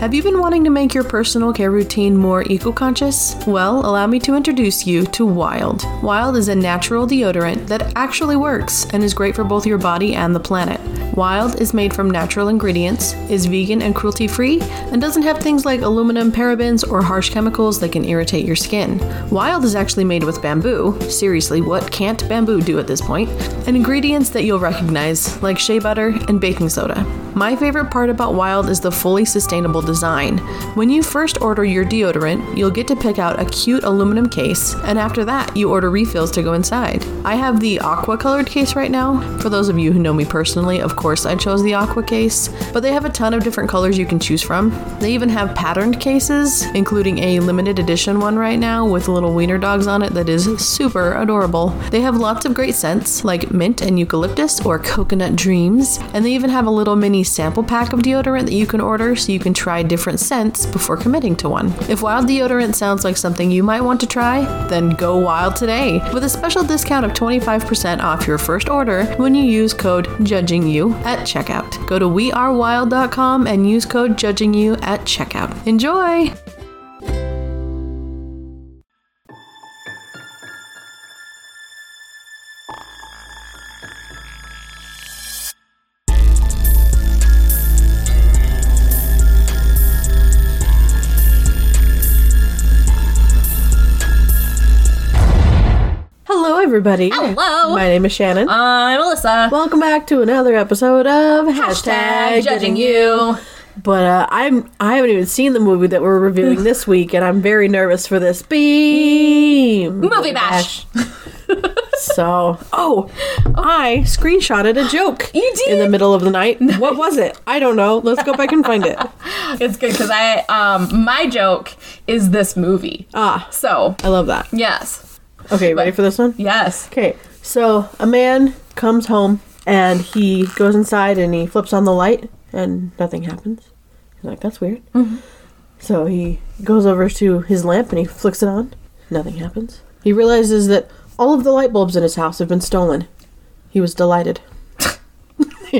Have you been wanting to make your personal care routine more eco conscious? Well, allow me to introduce you to Wild. Wild is a natural deodorant that actually works and is great for both your body and the planet. Wild is made from natural ingredients, is vegan and cruelty free, and doesn't have things like aluminum, parabens, or harsh chemicals that can irritate your skin. Wild is actually made with bamboo. Seriously, what can't bamboo do at this point? And ingredients that you'll recognize, like shea butter and baking soda. My favorite part about Wild is the fully sustainable design. When you first order your deodorant, you'll get to pick out a cute aluminum case, and after that, you order refills to go inside. I have the aqua colored case right now. For those of you who know me personally, of course I chose the aqua case, but they have a ton of different colors you can choose from. They even have patterned cases, including a limited edition one right now with little wiener dogs on it that is super adorable. They have lots of great scents like mint and eucalyptus or coconut dreams, and they even have a little mini sample pack of deodorant that you can order so you can try different scents before committing to one. If wild deodorant sounds like something you might want to try, then go wild today with a special discount of 25% off your first order when you use code JUDGINGYOU at checkout. Go to wearewild.com and use code JUDGINGYOU at checkout. Enjoy! Everybody. Hello. My name is Shannon. I'm Alyssa. Welcome back to another episode of Hashtag judging you. But uh, I'm I haven't even seen the movie that we're reviewing this week, and I'm very nervous for this B-Movie bash. So, oh, I screenshotted a joke. You did? in the middle of the night. What was it? I don't know. Let's go back and find it. It's good because I um my joke is this movie. Ah, So I love that. yes, Okay, ready for this one? yes. Okay, so a man comes home and he goes inside and he flips on the light and nothing happens. He's like, that's weird. Mm-hmm. So he goes over to his lamp and he flicks it on. Nothing happens. He realizes that all of the light bulbs in his house have been stolen. He was delighted.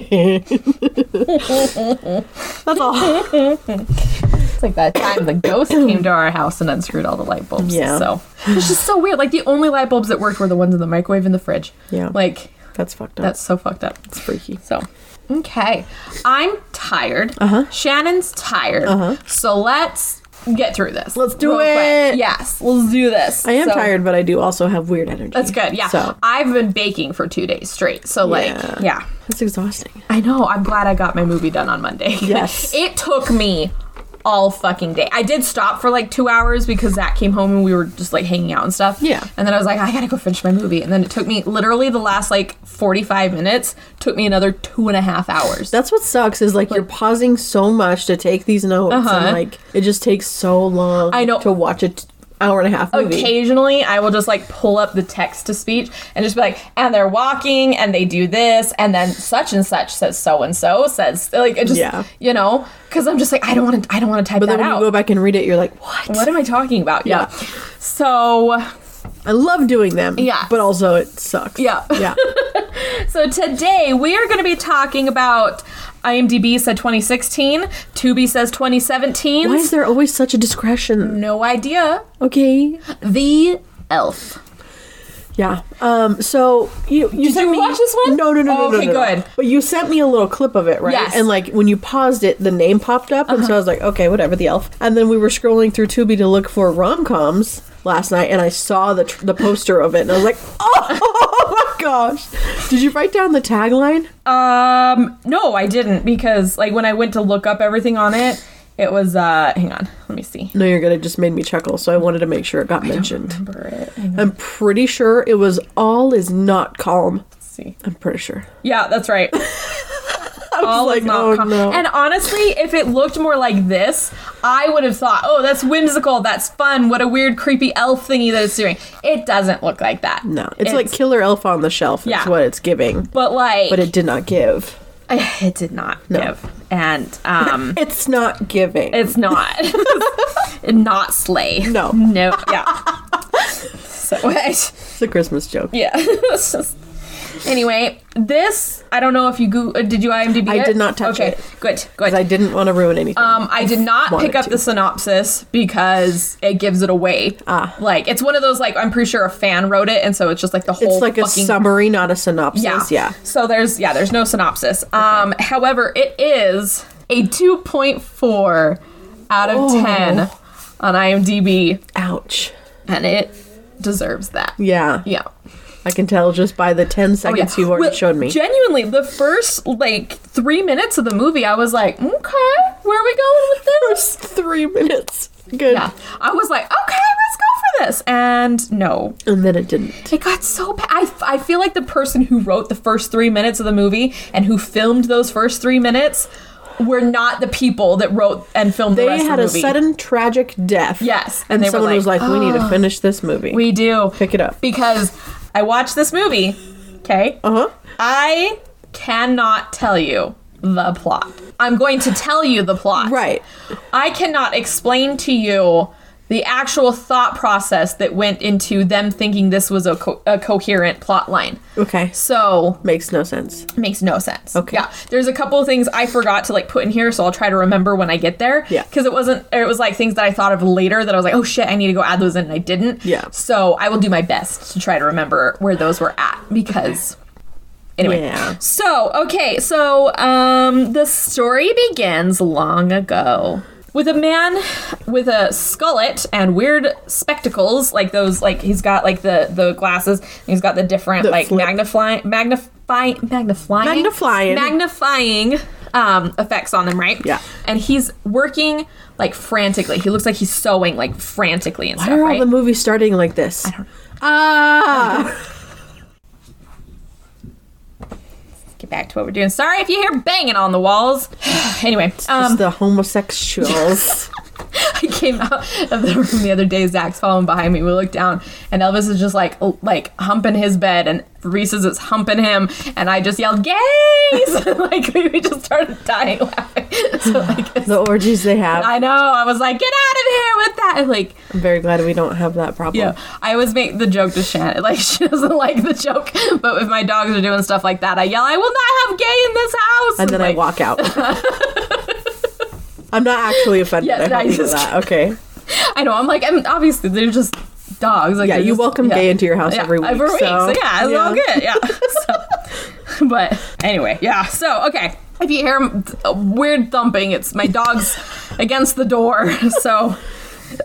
that's all. It's like that time the ghost came to our house and unscrewed all the light bulbs. Yeah. So it's just so weird. Like the only light bulbs that worked were the ones in the microwave and the fridge. Yeah. Like That's fucked up. that's so fucked up. It's freaky. So, okay. I'm tired. Uh-huh. Shannon's tired. Uh-huh. So let's get through this. Let's do real quick. it. Yes, let's do this. I am So- tired, but I do also have weird energy. That's good. Yeah. So I've been baking for two days straight. So, like, Yeah. yeah. that's exhausting. I know. I'm glad I got my movie done on Monday. Yes. it took me all fucking day. I did stop for like two hours because Zach came home and we were just like hanging out and stuff. Yeah. And then I was like, I gotta go finish my movie. And then it took me literally the last like 45 minutes, took me another two and a half hours. That's what sucks is like you're pausing so much to take these notes Uh-huh. and like it just takes so long I know. to watch a t- hour and a half movie. Occasionally, I will just like pull up the text to speech and just be like, and they're walking and they do this, and then such and such says so and so says like it just Yeah. you know because I'm just like I don't want to I don't want to type But that then when out. you go back and read it, you're like, what? what am I talking about? Yeah. So I love doing them. Yeah. But also it sucks. Yeah. Yeah. so today we are going to be talking about IMDb said 2016, Tubi says 2017. Why is there always such a discretion? no idea. Okay. The Elf. Yeah. Um. So you you Did sent you me watch this one? No, no, no, Oh, no, no, okay, no, no. good. But you sent me a little clip of it, right? Yes. Uh-huh. And like when you paused it, the name popped up, and so I was like, okay, whatever, the elf. And then we were scrolling through Tubi to look for rom coms last night, and I saw the tr- the poster of it, and I was like, oh my gosh! Did you write down the tagline? Um, no, I didn't because like when I went to look up everything on it, it was uh hang on, let me see. No, you're good. It just made me chuckle, so I wanted to make sure it got mentioned. Remember it. I'm pretty sure it was all is not calm. let's see. I'm pretty sure. Yeah, that's right. All like, oh no. And honestly, if it looked more like this, I would have thought, "Oh, that's whimsical. That's fun. What a weird, creepy elf thingy that it's doing." It doesn't look like that. no, it's, like Killer Elf on the Shelf. Is Yeah. what it's giving, but like, but it did not give. it did not give, and um, It's not giving. it's not, not slay. No. no, yeah. So It's a Christmas joke. yeah, It's just- Anyway, this I don't know if you go. uh, Did you IMDb? I it? did not touch it. okay, it. good, good. Because I didn't want to ruin anything. Um, I did not pick up to. the synopsis because it gives it away. Ah. like it's one of those like I'm pretty sure a fan wrote it, and so it's just like the whole. it's like a summary, not a synopsis. Yeah. Yeah. So there's yeah, there's no synopsis. Um, however, it is a 2.4 out of Oh. 10 on IMDb, Ouch. and it deserves that. Yeah. Yeah. I can tell just by the 10 Oh, seconds yeah. you've already Well, showed me. Genuinely, the first like three minutes of the movie, I was like, okay, where are we going with this? First three minutes. Good. Yeah, I was like, okay, let's go for this, and no, And then it didn't. It got so bad. I, I feel like the person who wrote the first three minutes of the movie and who filmed those first three minutes were not the people that wrote and filmed the They rest had of a the movie. sudden tragic death. Yes, And, and someone was like, like, we need to "Oh." finish this movie. we do Pick it up. because I watched this movie. Okay, Uh huh. I cannot tell you the plot. I'm going to tell you the plot. Right. I cannot explain to you the actual thought process that went into them thinking this was a, co- a coherent plot line. Okay. So Makes no sense. makes no sense. Okay. Yeah. There's a couple of things I forgot to like put in here, so I'll try to remember when I get there. Yeah. Because it wasn't it was like things that I thought of later that I was like, oh shit, I need to go add those in and I didn't. Yeah. So I will do my best to try to remember where those were at because anyway. Yeah. So, okay, so um the story begins long ago. With a man with a skullet and weird spectacles, like those, like he's got like the the glasses. He's got the different The like flip. magnifying, magnifying, magnifying, Magnifying. magnifying um, effects on them, right? Yeah. And he's working like frantically. He looks like he's sewing like frantically and Why stuff, are all right? the movies starting like this? I don't know. Ah! Get back to what we're doing. Sorry if you hear banging on the walls. anyway, It's um, the homosexuals. I came out of the room the other day. Zach's following behind me. We look down, and Elvis is just like like humping his bed, and Reese is humping him, and I just yelled "gays!" like we just started dying laughing. so like, the orgies they have. I know. I was like, "Get out of here with that!" And, like, I'm very glad we don't have that problem. yeah. I always make the joke to Shannon. Like she doesn't like the joke, but if my dogs are doing stuff like that, I yell, "I will not have gay in this house!" And then I walk out. I'm not actually offended. Yeah, I no, hope I you just- that. Okay. I know. I'm like, I'm obviously they're just dogs. Like Yeah, you just- welcome yeah. gay into your house Yeah, every week. Every week. so, So, yeah, it's all good. Yeah. so, but anyway, yeah. So okay, if you hear a weird thumping, it's my dog's against the door. So.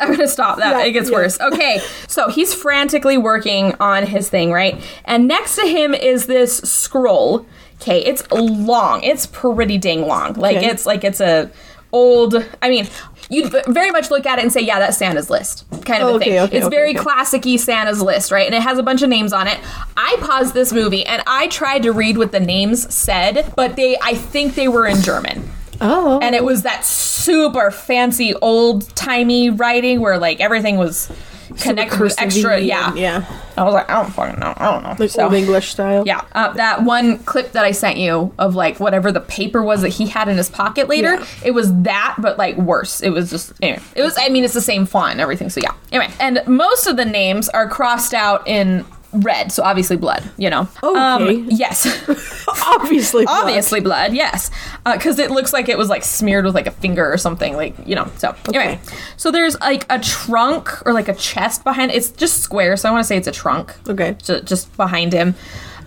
I'm gonna stop that. Yeah, it gets yeah. worse. Okay, so he's frantically working on his thing, right? And next to him is this scroll. Okay, it's long. It's pretty dang long. Like Okay. it's like it's a old. I mean, you'd very much look at it and say, yeah, that's Santa's list, kind of a thing. okay, it's okay, very okay. classic-y Santa's list, right? And it has a bunch of names on it. I paused this movie and I tried to read what the names said, but they, I think they were in German Oh. and it was that super fancy old timey writing where like everything was connected with extra yeah Yeah. i was like i don't fucking know i don't know Like So, old English style. yeah uh, that one clip that i sent you of like whatever the paper was that he had in his pocket later Yeah. it was that but like worse it was just anyway it was i mean it's the same font and everything so yeah anyway and most of the names are crossed out in red so obviously blood you know Okay. um, yes Obviously. blood. obviously blood yes because it looks like it was like smeared with like a finger or something like you know so anyway so there's like a trunk or like a chest behind it's just square so i want to say it's a trunk Okay. ju- just behind him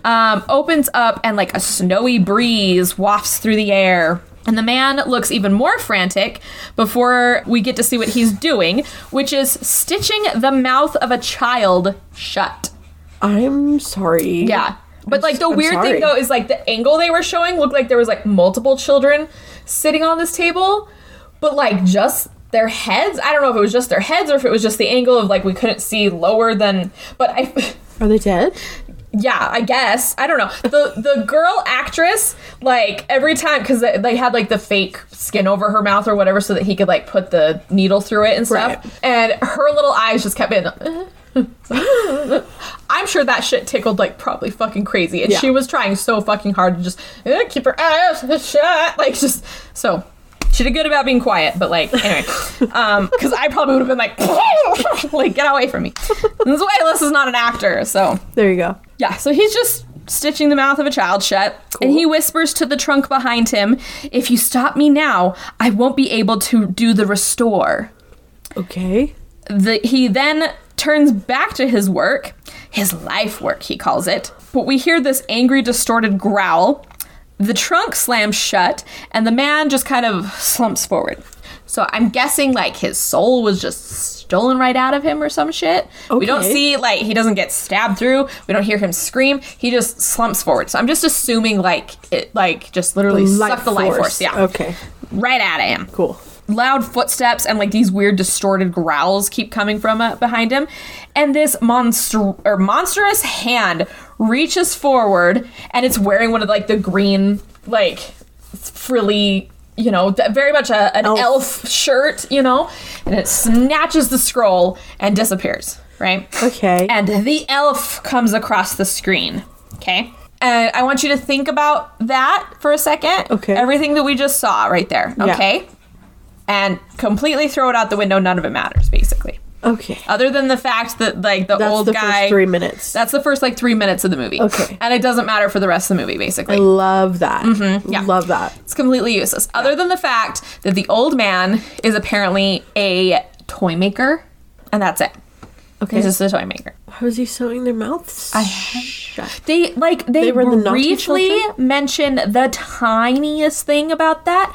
um, opens up and like a snowy breeze wafts through the air and the man looks even more frantic before we get to see what he's doing which is stitching the mouth of a child shut I'm sorry. yeah. But like the I'm weird sorry. thing though is like the angle they were showing looked like there was like multiple children sitting on this table, but like just their heads. I don't know if it was just their heads or if it was just the angle of like we couldn't see lower than. But I, Are they dead? yeah, I guess I don't know. The the girl actress like every time because they, they had like the fake skin over her mouth or whatever so that he could like put the needle through it and stuff, Right. and her little eyes just kept being. Uh-huh. I'm sure that shit tickled like probably fucking crazy, and Yeah. she was trying so fucking hard to just eh, keep her eyes shut, like just so. She did good about being quiet, but like anyway, um, because I probably would have been like, like get away from me. This way, Alyssa's not an actor, so There you go. yeah. So he's just stitching the mouth of a child shut, and he whispers to the trunk behind him, If you stop me now, I won't be able to do the restore. Okay. The, he then turns back to his work, his life work, he calls it. But we hear this angry, distorted growl. The trunk slams shut, and the man just kind of slumps forward. So I'm guessing like his soul was just stolen right out of him or some shit. We don't see like he doesn't get stabbed through. We don't hear him scream. He just slumps forward. So I'm just assuming like it like just literally sucked the life force. Yeah. Okay. Right out of him Cool. Loud footsteps and like these weird distorted growls keep coming from uh, behind him and this monster or monstrous hand reaches forward and it's wearing one of like the green like frilly you know very much a, an Elf. elf. shirt you know and it snatches the scroll and disappears right Okay. and the elf comes across the screen. Okay. And I want you to think about that for a second. Okay. Everything that we just saw right there. Yeah. And completely throw it out the window. None of it matters, basically. okay. Other than the fact that, like, the That's old the guy. first three minutes. That's the first, like, three minutes of the movie. Okay. And it doesn't matter for the rest of the movie, basically. I love that. Mm-hmm. yeah. Love that. It's completely useless. Other than the fact that the old man is apparently a toy maker. And that's it. Okay. He's just a toy maker. How is he sewing their mouths? I shut. They like they, They were the briefly children? mention the tiniest thing about that,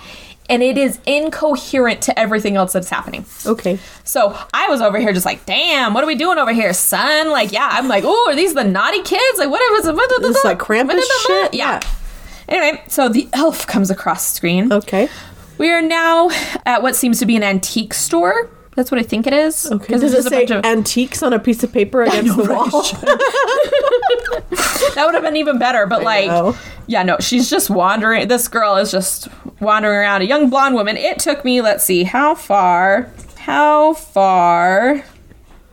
and it is incoherent to everything else that's happening. Okay. So I was over here just like, damn, what are we doing over here, son? Like, yeah, I'm like, oh, are these the naughty kids? Like, whatever. it? What, This is like Krampus shit? Yeah. Anyway, so the elf comes across screen. Okay. We are now at what seems to be an antique store. That's what I think it is. Okay. Does it say bunch of- antiques on a piece of paper against the wall? that would have been even better. But like, know. yeah, no, she's just wandering. This girl is just wandering around. A young blonde woman. It took me. Let's see, how far? How far?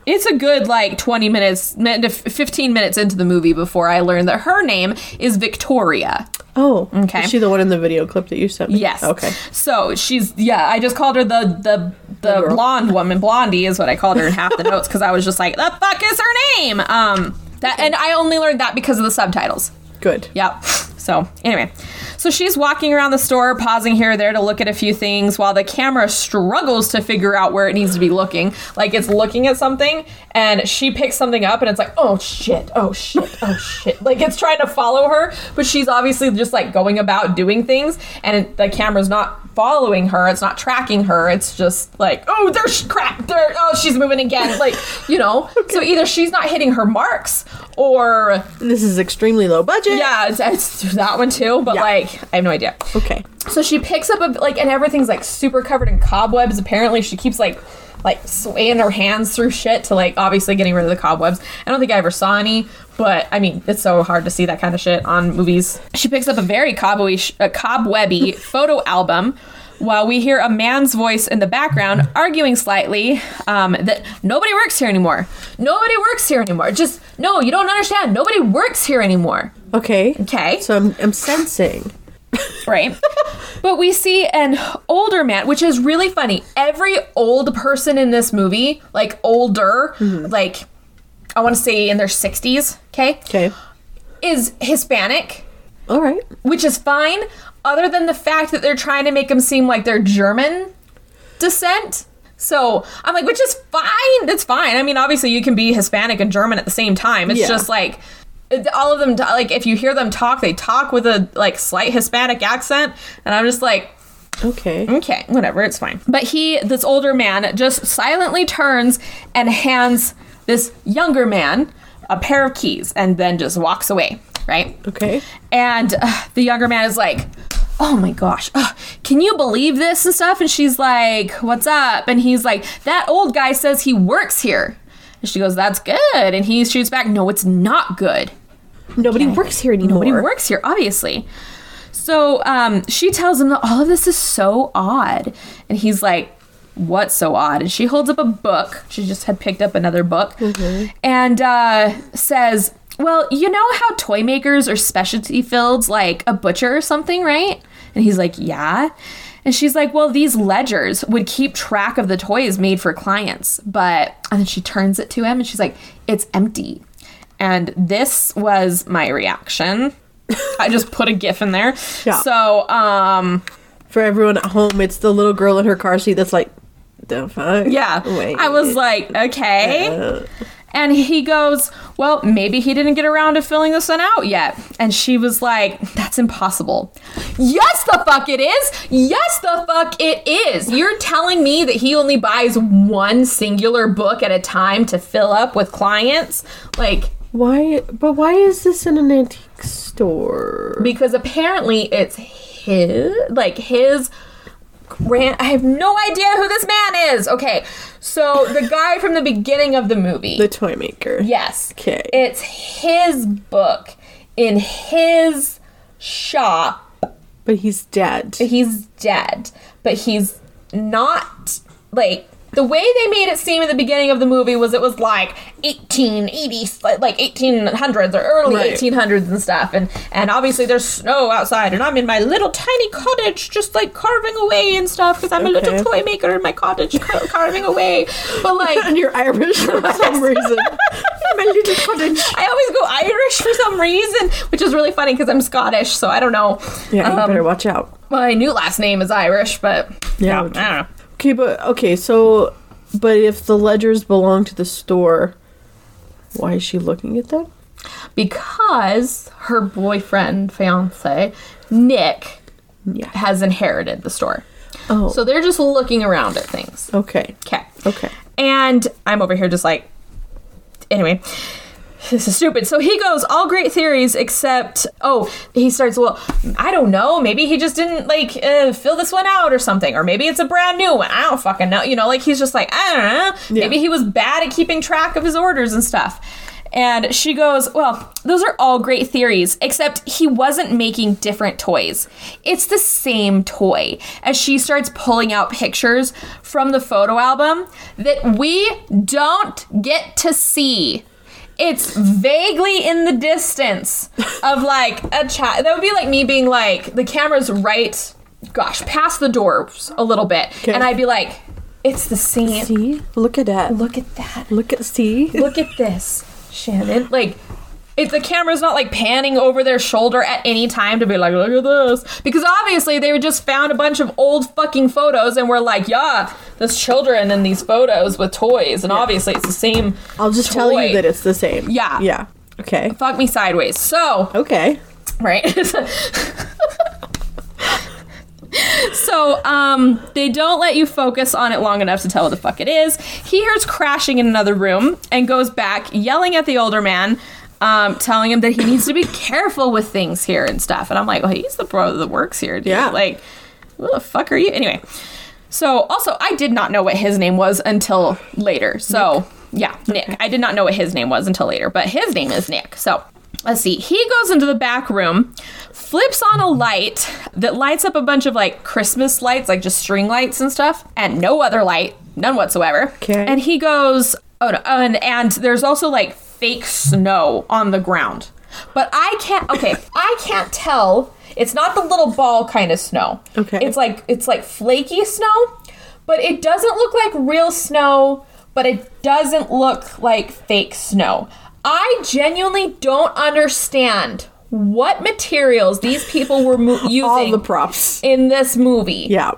It's a good like 20 minutes, min- to f- 15 minutes into the movie before I learned that her name is Victoria. Oh. Okay. Is she the one in the video clip that you sent me? Yes. Okay. So she's yeah. I just called her the the the girl. blonde woman. Blondie is what I called her in half the notes because I was just like, the fuck is her name? Um. That and I only learned that because of the subtitles. Good. Yep. So anyway, so she's walking around the store, pausing here or there to look at a few things, while the camera struggles to figure out where it needs to be looking. Like it's looking at something, and she picks something up, and it's like, oh shit, oh shit, oh shit. Like it's trying to follow her, but she's obviously just like going about doing things, and it, the camera's not following her. It's not tracking her. It's just like, oh, there's crap. There, oh, she's moving again. Like you know. So either she's not hitting her marks, or This is extremely low budget. yeah, it's, it's that one too, but Yeah. like I have no idea. Okay. So she picks up a like, and everything's like super covered in cobwebs. Apparently, she keeps like like swaying her hands through shit to like obviously getting rid of the cobwebs. I don't think I ever saw any, but I mean, it's so hard to see that kind of shit on movies. She picks up a very cobwebby, cobwebby photo album. While we hear a man's voice in the background arguing slightly um, that nobody works here anymore. Nobody works here anymore. Just, no, you don't understand. Nobody works here anymore. Okay. Okay. So I'm, I'm sensing. Right? but we see an older man, which is really funny. Every old person in this movie, like older, mm-hmm. like I want to say in their 60s, okay, Okay. is Hispanic, All right. which is fine, other than the fact that they're trying to make them seem like they're German descent. So I'm like, which is fine. It's fine. I mean, obviously, you can be Hispanic and German at the same time. It's Yeah. just like all of them. Like, if you hear them talk, they talk with a like slight Hispanic accent, and I'm just like, Okay. okay, whatever, it's fine. But he, this older man, just silently turns and hands this younger man a pair of keys, and then just walks away. Right. Okay. And uh, the younger man is like, Oh my gosh, uh, can you believe this and stuff? And she's like, What's up? And he's like, That old guy says he works here. And she goes, That's good. And he shoots back, No, it's not good. Nobody works here anymore. Nobody works here, obviously. So um, she tells him that all of this is so odd. And he's like, What's so odd? And she holds up a book. She just had picked up another book and uh, says, Well, you know how toy makers are specialty fields like a butcher or something, right? And he's like, Yeah. And she's like, Well, these ledgers would keep track of the toys made for clients. But, and then she turns it to him and she's like, It's empty. And this was my reaction. I just put a gif in there. Yeah. So, um, For everyone at home, it's the little girl in her car seat that's like, the fuck? yeah. Wait. I was like, okay. Uh, And he goes, Well, maybe he didn't get around to filling this one out yet. And she was like, That's impossible. Yes, the fuck it is. Yes, the fuck it is. You're telling me that he only buys one singular book at a time to fill up with clients? Like, why? But why is this in an antique store? because apparently it's his, like his grand. I have no idea who this man is. Okay, so the guy from the beginning of the movie. The toy maker. Yes. 'Kay. It's his book in his shop. But he's dead. He's dead, but he's not like the way they made it seem at the beginning of the movie was it was like 1880 like 1800s or early Right. 1800s and stuff and and obviously there's snow outside and I'm in my little tiny cottage just like carving away and stuff because I'm a little toy maker in my cottage car- carving away but like and you're Irish for some reason. My little cottage. I always go Irish for some reason, which is really funny because I'm Scottish, so I don't know. Yeah, you Um, better watch out. My new last name is Irish, but Yeah. I don't know. Okay, but okay, so but if the ledgers belong to the store, why is she looking at them? Because her boyfriend, fiance, Nick, Yeah. has inherited the store. Oh. So they're just looking around at things. okay. Okay. Okay. And I'm over here just like, anyway, this is stupid. So he goes, all great theories, except, oh, he starts, well, I don't know. Maybe he just didn't like uh, fill this one out or something. Or maybe it's a brand new one. I don't fucking know. You know, like he's just like, I don't know. Yeah. Maybe he was bad at keeping track of his orders and stuff. And she goes, Well, those are all great theories, except he wasn't making different toys. It's the same toy. As she starts pulling out pictures from the photo album that we don't get to see. It's vaguely in the distance of like a child. That would be like me being like, the camera's right, gosh, past the doors a little bit. Okay. And I'd be like, It's the same. See? Look at that. Look at that Look at see. look at this, Shannon. Like, if the camera's not like panning over their shoulder at any time to be like, look at this. Because obviously they just found a bunch of old fucking photos and were like, yeah, there's children in these photos with toys. And obviously it's the same. I'll just tell you that it's the same. Yeah. Yeah. Okay. Fuck me sideways. So, Okay. right? so, um, they don't let you focus on it long enough to tell what the fuck it is. He hears crashing in another room and goes back, yelling at the older man, um, telling him that he needs to be careful with things here and stuff. And I'm like, well, he's the bro that works here, dude. Yeah. Like, what the fuck are you? Anyway. So, also, I did not know what his name was until later. So, yeah, Nick. I did not know what his name was until later, but his name is Nick. So, let's see. He goes into the back room, flips on a light that lights up a bunch of like Christmas lights, like just string lights and stuff, and no other light, none whatsoever. Okay. And he goes, oh no, and, and there's also like fake snow on the ground. But I can't, okay, I can't tell. It's not the little ball kind of snow. Okay. It's like, it's like flaky snow, but it doesn't look like real snow, but it doesn't look like fake snow. I genuinely don't understand what materials these people were mo- using All the props. in this movie. Yeah.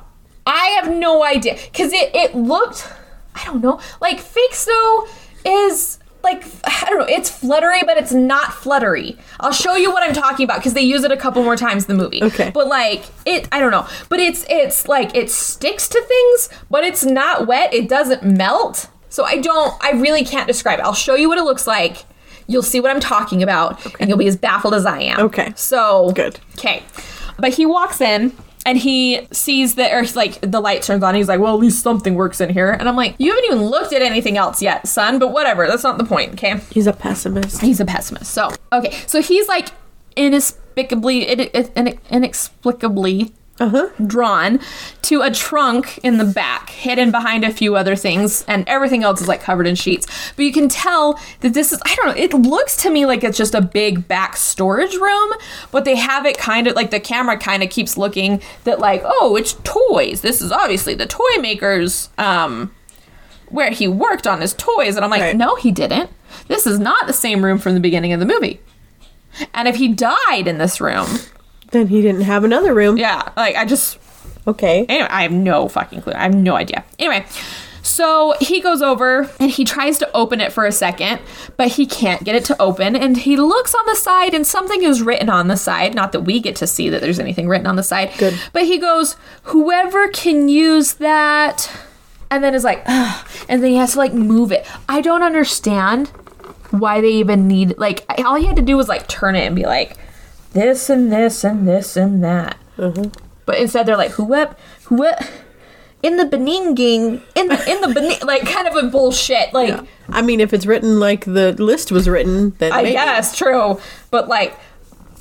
I have no idea because it it looked I don't know like fake snow is like I don't know it's fluttery but it's not fluttery. I'll show you what I'm talking about because they use it a couple more times in the movie. Okay. but like it I don't know but it's it's like it sticks to things but it's not wet. It doesn't melt. So I don't I really can't describe it. I'll show you what it looks like. You'll see what I'm talking about and you'll be as baffled as I am. Okay. So Good. Okay. But he walks in and he sees that, or like the light turns on. He's like, well, at least something works in here. And I'm like, you haven't even looked at anything else yet, son, but whatever. That's not the point, okay? He's a pessimist. He's a pessimist. So, okay. So he's like inexplicably, in- in- inexplicably Uh-huh. drawn to a trunk in the back, hidden behind a few other things, and everything else is like covered in sheets. But you can tell that this is, I don't know, it looks to me like it's just a big back storage room, but they have it kind of like the camera kind of keeps looking that, like, oh, it's toys. This is obviously the toy maker's, um, where he worked on his toys. And I'm like, Right. no, he didn't. This is not the same room from the beginning of the movie. And if he died in this room, Then he didn't have another room. yeah, like I just Okay. Anyway, I have no fucking clue. I have no idea. Anyway, so he goes over and he tries to open it for a second, but he can't get it to open. And he looks on the side and something is written on the side. Not that we get to see that there's anything written on the side. Good. But he goes, whoever can use that. And then is like, Ugh. and then he has to like move it. I don't understand why they even need, like, all he had to do was like turn it and be like, this and this and this and that. Mm-hmm. But instead, they're like, whoever, whoever, in the Beninging, in the in the Bening, like kind of a bullshit. Like, I mean, if it's written like the list was written, then I maybe. guess true, but like,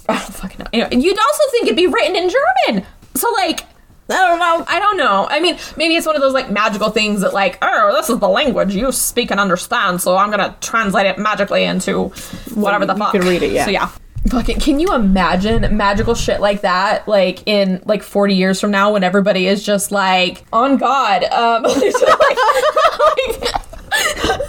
I don't fucking know. Anyway, you'd also think it'd be written in German. So like, I don't know. I don't know. I mean, maybe it's one of those like magical things that like, oh, this is the language you speak and understand, so I'm gonna translate it magically into whatever the fuck. you can read it, yeah. So yeah. Fucking, can you imagine magical shit like that, like in like 40 years from now, when everybody is just like on God? Um, like- like-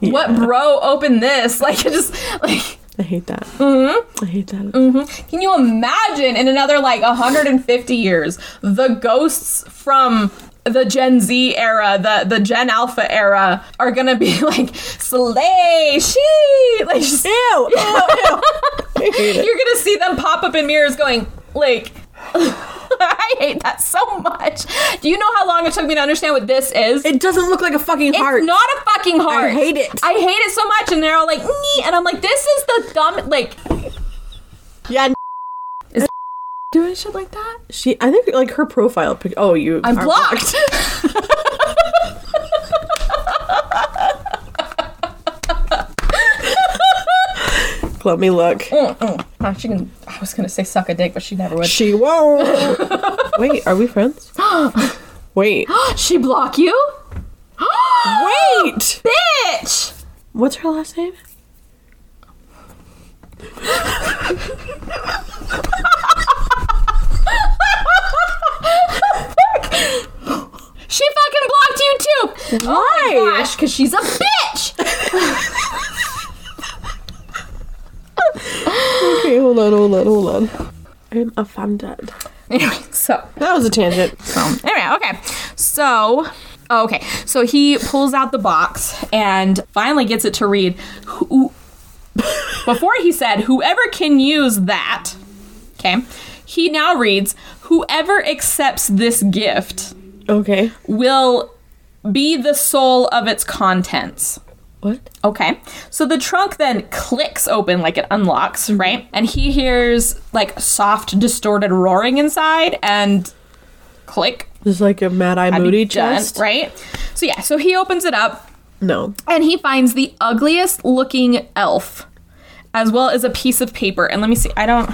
what bro Open this? Like, it just like. I hate that. Mm-hmm. I hate that. Mm-hmm. Can you imagine in another like 150 years the ghosts from the Gen Z era, the the Gen Alpha era are gonna be like slay she like just, Ew! Ew! Ew! I hate it. you're gonna see them pop up in mirrors going like I hate that so much. Do you know how long it took me to understand what this is? It doesn't look like a fucking heart. It's not a fucking heart. I hate it. I hate it so much, and they're all like, "Nee," and I'm like, this is the dumb like yeah. Doing shit like that. She. I think like her profile. pic- Oh, you. I'm are blocked. Let me look. Mm, mm. Ah, she can. I was gonna say suck a dick, but she never would. She won't. Wait, are we friends? Wait. she block you, Wait. bitch. What's her last name? She fucking blocked you too. Why? Oh my gosh, because she's a bitch. Okay, hold on, hold on, hold on. I'm offended. anyway, so That was a tangent. So anyway, okay. So, okay. So he pulls out the box and finally gets it to read. Who, before he said, whoever can use that, okay, he now reads, whoever accepts this gift Okay. will be the soul of its contents. What? Okay. So the trunk then clicks open like it unlocks, mm-hmm. right? And he hears like soft, distorted roaring inside and click. This is like a Mad Eye Moody done, chest. right? So yeah, so he opens it up No. and he finds the ugliest looking elf as well as a piece of paper. And let me see, I don't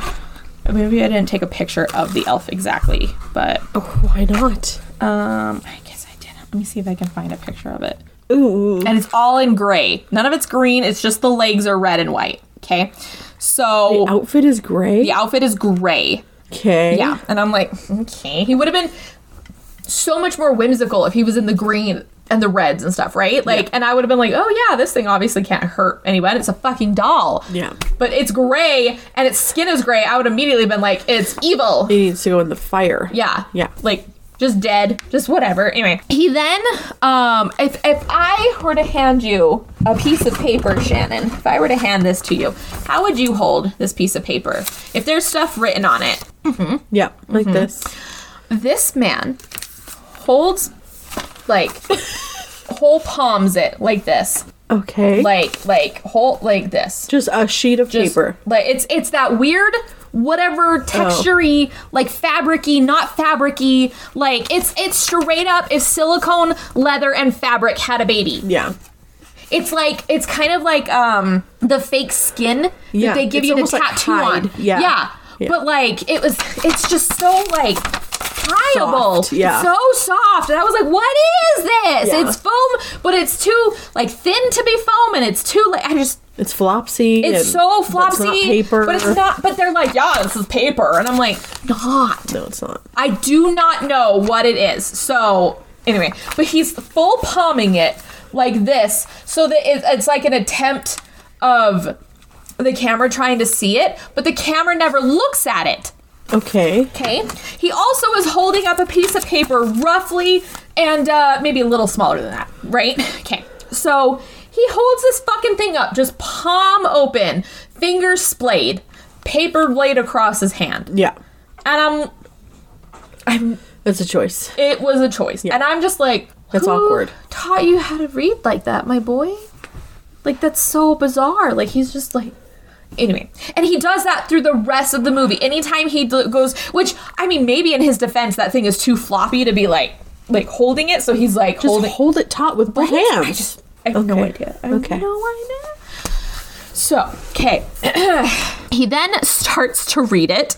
maybe I didn't take a picture of the elf exactly, but Oh, why not? Um I guess I didn't. Let me see if I can find a picture of it. Ooh. And it's all in gray. None of it's green, it's just the legs are red and white. Okay. So the Outfit is gray. the outfit is gray. Okay. Yeah. And I'm like, okay. He would have been so much more whimsical if he was in the green and the reds and stuff, right? Like, and I would have been like, oh yeah, this thing obviously can't hurt anyone. It's a fucking doll. Yeah. But it's gray and its skin is gray. I would immediately been like, it's evil. It needs to go in the fire. Yeah. Yeah. Like just dead, just whatever. Anyway, he then um if if I were to hand you a piece of paper, Shannon, if I were to hand this to you, how would you hold this piece of paper? If there's stuff written on it. Mm-hmm. Yeah. Like Mm-hmm. this. This man holds like whole palms it like this. Okay. Like like whole like this. just a sheet of Just, paper. Like it's it's that weird whatever textury like fabricy not fabricy like it's it's straight up if silicone leather and fabric had a baby Yeah. it's like it's kind of like um the fake skin Yeah, that they give it's you like tattoo hide. on Yeah. yeah Yeah. but like it was it's just so like pliable Soft, yeah. so soft and i was like what is this Yeah. it's foam but it's too like thin to be foam and it's too like i just It's flopsy. it's so flopsy, It's not paper. but it's not. But they're like, yeah, this is paper, and I'm like, not. No, it's not. I do not know what it is. So anyway, but he's full palming it like this, so that it, it's like an attempt of the camera trying to see it, but the camera never looks at it. Okay. Okay. He also is holding up a piece of paper, roughly and uh, maybe a little smaller than that, right? Okay. So he holds this fucking thing up, just palm open, fingers splayed, paper laid across his hand, Yeah. and I'm, I'm. That's a choice. It was a choice, Yeah. and I'm just like, That's awkward. Taught you how to read like that, my boy? Like that's so bizarre. Like he's just like. Anyway, and he does that through the rest of the movie. Anytime he d- goes, which I mean, maybe in his defense, that thing is too floppy to be like, like holding it. So he's like Just holding. hold it taut with both I hands. just, I have no idea. I have Okay. no idea. So, okay. he then starts to read it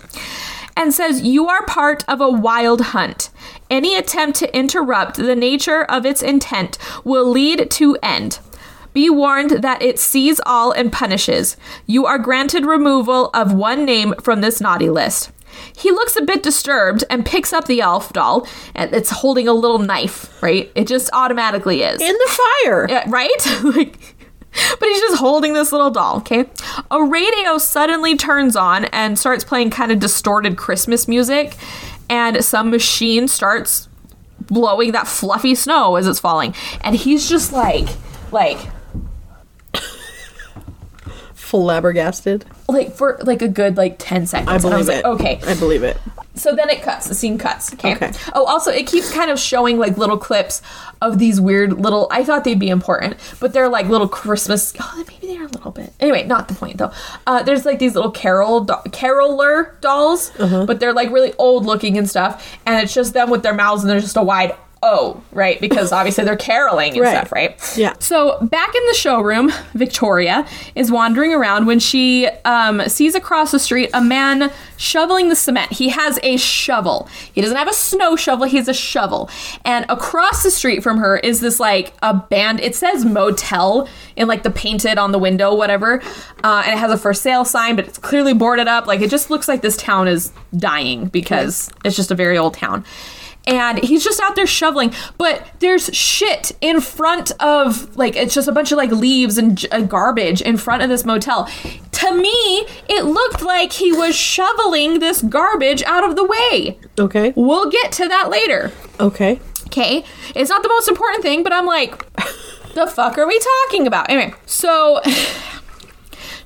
and says, You are part of a wild hunt. Any attempt to interrupt the nature of its intent will lead to end. Be warned that it sees all and punishes. You are granted removal of one name from this naughty list. He looks a bit disturbed and picks up the elf doll, and it's holding a little knife, right? It just automatically is. In the fire. Yeah, right? like, but he's just holding this little doll, okay? A radio suddenly turns on and starts playing kind of distorted Christmas music, and some machine starts blowing that fluffy snow as it's falling. And he's just like, like, Flabbergasted. like for like a good like 10 seconds. I and believe was it. like, okay. I believe it. So then it cuts. The scene cuts. Okay. Okay. Oh, also, it keeps kind of showing like little clips of these weird little. I thought they'd be important, but they're like little Christmas. Oh, maybe they are a little bit. Anyway, not the point though. Uh, there's like these little carol do- caroler dolls, Uh-huh. but they're like really old looking and stuff, and it's just them with their mouths and they're just a wide O, right? Because obviously they're caroling and Right. stuff, right? Yeah. So back in the showroom, Victoria is wandering around when she um, sees across the street a man shoveling the cement. He has a shovel. He doesn't have a snow shovel. He has a shovel. And across the street from her is this like a band. It says motel in like the painted on the window, whatever. Uh, and it has a for sale sign, but it's clearly boarded up. Like it just looks like this town is dying because it's just a very old town and he's just out there shoveling but there's shit in front of like it's just a bunch of like leaves and uh, garbage in front of this motel. To me it looked like he was shoveling this garbage out of the way. Okay. we'll get to that later. Okay. okay. It's not the most important thing but i'm like the fuck are we talking about? Anyway so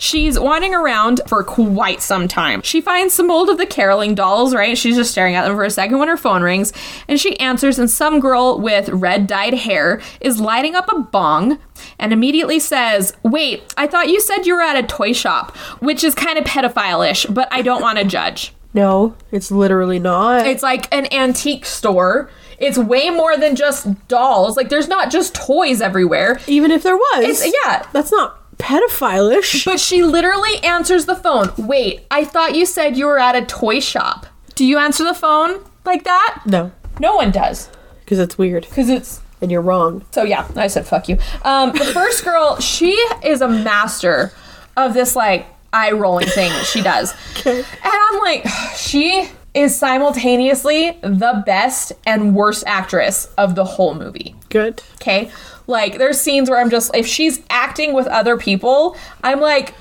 She's wandering around for quite some time. She finds some mold of the caroling dolls, right? She's just staring at them for a second when her phone rings, and she answers, and some girl with red dyed hair is lighting up a bong and immediately says, Wait, I thought you said you were at a toy shop, which is kind of pedophile ish, but I don't want to judge. No, it's literally not. It's like an antique store. It's way more than just dolls. Like, there's not just toys everywhere. Even if there was. It's, yeah, That's not pedophile-ish. But she literally answers the phone. Wait, I thought you said you were at a toy shop. Do you answer the phone like that? No, No one does. because it's weird Because it's. and you're wrong. So yeah, I said fuck you. Um, the first girl, she is a master of this like eye rolling thing that she does. And I'm like, she is simultaneously the best and worst actress of the whole movie. Good. Okay. Like there's scenes where I'm just if she's acting with other people, I'm like,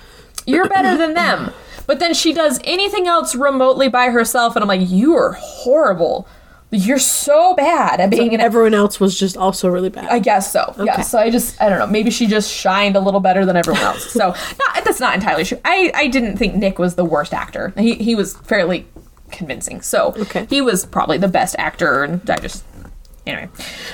you're better than them. But then she does anything else remotely by herself, and I'm like, you are horrible. You're so bad at being an. Everyone else was just also really bad. I guess so. Yeah. So I just I don't know. Maybe she just shined a little better than everyone else. So not, that's not entirely true. I I didn't think Nick was the worst actor. He he was fairly convincing. So Okay. he was probably the best actor, and I just anyway.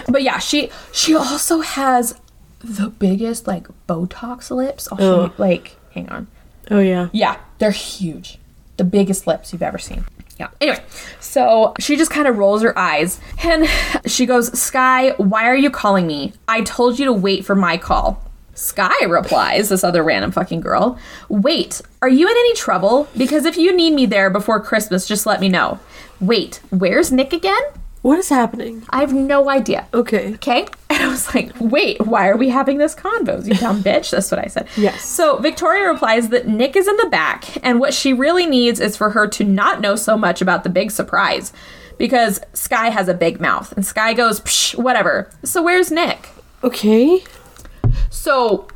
But yeah, she she also has the biggest like Botox lips. I'll show you, like hang on. oh yeah. Yeah, they're huge. The biggest lips you've ever seen. Yeah. Anyway, so she just kind of rolls her eyes and she goes, Sky, why are you calling me? I told you to wait for my call. Sky replies, this other random fucking girl, Wait, are you in any trouble? Because if you need me there before Christmas, just let me know. Wait, where's Nick again? What is happening? I have no idea. Okay. Okay. And I was like, wait, why are we having this convos, you dumb bitch? That's what I said. Yes. So Victoria replies that Nick is in the back, and what she really needs is for her to not know so much about the big surprise. Because Sky has a big mouth, and Sky goes, Psh, whatever. So where's Nick? Okay. So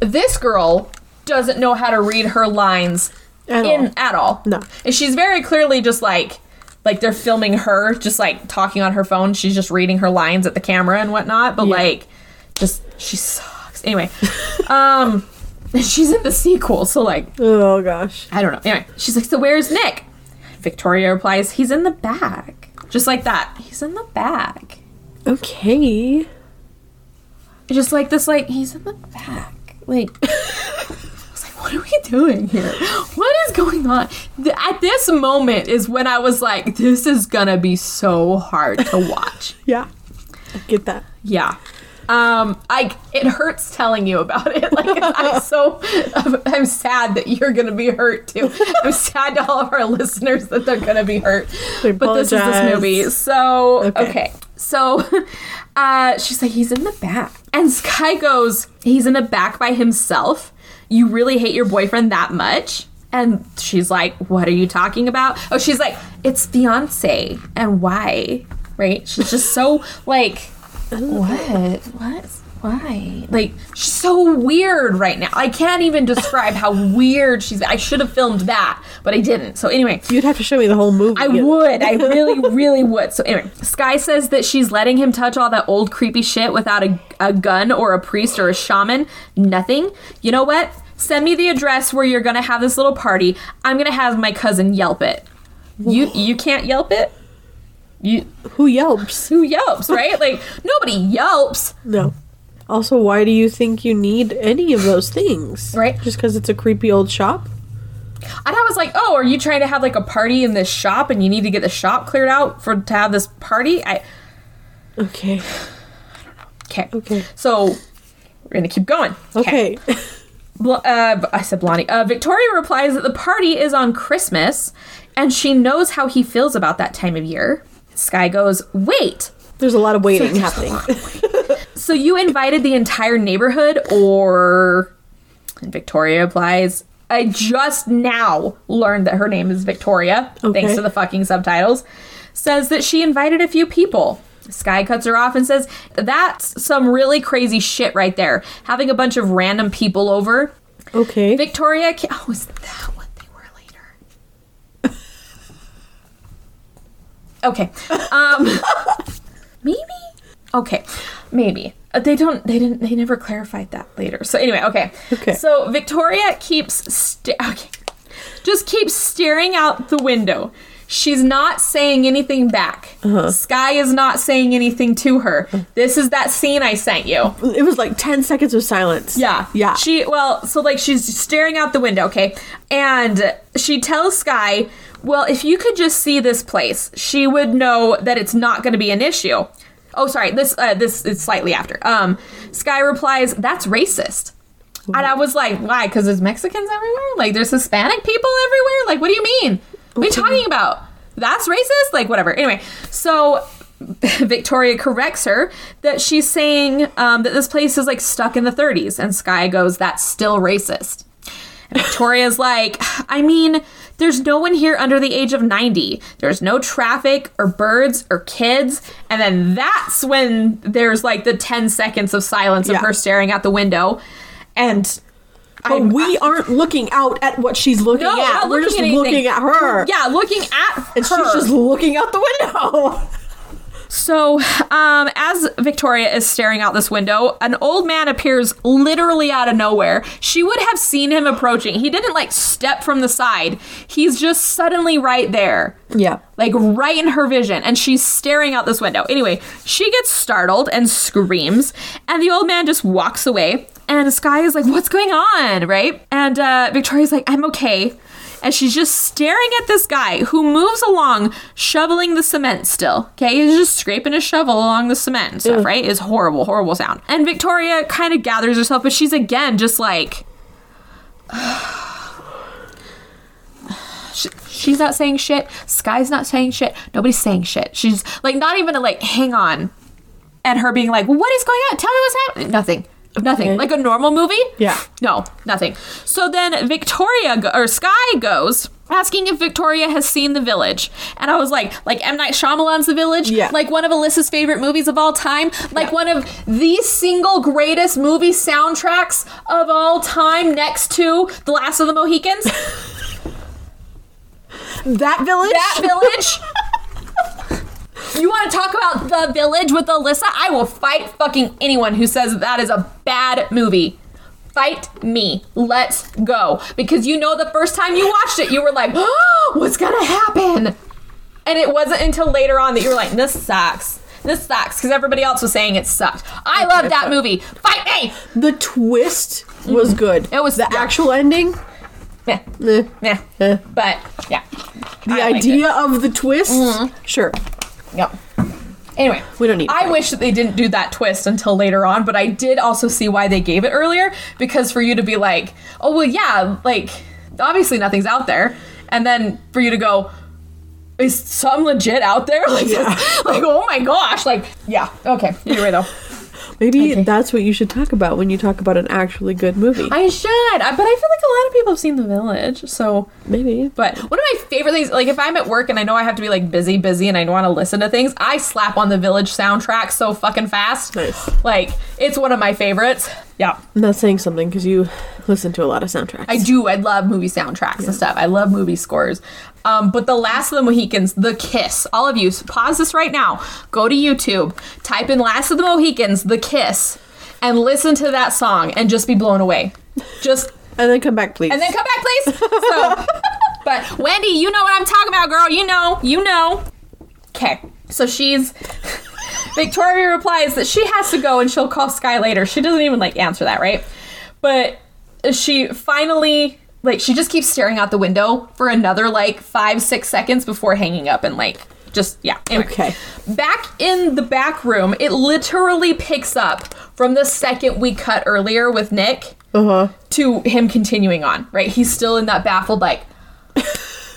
this girl doesn't know how to read her lines At in all. at all. No. And she's very clearly just like like they're filming her just like talking on her phone. She's just reading her lines at the camera and whatnot. But Yeah. like just she sucks. Anyway. um she's in the sequel, so like Oh gosh. I don't know. Anyway, she's like, So where's Nick? Victoria replies, He's in the back. Just like that. He's in the back. Okay. Just like this, like, he's in the back. Like I was like, what are we doing here? What is going on? At this moment is when I was like, this is gonna be so hard to watch. Yeah. I get that. Yeah. Um, I it hurts telling you about it. Like I'm so I'm sad that you're gonna be hurt too. I'm sad to all of our listeners that they're gonna be hurt. But this is this movie. So Okay. okay. So uh she's like, he's in the back. And Sky goes, He's in the back by himself. You really hate your boyfriend that much? And she's like, What are you talking about? Oh, she's like, It's fiance. And why? Right? She's just so like what? What? Why? Like, she's so weird right now. I can't even describe how weird she's. I should have filmed that, but I didn't. So anyway, You'd have to show me the whole movie. I again. would. I really, really would. So anyway, Sky says that she's letting him touch all that old creepy shit without a, a gun or a priest or a shaman. Nothing. You know what? Send me the address where you're gonna have this little party. I'm gonna have my cousin yelp it. You you can't yelp it. You Who yelps? who yelps right? Like nobody yelps. No. Also, why do you think you need any of those things? Right. Just because it's a creepy old shop? And I was like, "Oh, are you trying to have like a party in this shop, and you need to get the shop cleared out for to have this party?" I Okay. okay. Okay. So we're gonna keep going. Okay. Bl- uh, I said Blondie. Uh, Victoria replies that the party is on Christmas, and she knows how he feels about that time of year. Sky goes, "Wait, There's a lot of waiting happening. so you invited the entire neighborhood, or?" And Victoria applies. "I just now learned that her name is Victoria, Okay. thanks to the fucking subtitles." Says that she invited a few people. Sky cuts her off and says, That's some really crazy shit right there. Having a bunch of random people over. Okay. Victoria, ca- oh, is that what they were later? okay, um, maybe. Okay, maybe Uh, they don't. They didn't. They never clarified that later. So anyway, okay. Okay. So Victoria keeps sta- okay, just keeps staring out the window. She's not saying anything back. Uh-huh. Sky is not saying anything to her. This is that scene I sent you. it was like 10 seconds of silence. Yeah. Yeah. She well, so like she's staring out the window, okay? And she tells Sky, "Well, if you could just see this place, she would know that it's not going to be an issue." Oh, sorry. This uh, this is slightly after. Um Sky replies, "That's racist." And I was like, "Why? Cuz there's Mexicans everywhere? Like there's Hispanic people everywhere? Like what do you mean? What are you talking about? That's racist? Like whatever." Anyway, so Victoria corrects her that she's saying um, that this place is like stuck in the 30s, and Sky goes, "That's still racist." And Victoria's like, "I mean, there's no one here under the age of 90. There's no traffic or birds or kids." And then that's when there's like the 10 seconds of silence of Yeah. her staring out the window, and. But we aren't looking out at what she's looking No, at. We're looking just at looking at her. yeah, looking at And her. she's just looking out the window. So, um, as Victoria is staring out this window, an old man appears literally out of nowhere. She would have seen him approaching. He didn't like step from the side, he's just suddenly right there. Yeah. Like right in her vision, and she's staring out this window. Anyway, she gets startled and screams, and the old man just walks away. And Sky is like, What's going on? Right? And uh, Victoria's like, I'm okay. And she's just staring at this guy who moves along, shoveling the cement still. Okay, he's just scraping a shovel along the cement and stuff, Ugh. right? Is horrible, horrible sound. And Victoria kind of gathers herself, but she's again just like, She- she's not saying shit. Sky's not saying shit. Nobody's saying shit. She's like not even a, like hang on, and her being like, "What is going on? Tell me what's happening." Nothing. Nothing. Like a normal movie. Yeah. No, nothing. So then Victoria go- or Sky goes asking if Victoria has seen The Village. And I was like, like M. Night Shyamalan's The Village? Yeah. Like one of Alyssa's favorite movies of all time? Like Yeah. one of the single greatest movie soundtracks of all time next to The Last of the Mohicans? That village? That Village? You want to talk about The Village with Alyssa? I will fight fucking anyone who says that is a bad movie. Fight me. Let's go. Because you know the first time you watched it, you were like, oh, what's gonna happen? And it wasn't until later on that you were like, this sucks. This sucks. Because everybody else was saying it sucked. I love that movie. Fight me! The twist was good. Mm-hmm. It was- the yeah. actual ending. Yeah. eh. Meh. Eh. But, yeah. The I idea of the twist, Mm-hmm. sure. Yep. Anyway, We don't need I fight. wish that they didn't do that twist until later on, but I did also see why they gave it earlier because for you to be like, oh well, yeah, like obviously nothing's out there, and then for you to go, is something legit out there? Like, Yeah. like oh my gosh, like yeah, okay. Anyway though, Maybe Okay. that's what you should talk about when you talk about an actually good movie. I should, but I feel like a lot of people have seen The Village, so Maybe. But one of my favorite things, like if I'm at work and I know I have to be like busy, busy, and I want to listen to things, I slap on the Village soundtrack so fucking fast. Nice. Like it's one of my favorites. Yeah, I'm not saying something because you listen to a lot of soundtracks. I do. I love movie soundtracks and stuff. I love movie scores. Um, but the Last of the Mohicans, The Kiss. All of you, pause this right now. Go to YouTube, type in Last of the Mohicans, The Kiss, and listen to that song and just be blown away. Just And then come back, please. and then come back, please. So, but Wendy, you know what I'm talking about, girl. You know, you know. Okay, so she's. Victoria replies that she has to go and she'll call Sky later. She doesn't even like answer that, right? But she finally like she just keeps staring out the window for another like five six seconds before hanging up and like just yeah. Anyway. Okay. Back in the back room, it literally picks up from the second we cut earlier with Nick uh huh. to him continuing on, right? He's still in that baffled, like,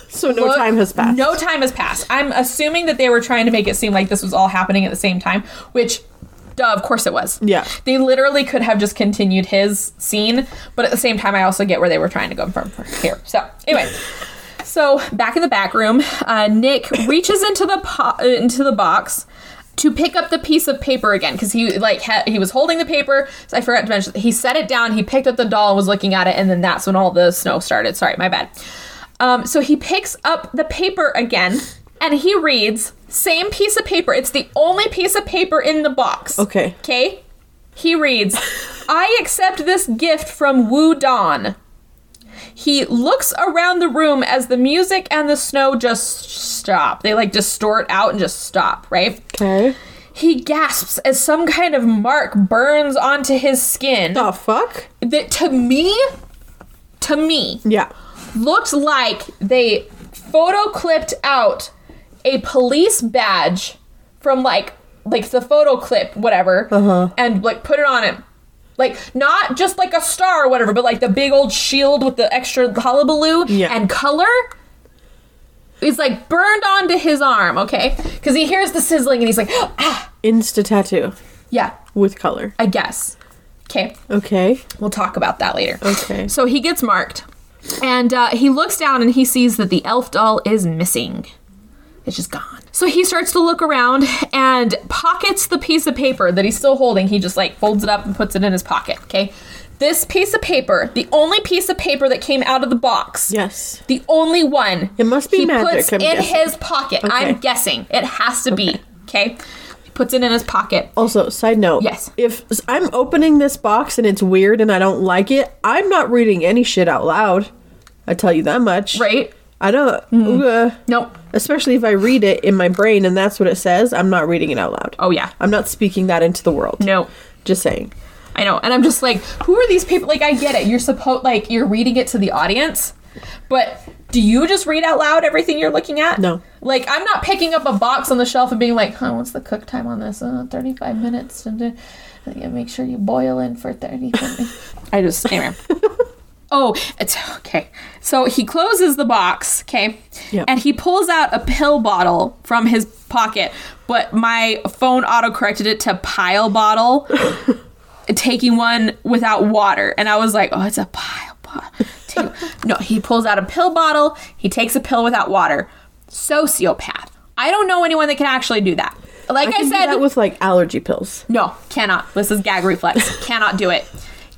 So no look- time has passed. No time has passed. I'm assuming that they were trying to make it seem like this was all happening at the same time, which, duh, of course it was. Yeah. They literally could have just continued his scene, but at the same time, I also get where they were trying to go from here. So, anyway. So back in the back room, uh, Nick reaches into the po- uh, into the box to pick up the piece of paper again because he like ha- he was holding the paper. So I forgot to mention he set it down. He picked up the doll and was looking at it, and then that's when all the snow started. Sorry, my bad. Um, so he picks up the paper again and he reads same piece of paper. It's the only piece of paper in the box. Okay. Okay. He reads, I accept this gift from Wu Don. He looks around the room as the music and the snow just stop. They like distort out and just stop, right? Okay. He gasps as some kind of mark burns onto his skin. The fuck? That to me, to me, Yeah. looked like they photo clipped out a police badge from like like the photo clip whatever Uh-huh. and like put it on him like not just like a star or whatever but like the big old shield with the extra hullabaloo Yeah. and color is like burned onto his arm okay because he hears the sizzling and he's like ah Insta tattoo yeah with color. i guess okay Okay. we'll talk about that later Okay. so he gets marked, and uh, he looks down and he sees that the elf doll is missing. It's just gone. So he starts to look around and pockets the piece of paper that he's still holding. He just like folds it up and puts it in his pocket. Okay. This piece of paper, the only piece of paper that came out of the box, Yes. the only one. It must be he magic, puts I'm in guessing. his pocket. I'm guessing it has to be. Okay. He puts it in his pocket. Also, side note. Yes. If I'm opening this box and it's weird and I don't like it, I'm not reading any shit out loud. I tell you that much. Right. I don't. uh, Nope. Especially if I read it in my brain and that's what it says, I'm not reading it out loud. Oh yeah. I'm not speaking that into the world. No. Just saying. I know. And I'm just like, who are these people? Like, I get it. You're supposed, like, you're reading it to the audience, but do you just read out loud everything you're looking at? No. Like, I'm not picking up a box on the shelf and being like, huh, what's the cook time on this? Uh, 35 minutes. And make sure you boil in for 30 minutes. I just, anyway. Oh, it's okay. So he closes the box, okay? Yep. And he pulls out a pill bottle from his pocket, but my phone auto corrected it to pile bottle, taking one without water. And I was like, oh, it's a pile bottle. No, he pulls out a pill bottle. He takes a pill without water. Sociopath. I don't know anyone that can actually do that. Like I, can do said, that with like allergy pills. no, cannot. This is gag reflex. cannot do it.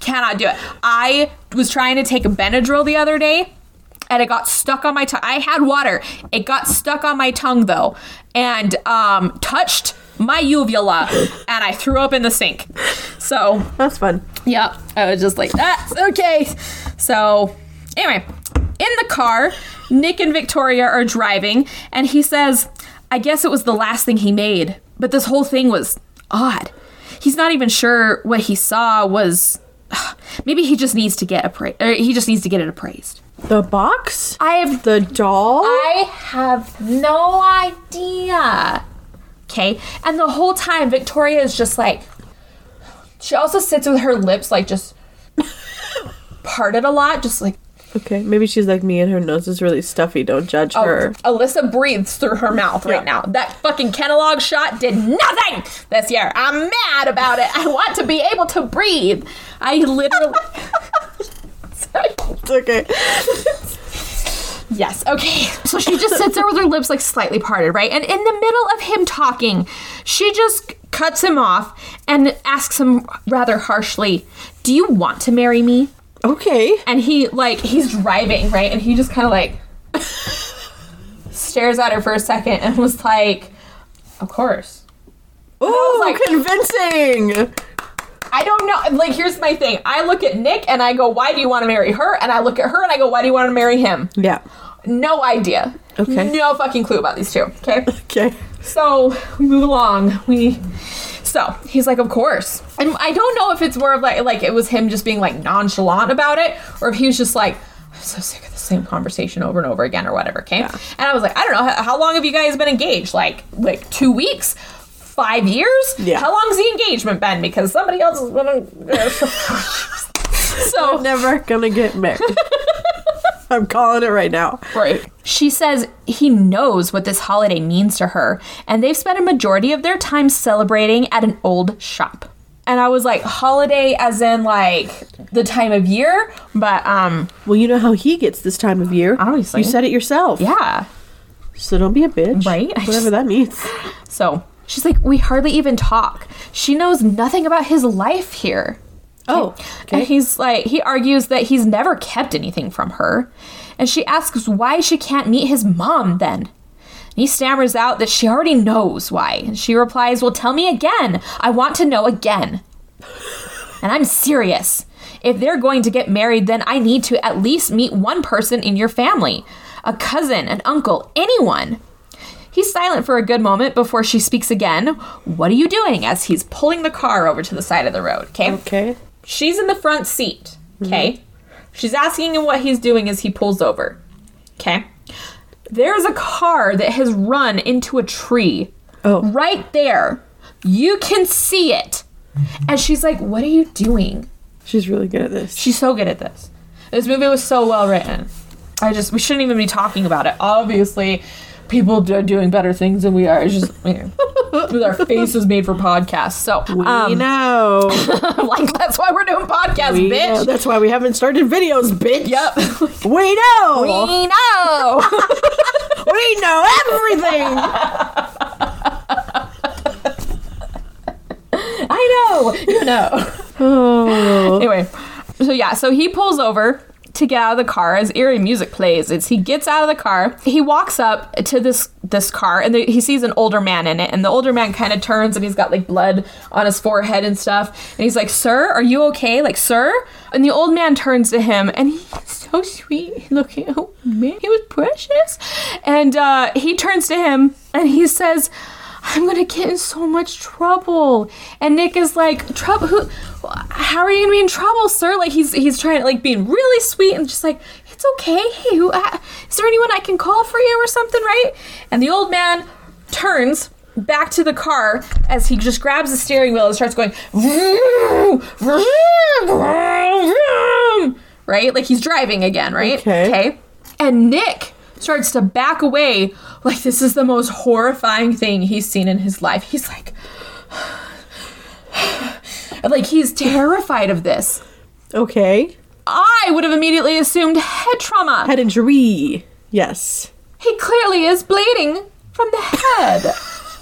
Cannot do it. I was trying to take a Benadryl the other day and it got stuck on my tongue. I had water. It got stuck on my tongue though and um, touched my uvula and I threw up in the sink. So, That's fun. yeah, I was just like, that's okay. So, anyway, in the car, Nick and Victoria are driving, and he says, I guess it was the last thing he made, but this whole thing was odd. He's not even sure what he saw was. Maybe he just needs to get appraised. He just needs to get it appraised. The box? I have The doll? I have no idea. Okay. And the whole time, Victoria is just like, she also sits with her lips like just parted a lot, just like, okay, maybe she's like me and her nose is really stuffy. Don't judge oh, her. Alyssa breathes through her mouth right Yeah. now. That fucking Kenalog shot did nothing this year. I'm mad about it. I want to be able to breathe. I literally. It's okay. Yes. Okay. So she just sits there with her lips like slightly parted, right? And in the middle of him talking, she just cuts him off and asks him rather harshly, "Do you want to marry me?" Okay. And he like he's driving, right? And he just kind of like stares at her for a second and was like, "Of course." Oh, like- convincing. I don't know. Like, here's my thing. I look at Nick and I go, "Why do you want to marry her?" And I look at her and I go, "Why do you want to marry him?" Yeah. No idea. Okay. No fucking clue about these two. Okay. Okay. So we move along. We so he's like, of course. And I don't know if it's more of like like it was him just being like nonchalant about it, or if he was just like, I'm so sick of the same conversation over and over again, or whatever. Okay. And I was like, I don't know, how, how long have you guys been engaged? Like like two weeks. Five years? Yeah. How long's the engagement been? Because somebody else is gonna. so Never gonna get married. I'm calling it right now. Right. She says he knows what this holiday means to her, and they've spent a majority of their time celebrating at an old shop. And I was like, holiday as in like the time of year, but um Well, you know how he gets this time of year. Obviously. You said it yourself. yeah. So don't be a bitch. Right? I Whatever just- that means. So she's like, we hardly even talk. She knows nothing about his life here. Oh. And he's like, he argues that he's never kept anything from her. And she asks why she can't meet his mom then. And he stammers out that she already knows why. And she replies, Well, tell me again. I want to know again. And I'm serious. If they're going to get married, then I need to at least meet one person in your family a cousin, an uncle, anyone. He's silent for a good moment before she speaks again. What are you doing? As he's pulling the car over to the side of the road. Okay. Okay. She's in the front seat. Okay. Mm-hmm. She's asking him what he's doing as he pulls over. Okay. There's a car that has run into a tree. Oh. Right there. You can see it. Mm-hmm. And she's like, What are you doing? She's really good at this. She's so good at this. This movie was so well written. I just, we shouldn't even be talking about it. Obviously, people are doing better things than we are. It's just, you know, with our faces made for podcasts. So, we um, know. like, that's why we're doing podcasts, we bitch. know. That's why we haven't started videos, bitch. Yep. We know. we know. We know everything. I know. You know. oh. Anyway, so yeah, so he pulls over to get out of the car as eerie music plays. It's he gets out of the car, he walks up to this this car, and the, he sees an older man in it, and the older man kind of turns and he's got like blood on his forehead and stuff, and he's like, "Sir, are you okay? Like, sir?" And the old man turns to him, and he's so sweet looking. Oh man, he was precious, and uh, he turns to him and he says. I'm gonna get in so much trouble. And Nick is like, trouble? Who? How are you gonna be in trouble, sir? Like he's he's trying to like being really sweet and just like, it's okay. Hey, who? Uh, is there anyone I can call for you or something, right? And the old man turns back to the car as he just grabs the steering wheel and starts going, vroom, vroom, vroom, vroom, right? Like he's driving again, right? Okay. Okay. And Nick starts to back away like this is the most horrifying thing he's seen in his life. He's like, like he's terrified of this. Okay. I would have immediately assumed head trauma. Head injury. Yes. He clearly is bleeding from the head.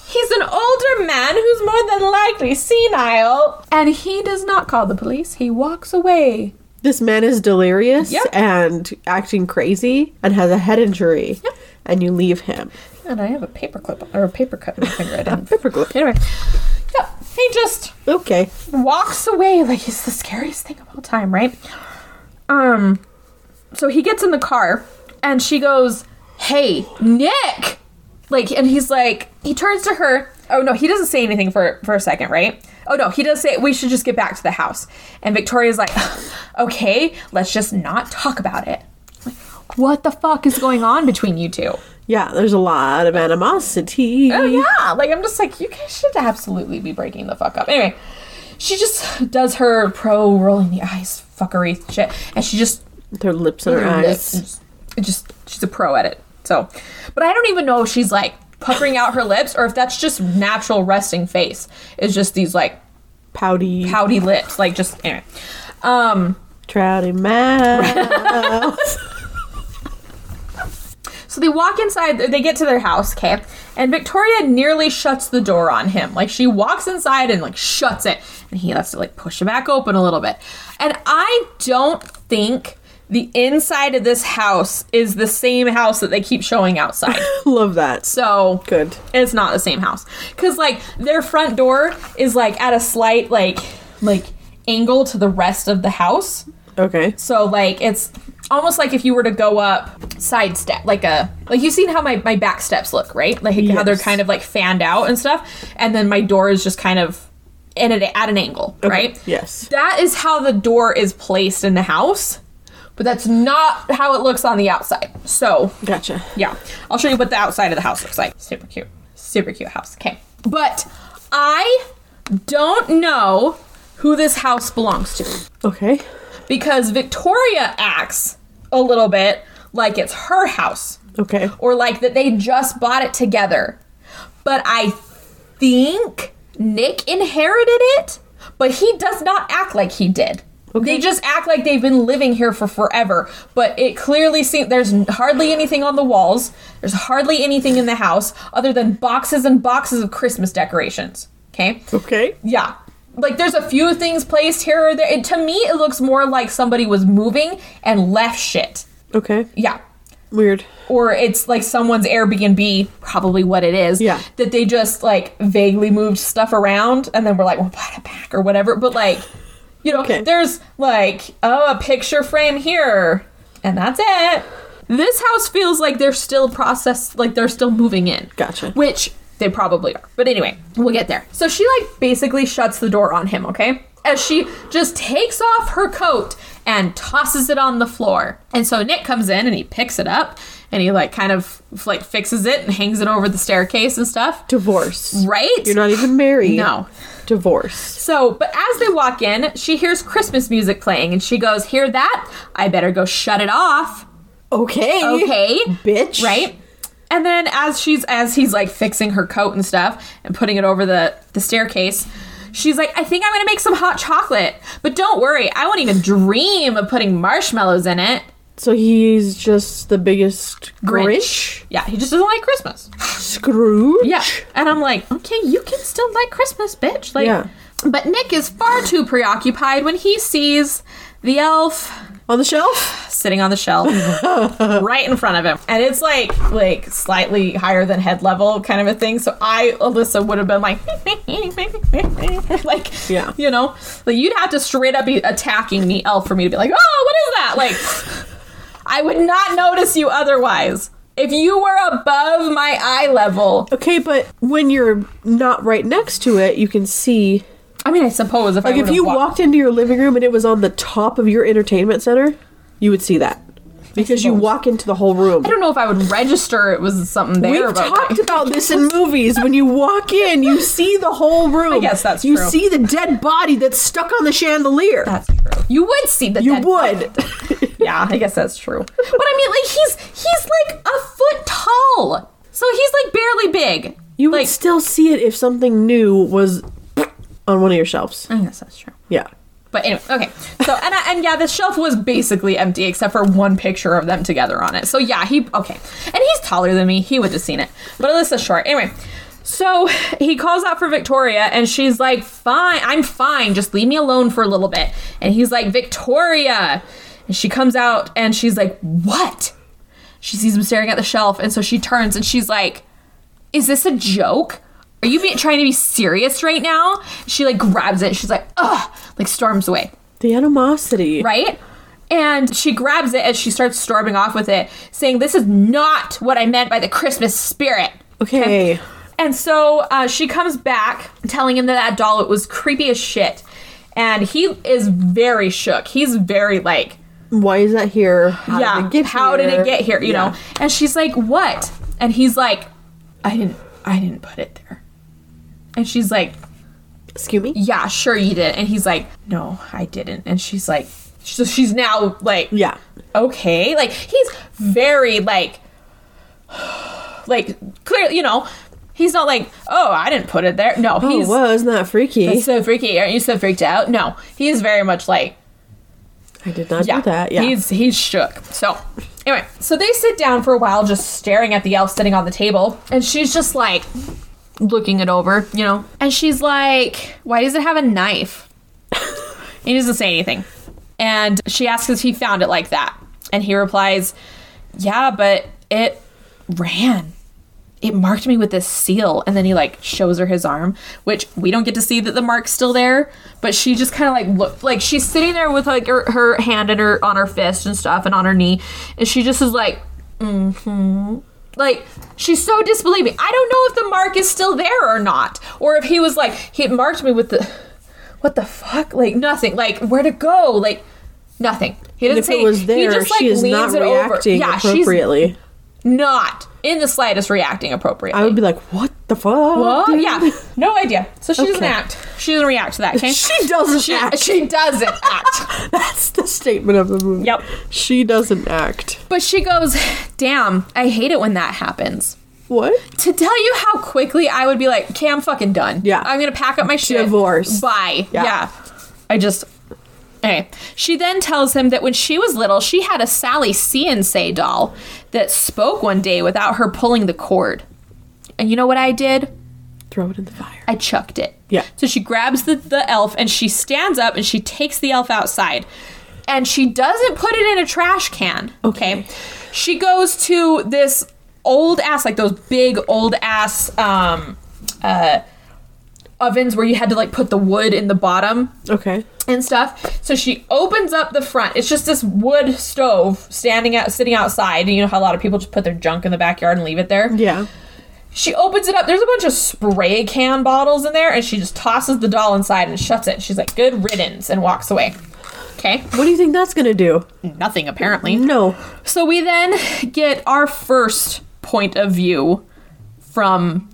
He's an older man who's more than likely senile. And he does not call the police. He walks away. This man is delirious Yep. and acting crazy and has a head injury. Yep. And you leave him. And I have a paper clip or a paper cut in my finger. I didn't. Paperclip. Anyway, yeah, he just Okay. walks away like he's the scariest thing of all time, right? Um, so he gets in the car and she goes, "Hey, Nick!" Like, and he's like, he turns to her. Oh no, he doesn't say anything for for a second, right? Oh no, he does say we should just get back to the house. And Victoria's like, "Okay, let's just not talk about it." Like, what the fuck is going on between you two? Yeah, there's a lot of animosity. Oh yeah, like I'm just like you guys should absolutely be breaking the fuck up. Anyway, she just does her pro rolling the eyes fuckery shit, and she just her lips and her eyes. just, just she's a pro at it. So, but I don't even know if she's like puckering out her lips or if that's just natural resting face. It's just these like Pouty. pouty lips, like just anyway. Um, Trouty mouth. So they walk inside, they get to their house, okay? And Victoria nearly shuts the door on him. Like she walks inside and like shuts it. And he has to like push it back open a little bit. And I don't think the inside of this house is the same house that they keep showing outside. Love that. So Good. it's not the same house. Cause like their front door is like at a slight like like angle to the rest of the house. Okay. So like it's almost like if you were to go up side step, like a like you've seen how my, my back steps look, right? Like how they're kind of like fanned out and stuff, and then my door is just kind of in it at an angle, right? Yes. That is how the door is placed in the house, but that's not how it looks on the outside. So Gotcha. yeah, I'll show you what the outside of the house looks like. Super cute, super cute house. Okay, but I don't know who this house belongs to Okay. because Victoria acts a little bit like it's her house Okay. or like that they just bought it together. But I think Nick inherited it, but he does not act like he did. They just act like they've been living here for forever, but it clearly seems there's hardly anything on the walls. There's hardly anything in the house other than boxes and boxes of Christmas decorations. Okay? Okay. Yeah. Like there's a few things placed here or there. It, to me, it looks more like somebody was moving and left shit. Okay. Yeah. Weird. Or it's like someone's Airbnb, probably what it is. Yeah. That they just like vaguely moved stuff around and then we're like, we'll put it back or whatever. But like, you know, Okay. there's like, oh, a picture frame here. And that's it. This house feels like they're still processed, like they're still moving in. Gotcha. Which they probably are. But anyway, we'll get there. So she like basically shuts the door on him, okay? As she just takes off her coat and tosses it on the floor. And so Nick comes in and he picks it up and he like kind of like fixes it and hangs it over the staircase and stuff. Divorce. Right? You're not even married. No. Divorce. So, but as they walk in, she hears Christmas music playing and she goes, Hear that? I better go shut it off. Okay. Okay. Bitch. right and then as she's as he's like fixing her coat and stuff and putting it over the the staircase she's like i think i'm gonna make some hot chocolate but don't worry i won't even dream of putting marshmallows in it So he's just the biggest Grinch. Grinch. yeah he just doesn't like christmas Scrooge. yeah and i'm like okay you can still like christmas bitch like Yeah. but nick is far too preoccupied when he sees the elf On the shelf. sitting on the shelf right in front of him and it's like like slightly higher than head level kind of a thing so i alyssa would have been like like Yeah. you know like you'd have to straight up be attacking the elf for me to be like oh what is that like i would not notice you otherwise. If you were above my eye level. Okay, but when you're not right next to it, you can see. i mean i suppose if Like I if you walked- walked into your living room and it was on the top of your entertainment center, you would see that because you walk into the whole room. i don't know if i would register it was something there We've about talked about this in movies. When you walk in, you see the whole room. I guess that's you true. see the dead body that's stuck on the chandelier. that's true you would see the you dead would. Yeah, I guess that's true. But I mean, like he's he's like a foot tall, so he's like barely big. you would still see it if something new was on one of your shelves. I guess that's true. Yeah. But anyway, okay. So and I, and yeah, the shelf was basically empty except for one picture of them together on it. So yeah, he okay, and he's taller than me. He would have seen it. But Alyssa's short. Anyway, so he calls out for Victoria, and she's like, "Fine, I'm fine. Just leave me alone for a little bit." And he's like, "Victoria," and she comes out, and she's like, "What?" She sees him staring at the shelf, and so she turns and she's like, "Is this a joke?" Are you be- trying to be serious right now? She like grabs it. She's like, ugh, like storms away The animosity. right? And she grabs it as she starts storming off with it, saying, This is not what I meant by the Christmas spirit. Okay. And so uh, she comes back telling him that that doll it was creepy as shit. And he is very shook. He's very like, Why is that here? How yeah, did it get how here? did it get here? You Yeah. know? And she's like, What? And he's like, I didn't, I didn't put it there. And she's like, Excuse me? Yeah, sure you did. And he's like, No, I didn't. And she's like, so she's now like, Yeah. okay like he's very like like clearly you know he's not like oh i didn't put it there no Oh, he's well, isn't that freaky? that's so freaky aren't you so freaked out no he is very much like I did not yeah do that. Yeah. he's he's shook so anyway so they sit down for a while just staring at the elf sitting on the table and she's just like looking it over you know? And she's like why does it have a knife? He doesn't say anything. And she asks if he found it like that. And he replies yeah but it ran. It marked me with this seal. And then he like shows her his arm which we don't get to see that the mark's still there but she just kind of like look like she's sitting there with like her, her hand in her on her fist and stuff and on her knee. And she just is like mm-hmm like she's so disbelieving. I don't know if the mark is still there or not or if he was like he marked me with the what the fuck? Like nothing. Like where to go? Like nothing. He And doesn't if say it was there, he just like she is not it over. reacting yeah she's appropriately. Not in the slightest reacting appropriately. I would be like, what the fuck? well, dude?" yeah, no idea. So she doesn't act. She doesn't react to that. Okay, She doesn't She, act. she doesn't act. That's the statement of the movie. Yep. She doesn't act. But she goes, "Damn, I hate it when that happens." What? To tell you how quickly I would be like, "Okay, I'm fucking done. Yeah. I'm gonna pack up my shit. Divorce. Bye. Yeah. Yeah. I just." Okay. She then tells him that when she was little, she had a Sally Ciancé doll that spoke one day without her pulling the cord. And you know what I did? Throw it in the fire. I chucked it. Yeah. So she grabs the, the elf and she stands up and she takes the elf outside. And she doesn't put it in a trash can. Okay. She goes to this old ass, like those big old ass um uh ovens where you had to like put the wood in the bottom Okay. And stuff. So she opens up the front. It's just this wood stove standing out sitting outside. And you know how a lot of people just put their junk in the backyard and leave it there? Yeah. She opens it up. There's a bunch of spray can bottles in there, and she just tosses the doll inside and shuts it. She's like, "Good riddance," and walks away. Okay, What do you think that's gonna do? nothing apparently. No. So we then get our first point of view from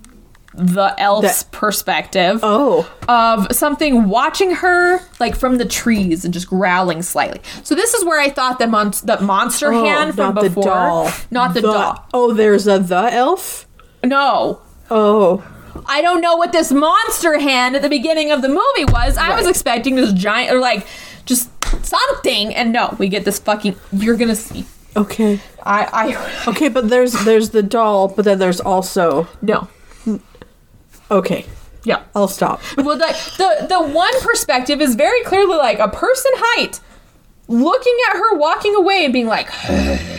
the elf's The- perspective Oh. of something watching her like from the trees and just growling slightly. So this is where I thought the mon- the monster Oh, hand from not before, the doll. not the, doll. Oh, there's a the elf. No, Oh. I don't know what this monster hand at the beginning of the movie was. I was expecting this giant or like just something, and no, we get this fucking. You're gonna see. Okay. I I Okay, but there's there's the doll, but then there's also no. Okay. Yeah. I'll stop. Well, the the the one perspective is very clearly like a person height, looking at her walking away and being like.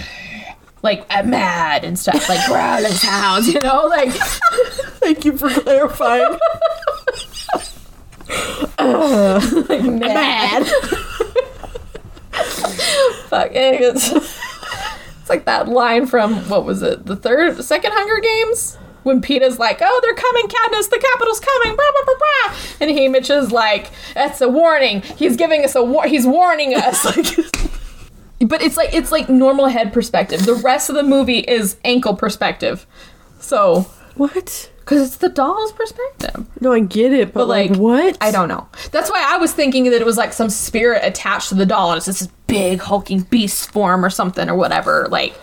Like mad and stuff, like growling sounds, you know, like Thank you for clarifying. like mad. Fuck. It's, it's like that line from what was it? The third, second Hunger Games. When Peeta's like, "Oh, they're coming, Katniss! The Capitol's coming!" Blah blah blah blah, and Haymitch is like, "That's a warning. He's giving us a war. He's warning us." Like, but it's like it's like normal head perspective. The rest of the movie is ankle perspective. So, what? because it's the doll's perspective. No, I get it, but, But like, like, what? I don't know. That's why I was thinking that it was like some spirit attached to the doll, and it's just this big hulking beast form or something or whatever. Like,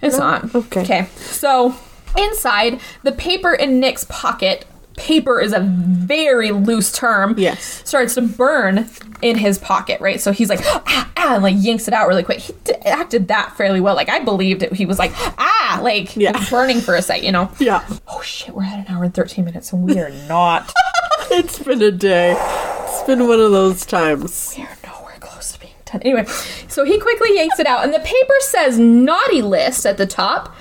it's not. okay. Okay. So inside, the paper in Nick's pocket paper is a very loose term. Yes. Starts to burn in his pocket, right? So he's like, ah, ah, and like yanks it out really quick. He d- acted that fairly well. Like I believed it. He was like, ah, like Yeah. burning for a sec, you know? Yeah. Oh shit, we're at an hour and 13 minutes and we are not, It's been a day. It's been one of those times. we are nowhere close to being done. Anyway, so he quickly yanks it out and the paper says naughty list at the top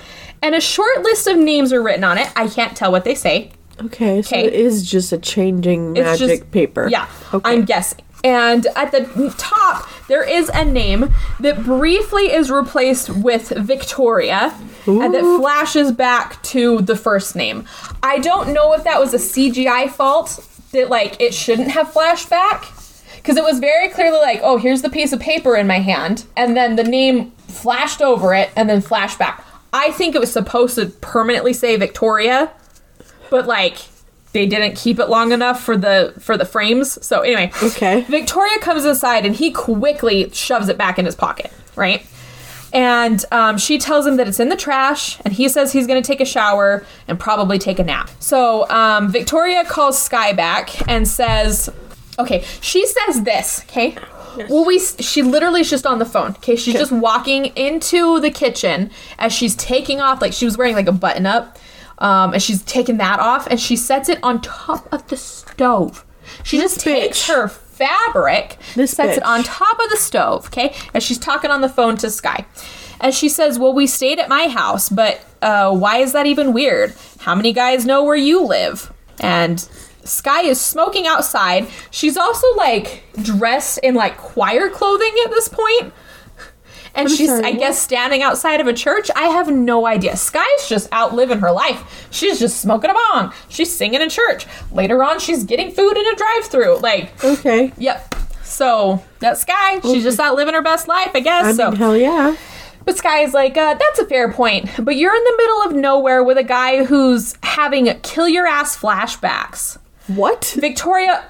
and a short list of names are written on it. I can't tell what they say. Okay, so Okay. it is just a changing It's magic just- paper. Yeah, Okay. I'm guessing. And at the top, there is a name that briefly is replaced with Victoria and that flashes back to the first name. I don't know if that was a CGI fault that, like, it shouldn't have flashed back. Because it was very clearly like, oh, here's the piece of paper in my hand. And then the name flashed over it and then flashed back. I think it was supposed to permanently say Victoria but like they didn't keep it long enough for the for the frames. So anyway, Okay. Victoria comes inside and he quickly shoves it back in his pocket, right? And um, she tells him that it's in the trash, and he says he's going to take a shower and probably take a nap. So um, Victoria calls Sky back and says, "Okay." She says this, okay. Well, we she literally is just on the phone. Okay, she's just walking into the kitchen as she's taking off, like she was wearing like a button up, um, and she's taking that off, and she sets it on top of the stove. She just takes her fabric, This sets it on top of the stove, okay? And she's talking on the phone to Sky. And she says, Well, we stayed at my house, but uh, why is that even weird? How many guys know where you live? And Sky is smoking outside. She's also like dressed in like choir clothing at this point. And I'm she's, sorry, I what? guess, standing outside of a church. I have no idea. Sky's just out living her life. She's just smoking a bong. She's singing in church. Later on, she's getting food in a drive through. Like, Okay. Yep. So that's Sky. She's just out living her best life, I guess. I so, mean, hell yeah. but Sky is like, uh, that's a fair point. But you're in the middle of nowhere with a guy who's having kill your ass flashbacks. What? Victoria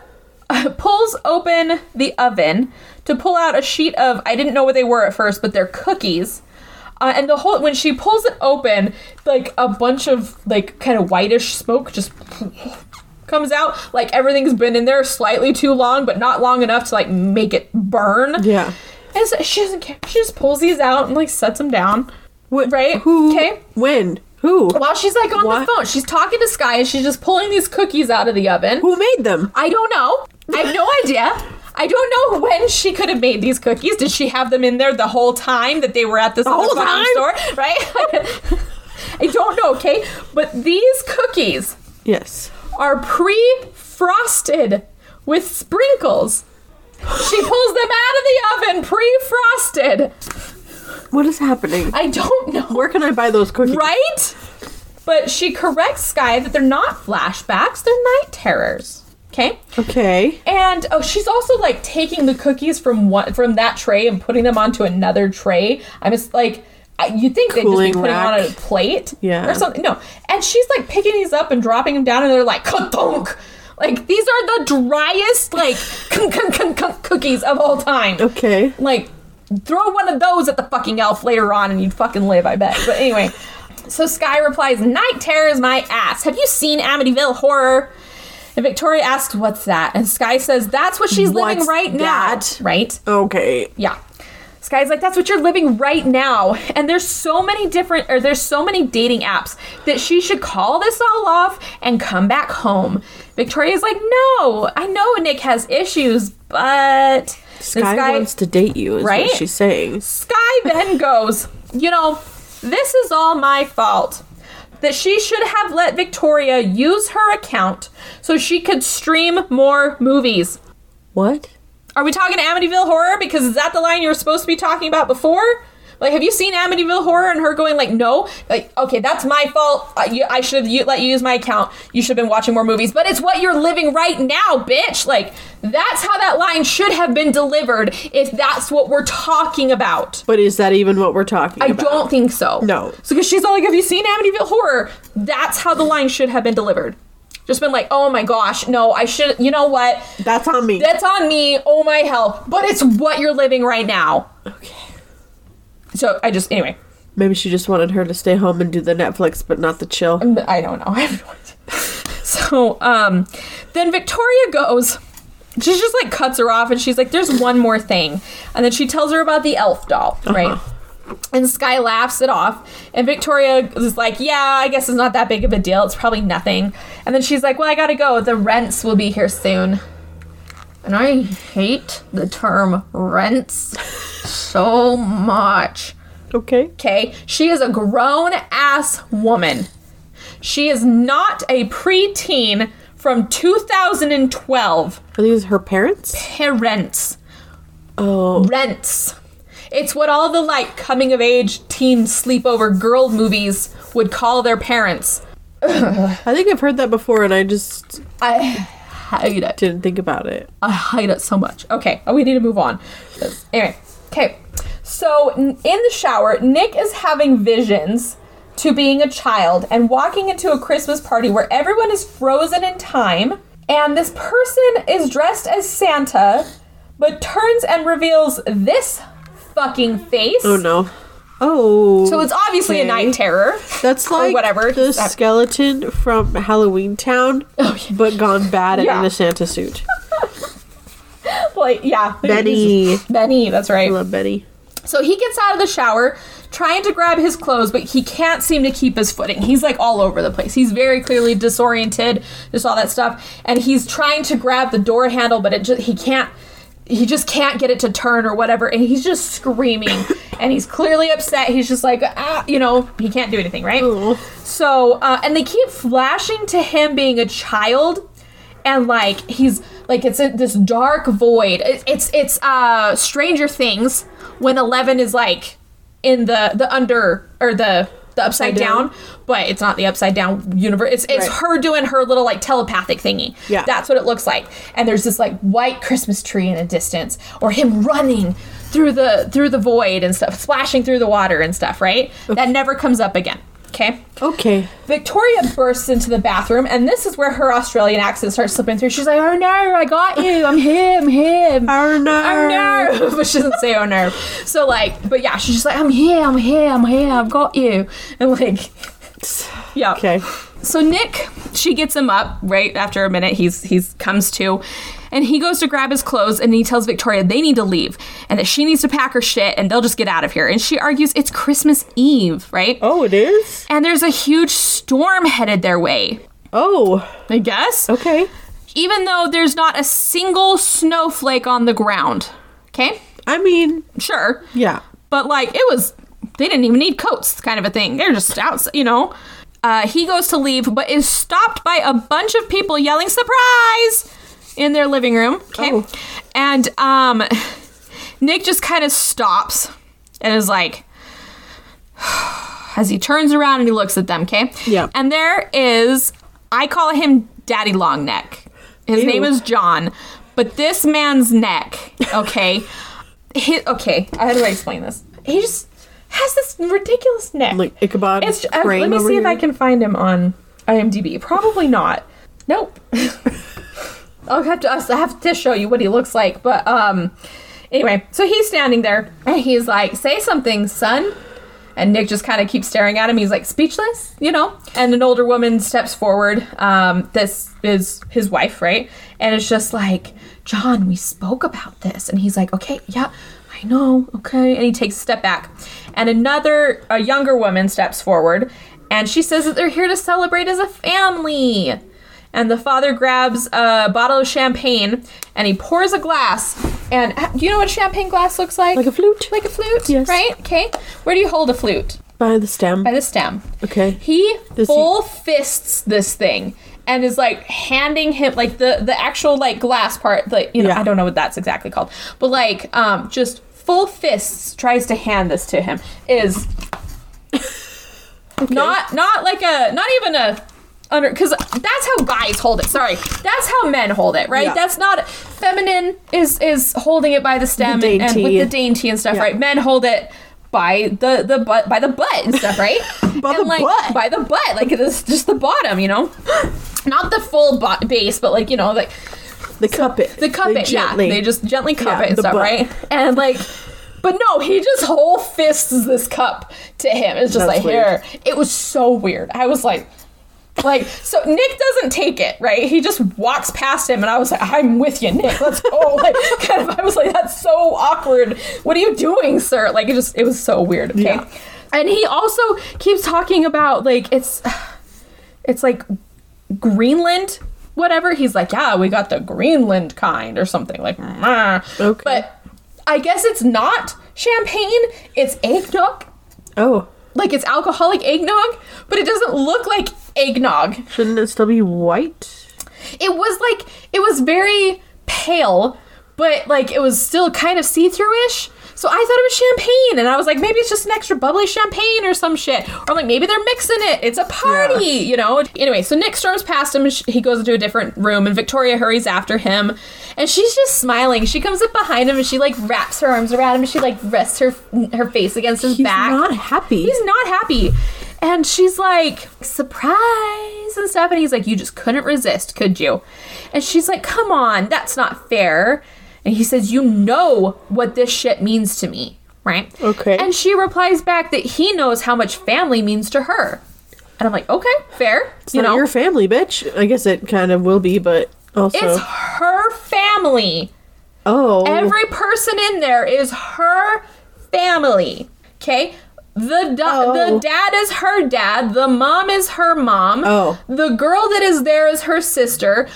uh, pulls open the oven to pull out a sheet of I didn't know what they were at first, but they're cookies. Uh, and the whole when she pulls it open, like a bunch of like kind of whitish smoke just comes out. Like everything's been in there slightly too long, but not long enough to like make it burn. Yeah. And so she doesn't care. She just pulls these out and like sets them down. What? Right? Who? Okay. When? Who? While she's like on the phone, she's talking to Sky and she's just pulling these cookies out of the oven. Who made them? I don't know. I have no idea. I don't know when she could have made these cookies. Did she have them in there the whole time that they were at this other whole time? store? Right? I don't know, okay? But these cookies Yes. are pre-frosted with sprinkles. She pulls them out of the oven pre-frosted. What is happening? I don't know. Where can I buy those cookies? Right? But she corrects Sky that they're not flashbacks, they're night terrors. Okay? Okay. And oh, she's also like taking the cookies from one from that tray and putting them onto another tray. I'm just like, you think they'd just be putting them on a plate, Yeah. or something? No, and she's like picking these up and dropping them down, and they're like ka-dunk. Like these are the driest like cookies of all time. Okay. Like, throw one of those at the fucking elf later on and you'd fucking live, I bet. But anyway, so Sky replies, Night terrors my ass. Have you seen Amityville Horror? And Victoria asks, What's that? And Sky says, That's what she's living What's right now. that? Right? Okay. Yeah. Sky's like, that's what you're living right now. And there's so many different, or there's so many dating apps that she should call this all off and come back home. Victoria's like, no, I know Nick has issues, but. Sky, Sky- wants to date you, is Right? what she's saying. Sky then goes, You know, this is all my fault. That she should have let Victoria use her account so she could stream more movies. What? Are we talking Amityville Horror? Because is that the line you were supposed to be talking about before? Like, have you seen Amityville Horror and her going like, no, like, okay, that's my fault. I, you, I should have let you use my account. You should have been watching more movies. But it's what you're living right now, bitch. Like, that's how that line should have been delivered if that's what we're talking about. But is that even what we're talking I about? I don't think so. No. So because she's all like, "Have you seen Amityville Horror?" That's how the line should have been delivered. Just been like, "Oh my gosh, no, I should. You know what? That's on me. That's on me. Oh my hell! But it's what you're living right now." okay. So I just anyway. Maybe she just wanted her to stay home and do the Netflix, but not the chill. I don't know. I have no idea. So um, then Victoria goes. She just like cuts her off and she's like, "There's one more thing," and then she tells her about the elf doll, right? And Sky laughs it off, and Victoria is like, "Yeah, I guess it's not that big of a deal. It's probably nothing." And then she's like, "Well, I gotta go. The rents will be here soon." And I hate the term rents so much. Okay. Okay, she is a grown ass woman. She is not a preteen from 2012. Are these her parents? Parents. Oh. Rents. It's what all the like coming of age teen sleepover girl movies would call their parents. I think I've heard that before and I just I hate it. didn't think about it. I hate it so much. Okay, oh, we need to move on. Anyway, okay. So in the shower, Nick is having visions to being a child and walking into a Christmas party where everyone is frozen in time, and this person is dressed as Santa, but turns and reveals this fucking face. Oh no. Oh. So it's obviously a night terror. That's or like whatever. the That- skeleton from Halloween Town, Oh, yeah. but gone bad Yeah. in a Santa suit. Like, yeah. Benny. Benny, that's right. I love Betty. So he gets out of the shower, trying to grab his clothes, but he can't seem to keep his footing. He's like all over the place. He's very clearly disoriented, just all that stuff. And he's trying to grab the door handle, but it just he can't. He just can't get it to turn or whatever, and he's just screaming, and he's clearly upset. He's just like, ah, you know, he can't do anything, right? So, uh, and they keep flashing to him being a child, and like he's like it's in this dark void. It, it's it's uh Stranger Things when Eleven is like in the the under or the the upside Upside down. down, but it's not the upside down universe. It's it's Right. her doing her little like telepathic thingy. Yeah. that's what it looks like. And there's this like white Christmas tree in the distance, or him running through the through the void and stuff, splashing through the water and stuff. Right, that never comes up again. Okay. Okay. Victoria bursts into the bathroom, and this is where her Australian accent starts slipping through. She's like, "Oh no, I got you! I'm him, him." Oh no. Oh no! but she doesn't say "oh no." So like, but yeah, she's just like, "I'm here, I'm here, I'm here, I've got you," and like, yeah. Okay. So Nick, she gets him up right after a minute. He's he's comes to, and he goes to grab his clothes, and he tells Victoria they need to leave, and that she needs to pack her shit, and they'll just get out of here. And she argues it's Christmas Eve, right? Oh, it is? And there's a huge storm headed their way. Oh. I guess. Okay. Even though there's not a single snowflake on the ground. Okay? I mean, Sure. yeah. But like it was they didn't even need coats kind of a thing. They're just out, you know. Uh, he goes to leave but is stopped by a bunch of people yelling surprise in their living room. Okay? Oh. And um Nick just kind of stops and is like as he turns around and he looks at them, okay? Yeah. And there is I call him Daddy Long Neck. His Ew. name is John, but this man's neck, okay? He, okay, how do I explain this? He just has this ridiculous neck. Like Ichabod it's, uh, Crane let me over see if. I can find him on IMDb. Probably not. Nope. I'll have to I have to show you what he looks like. But um, anyway, so he's standing there and he's like, "Say something, son." And Nick just kind of keeps staring at him. He's like speechless, you know. And an older woman steps forward. Um, this is his wife, right? And it's just like, John, we spoke about this. And he's like, okay, yeah, I know, okay. And he takes a step back. And another, a younger woman steps forward, and she says that they're here to celebrate as a family. And the father grabs a bottle of champagne and he pours a glass. And do you know what a champagne glass looks like? Like a flute? Like a flute, Yes. right? Okay. Where do you hold a flute? By the stem. By the stem. okay. He Does he- full fists this thing and is like handing him like the the actual like glass part. Like you know, Yeah. I don't know what that's exactly called, but like um just full fists tries to hand this to him is not not like a not even a under because that's how guys hold it. Sorry, that's how men hold it, right? Yeah. That's not feminine is is holding it by the stem The and, and with the dainty and stuff, Yeah. right? Men hold it by the the butt by the butt and stuff, right? By And, the like, butt. by the butt, like it's just the bottom, you know, not the full bo- base, but like you know, like The cup it. the cup They it, gently- yeah. They just gently cup Yeah, it and stuff, butt. right? And like, but no, he just whole fists this cup to him. It's just That's like weird. here. It was so weird. I was like, Like, so Nick doesn't take it, right? He just walks past him, and I was like, I'm with you, Nick. Let's go. Like, kind of, I was like, that's so awkward. What are you doing, sir? Like, it just, it was so weird. Okay. Yeah. And he also keeps talking about, like, it's, it's like Greenland, whatever. He's like, yeah, we got the Greenland kind or something. Like. Okay. But I guess it's not champagne, it's eggnog. Oh, Like, it's alcoholic eggnog, but it doesn't look like eggnog. shouldn't it still be white? It was like it was very pale, but like it was still kind of see-through-ish. So I thought it was champagne, and I was like, maybe it's just an extra bubbly champagne or some shit, or like maybe they're mixing it. It's a party, you know. Anyway, so Nick storms past him. He goes into a different room, and Victoria hurries after him, and she's just smiling. She comes up behind him, and she like wraps her arms around him, and she like rests her her face against his He's back. He's not happy. He's not happy. And she's like, surprise and stuff. And he's like, you just couldn't resist, could you? And she's like, come on, that's not fair. And he says, you know what this shit means to me, right? Okay. And she replies back that he knows how much family means to her. And I'm like, okay, fair. It's you not know, your family, bitch. I guess it kind of will be, but also. it's her family. oh. Every person in there is her family. Okay? The da- Oh. the dad is her dad, the mom is her mom. Oh. The girl that is there is her sister.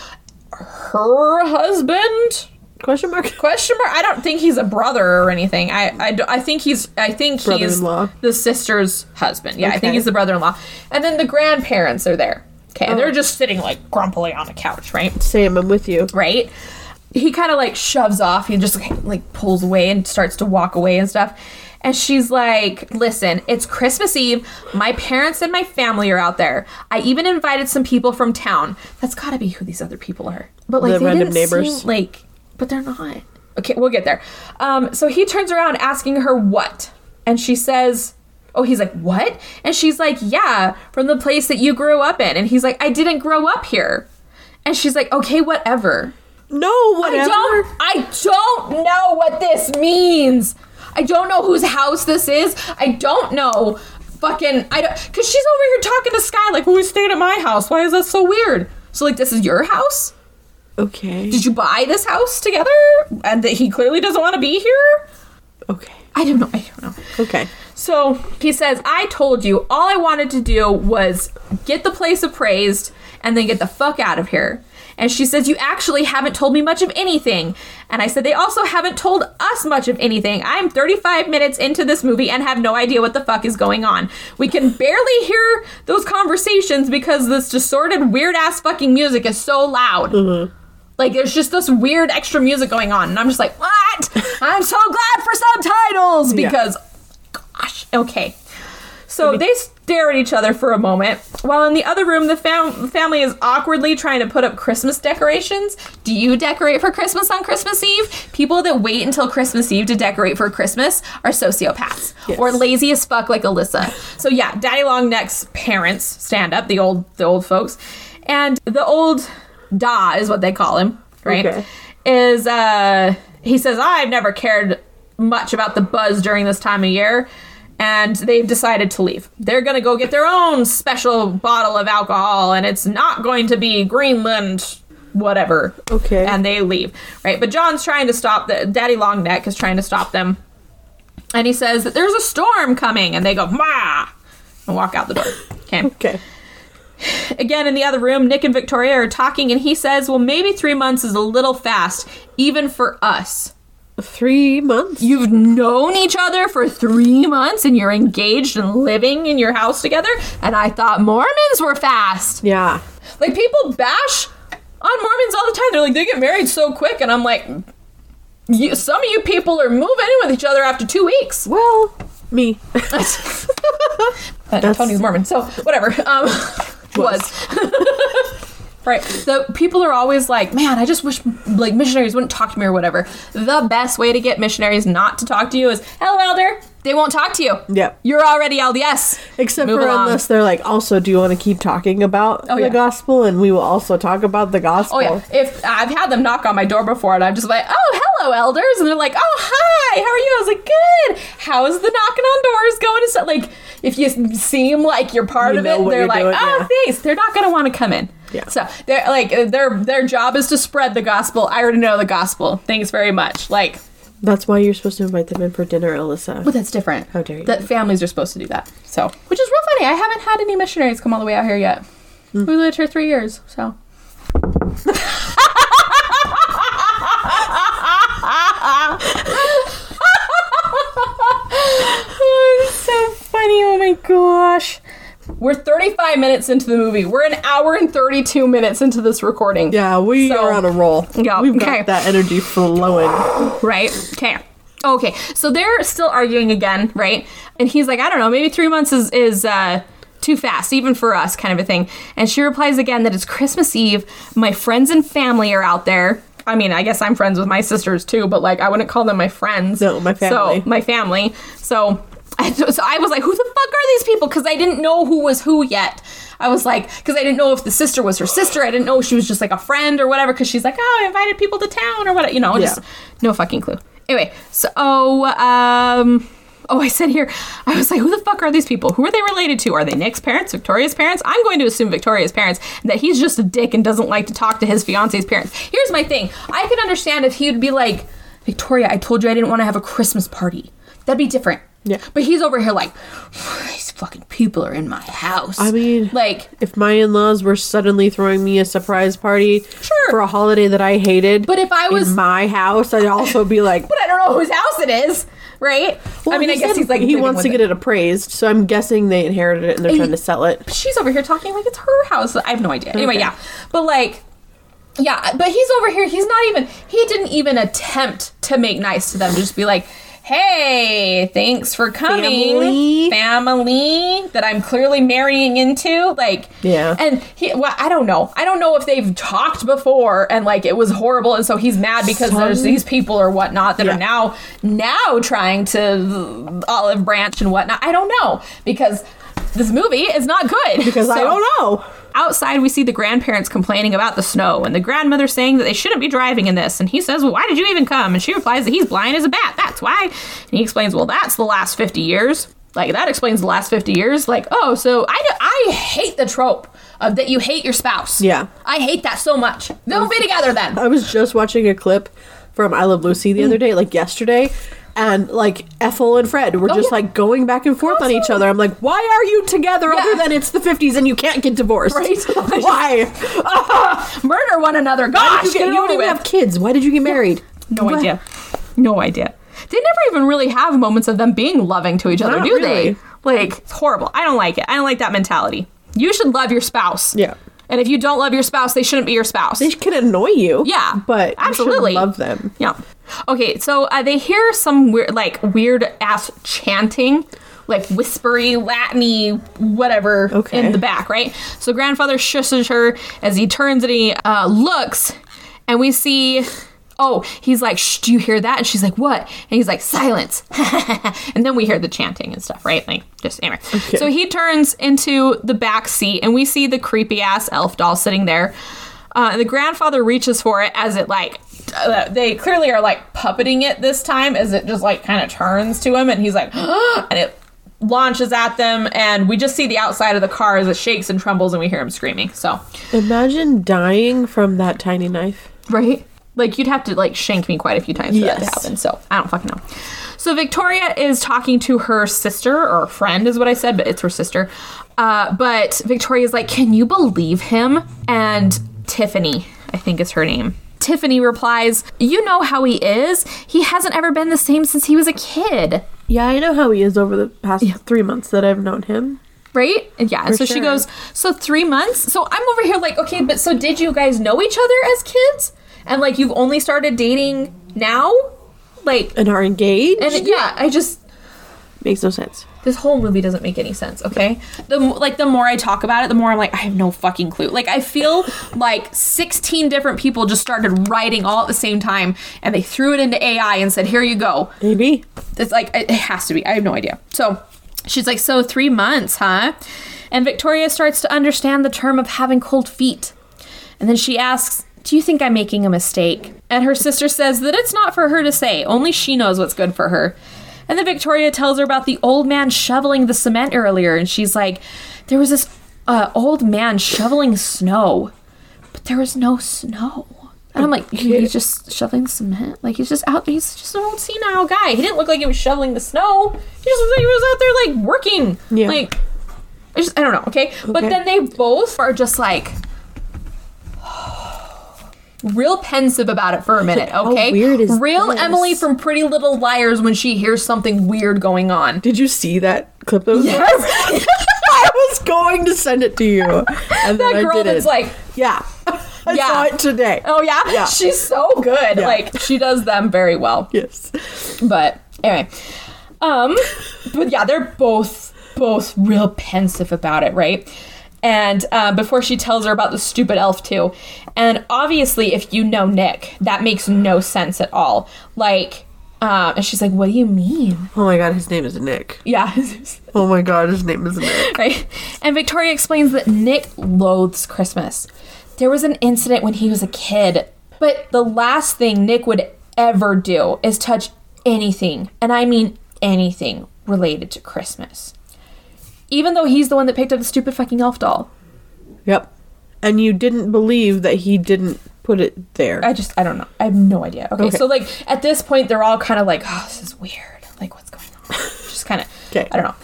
Her husband? Question mark? Question mark. I don't think he's a brother or anything. I I, I think he's I think he's the sister's husband. Yeah, I think he's the brother-in-law. And then the grandparents are there. Okay, and Oh. they're just sitting like grumpily on a couch, right? Sam, I'm with you. right? He kind of like shoves off. He just like, like pulls away and starts to walk away and stuff. And she's like, "Listen, it's Christmas Eve. My parents and my family are out there. I even invited some people from town. That's got to be who these other people are. But like The they random didn't neighbors. seem like, but they're not. Okay, we'll get there. Um, so he turns around asking her what, and she says." Oh, he's like, what? And she's like, yeah, from the place that you grew up in. And he's like, I didn't grow up here. And she's like, okay, whatever. No, whatever. I don't I don't know what this means. I don't know whose house this is. I don't know. Fucking I don't cuz she's over here talking to Sky like, "Who stayed at my house? Why is that so weird?" So like this is your house? Okay. Did you buy this house together? And that he clearly doesn't want to be here? Okay. I don't know. I don't know. Okay. So he says, I told you all I wanted to do was get the place appraised and then get the fuck out of here. And she says, You actually haven't told me much of anything. And I said, They also haven't told us much of anything. I'm 35 minutes into this movie and have no idea what the fuck is going on. We can barely hear those conversations because this distorted, weird ass fucking music is so loud. Mm-hmm. Like there's just this weird extra music going on, and I'm just like, what? I'm so glad for subtitles Yeah. because, gosh, okay. So they stare at each other for a moment, while in the other room, the fam- family is awkwardly trying to put up Christmas decorations. Do you decorate for Christmas on Christmas Eve? People that wait until Christmas Eve to decorate for Christmas are sociopaths Yes. or lazy as fuck like Alyssa. So yeah, Daddy Longneck's parents stand up, the old the old folks, and the old Da is what they call him, right? Okay. Is uh he says I've never cared much about the buzz during this time of year. And they've decided to leave. They're gonna go get their own special bottle of alcohol, and it's not going to be Greenland, whatever. Okay. And they leave, right? But John's trying to stop the Daddy Longneck is trying to stop them, and he says that there's a storm coming, and they go ma, and walk out the door. Okay. Okay. Again, in the other room, Nick and Victoria are talking, and he says, Well, maybe three months is a little fast, even for us. Three months? You've known each other for three months and you're engaged and living in your house together, and I thought Mormons were fast. yeah. Like, people bash on Mormons all the time. They're like, they get married so quick, and I'm like, you, some of you people are moving in with each other after two weeks. Well, me. Tony's Mormon, so whatever. Um, was. right. So people are always like, man, I just wish like missionaries wouldn't talk to me or whatever. The best way to get missionaries not to talk to you is, hello, elder. They won't talk to you. Yep. You're already LDS. Except Move for along. unless they're like, also, do you want to keep talking about Oh, the yeah. gospel? And we will also talk about the gospel. Oh yeah. If I've had them knock on my door before, and I'm just like, "Oh, hello, elders," and they're like, "Oh, hi. How are you?" I was like, "Good. How's the knocking on doors going?" And stuff like, if you seem like you're part You of it, they're like, doing, oh, yeah. thanks. They're not gonna want to come in. Yeah. So they're like their their job is to spread the gospel. I already know the gospel. Thanks very much. Like, That's why you're supposed to invite them in for dinner, Alyssa. but that's different. How dare you. That families are supposed to do that. So, which is real funny. I haven't had any missionaries come all the way out here yet. Hmm. We lived here three years, so. oh, funny. Oh my gosh. We're 35 minutes into the movie. We're an hour and 32 minutes into this recording. yeah, we So- are on a roll. Yeah, We've okay. got that energy flowing. Right? Okay. Okay. So they're still arguing again, right? And he's like, I don't know, maybe three months is is uh too fast, even for us, kind of a thing. And she replies again that it's Christmas Eve. My friends and family are out there. I mean, I guess I'm friends with my sisters too, but like I wouldn't call them my friends. No, my family. So my family. So I, so I was like, who the fuck are these people? Because I didn't know who was who yet. I was like, because I didn't know if the sister was her sister. I didn't know if she was just like a friend or whatever. Because she's like, oh, I invited people to town or whatever. You know, just Yeah. no fucking clue. Anyway, so um. Oh, I said here, I was like, who the fuck are these people? Who are they related to? Are they Nick's parents, Victoria's parents? I'm going to assume Victoria's parents, that he's just a dick and doesn't like to talk to his fiance's parents. Here's my thing I could understand if he'd be like, Victoria, I told you I didn't want to have a Christmas party. That'd be different. Yeah. But he's over here like, these fucking people are in my house. I mean- like, If my in-laws were suddenly throwing me a surprise party Sure. for a holiday that I hated, But if I was- in my house, I'd also be like, but I don't know whose house it is, right? Well, I mean, I guess he's like, he wants to get it appraised, so I'm guessing they inherited it and they're And trying to sell it. she's over here talking like it's her house. I have no idea. Anyway, Okay. yeah. But like yeah, but he's over here. He's not even he didn't even attempt to make nice to them. Just be like, "Hey, thanks for coming." Family. Family that I'm clearly marrying into. Like Yeah. And he well, I don't know. I don't know if they've talked before and like it was horrible and so he's mad because there's these people or whatnot that Yeah. are now now trying to olive branch and whatnot. I don't know because this movie is not good. Because I don't know. Outside, we see the grandparents complaining about the snow, and the grandmother saying that they shouldn't be driving in this. And he says, Well, why did you even come? And she replies that he's blind as a bat. That's why. And he explains, Well, that's the last 50 years. Like, that explains the last 50 years. Like, oh, so I, do- I hate the trope of that you hate your spouse. Yeah. I hate that so much. Don't be together then. I was just watching a clip from I Love Lucy the other day, like yesterday, and like Ethel and Fred were Oh, just yeah. like going back and forth on each other. I'm like, why are you together Yeah. other than it's the 50s and you can't get divorced? Right. Why? Murder one another. Gosh, you, get get, you don't even with. have kids. Why did you get married? No What? idea. No idea. They never even really have moments of them being loving to each other, Not do really. they? Like, it's horrible. I don't like it. I don't like that mentality. You should love your spouse. Yeah. And if you don't love your spouse, they shouldn't be your spouse. They can annoy you. Yeah, But absolutely. you should love them. yeah. Okay, so uh, they hear some weird, like weird ass chanting, like whispery, Latiny, whatever, Okay. in the back, right? So grandfather shushes her as he turns and he uh, looks, and we see. Oh, he's like, Shh, do you hear that? And she's like, what? And he's like, silence. and then we hear the chanting and stuff, right? Like, just anyway. So he turns into the back seat, and we see the creepy ass elf doll sitting there. Uh, and the grandfather reaches for it as it like uh, they clearly are like puppeting it this time as it just like kind of turns to him and he's like and it launches at them and we just see the outside of the car as it shakes and trembles and we hear him screaming so Imagine dying from that tiny knife. right like you'd have to like shank me quite a few times for that to happen so i don't fucking know. So victoria is talking to her sister or friend is what i said but it's her sister. Uh, but victoria's like can you believe him? And tiffany i think is her name. Tiffany replies you know how he is. He hasn't ever been the same since he was a kid. Yeah, I know how he is over the past three months that I've known him. right? And yeah, For so she goes, so three months. So I'm over here like, okay, but so did you guys know each other as kids? And like you've only started dating now? Like, And are engaged? and yeah, I just Makes no sense. this whole movie doesn't make any sense. Okay, the like the more I talk about it, the more I'm like, I have no fucking clue. Like I feel like 16 different people just started writing all at the same time, and they threw it into AI and said, "Here you go." Maybe. It's like it has to be. I have no idea. So she's like, so three months, huh? And Victoria starts to understand the term of having cold feet. And then she asks, Do you think I'm making a mistake? And her sister says that it's not for her to say, only she knows what's good for her. And then Victoria tells her about the old man shoveling the cement earlier, and she's like, "There was this uh, old man shoveling snow, but there was no snow." And I'm like, he's just shoveling cement. Like he's just out. He's just an old senile guy. He didn't look like he was shoveling the snow. He just looked like he was out there like working. Yeah. Like I just I don't know. Okay, but then they both are just like real pensive about it for a minute. How Okay, weird is real this? Emily from Pretty Little Liars when she hears something weird going on. Did you see that clip? That was Yes, I was going to send it to you, and then that girl that's like, yeah, I Yeah. saw it today. oh yeah, Yeah. she's so good. Yeah. Like she does them very well. Yes. But anyway, um, but yeah, they're both both real pensive about it, right? And uh, before she tells her about the stupid elf too, and obviously, if you know Nick, that makes no sense at all. Like, um, and she's like, "What do you mean?" Oh my god, his name is Nick. Yeah, Oh my god, his name is Nick. right. And Victoria explains that Nick loathes Christmas. There was an incident when he was a kid, but the last thing Nick would ever do is touch anything, and I mean anything related to Christmas. Even though he's the one that picked up the stupid fucking elf doll. Yep. And you didn't believe that he didn't put it there. I just, I don't know. I have no idea. Okay, Okay. so like at this point, they're all kind of like, oh, this is weird. Like, what's going on? just kind of, Okay. I don't know.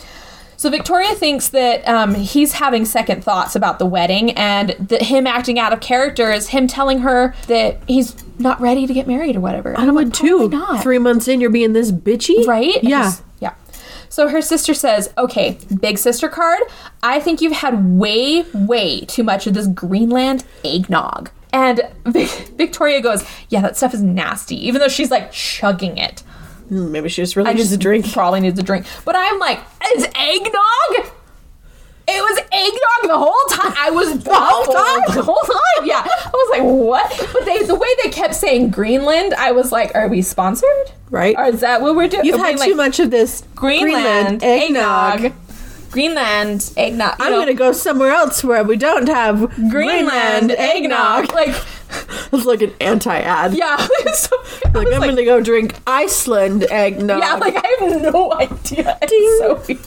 So Victoria thinks that um, he's having second thoughts about the wedding, and that him acting out of character is him telling her that he's not ready to get married or whatever. I would like, too. Not. Three months in, you're being this bitchy, right? Yeah. just- yeah. So her sister says, "Okay, big sister card. I think you've had way, way too much of this Greenland eggnog." And Vic- Victoria goes, "Yeah, that stuff is nasty." Even though she's like chugging it. Hmm, Maybe she just really I needs just a drink. Probably needs a drink. But I'm like, is eggnog? It was eggnog the whole time. I was the whole time? The whole time, yeah. I was like, what? But they, the way they kept saying Greenland, I was like, are we sponsored? Right. Or is that what we're doing? You've had like, too much of this Greenland, eggnog. Greenland eggnog. I'm know, gonna go somewhere else where we don't have Greenland eggnog. Like, It's like an anti-ad. yeah. so, Like I'm like, gonna go drink Iceland eggnog. yeah, like I have no idea. It's so weird.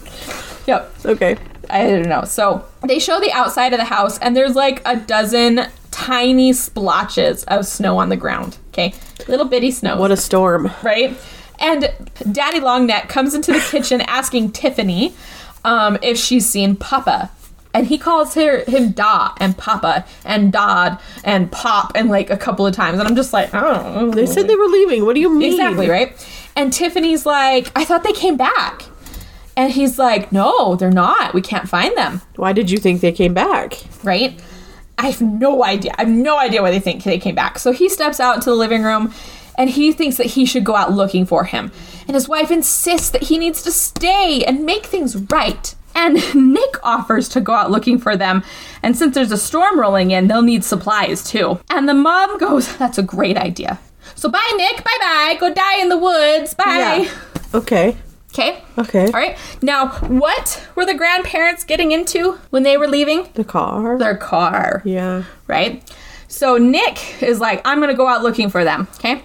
Yep. okay. I don't know. So they show the outside of the house, and there's like a dozen tiny splotches of snow on the ground. Okay, little bitty snow. What a storm. right? And Daddy Longneck comes into the kitchen asking Tiffany um, if she's seen Papa. And he calls her him Da and Papa and Dodd and Pop and like a couple of times. And I'm just like, oh. They said they were leaving. What do you mean? Exactly, right? And Tiffany's like, I thought they came back. And he's like, no, they're not. We can't find them, Why did you think they came back? right? I have no idea. I have no idea why they think they came back. So he steps out into the living room and he thinks that he should go out looking for him. And his wife insists that he needs to stay and make things right. And Nick offers to go out looking for them. And since there's a storm rolling in, they'll need supplies too. And the mom goes, That's a great idea. So bye, Nick. Bye bye. Go die in the woods. Bye. Okay. Okay. Okay. All right. Now, what were the grandparents getting into when they were leaving? The car. Their car yeah. right? So Nick is like, I'm gonna go out looking for them, okay?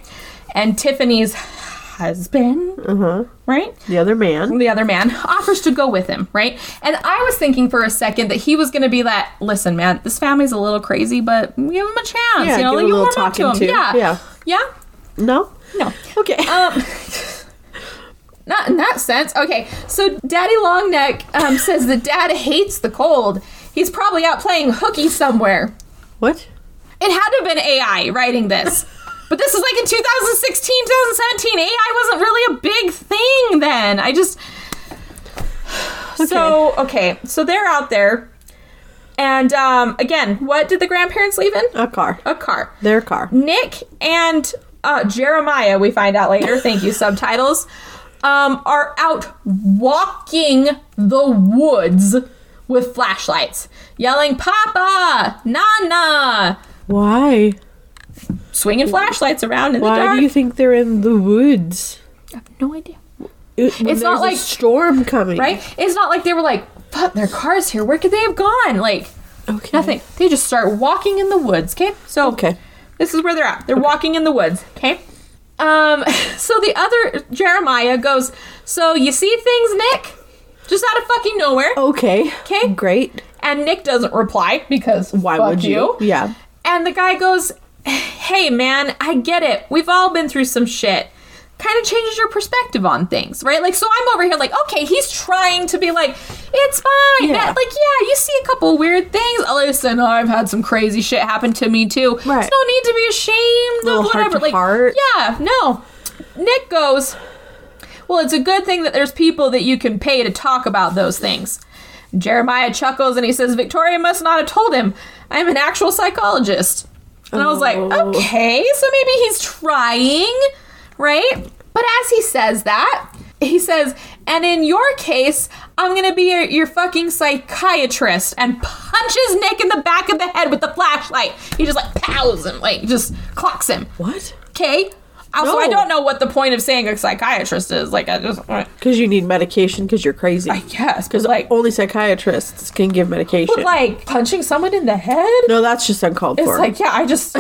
And Tiffany's husband, Uh huh. right? The other man. The other man offers to go with him, right? And I was thinking for a second that he was gonna be that. Listen, man, this family's a little crazy, but give him a chance. Yeah, you know, give like a you little warm up to talking him. to. Yeah, Yeah. yeah. No. No. Okay. Um, not in that sense. Okay, so Daddy Longneck um, says that Dad hates the cold. He's probably out playing hooky somewhere. what? It had to have been AI writing this. But this is like in 2016, 2017. AI wasn't really a big thing then. I just. Okay. So, okay. So they're out there. And um, again, what did the grandparents leave in? A car. A car. Their car. Nick and uh, Jeremiah, we find out later, thank you, subtitles, um, are out walking the woods with flashlights, yelling, Papa, Nana, Why? swinging flashlights around in the dark. Why do you think they're in the woods? I have no idea. It, It's not like- storm coming. Right? It's not like they were like, fuck, their car's here. Where could they have gone? Like, Okay. nothing. They just start walking in the woods, okay? So, Okay. This is where they're at. They're walking in the woods, okay? Um, so the other Jeremiah goes, So you see things, Nick? Just out of fucking nowhere. Okay. Okay. Great. And Nick doesn't reply because Why would you? Yeah. And the guy goes, Hey man, I get it. We've all been through some shit. Kind of changes your perspective on things, right? Like, so I'm over here, like, okay, he's trying to be like, it's fine. Yeah. man. Like, yeah, you see a couple weird things. Listen, I've had some crazy shit happen to me too. Right. There's no need to be ashamed of whatever. to like, heart. yeah, no. Nick goes, well, it's a good thing that there's people that you can pay to talk about those things. Jeremiah chuckles and he says, Victoria must not have told him. I'm an actual psychologist. And I was like, Oh. okay, so maybe he's trying, right? But as he says that, he says, and in your case, I'm gonna be your, your fucking psychiatrist and punches Nick in the back of the head with the flashlight. He just like pows him, like just clocks him. What? Okay? Also, No. I don't know what the point of saying a psychiatrist is. Like, I just, uh, I Because you need medication because you're crazy. I guess, because like, Only psychiatrists can give medication. but like punching someone in the head. no, that's just uncalled It's for. like, yeah, I just,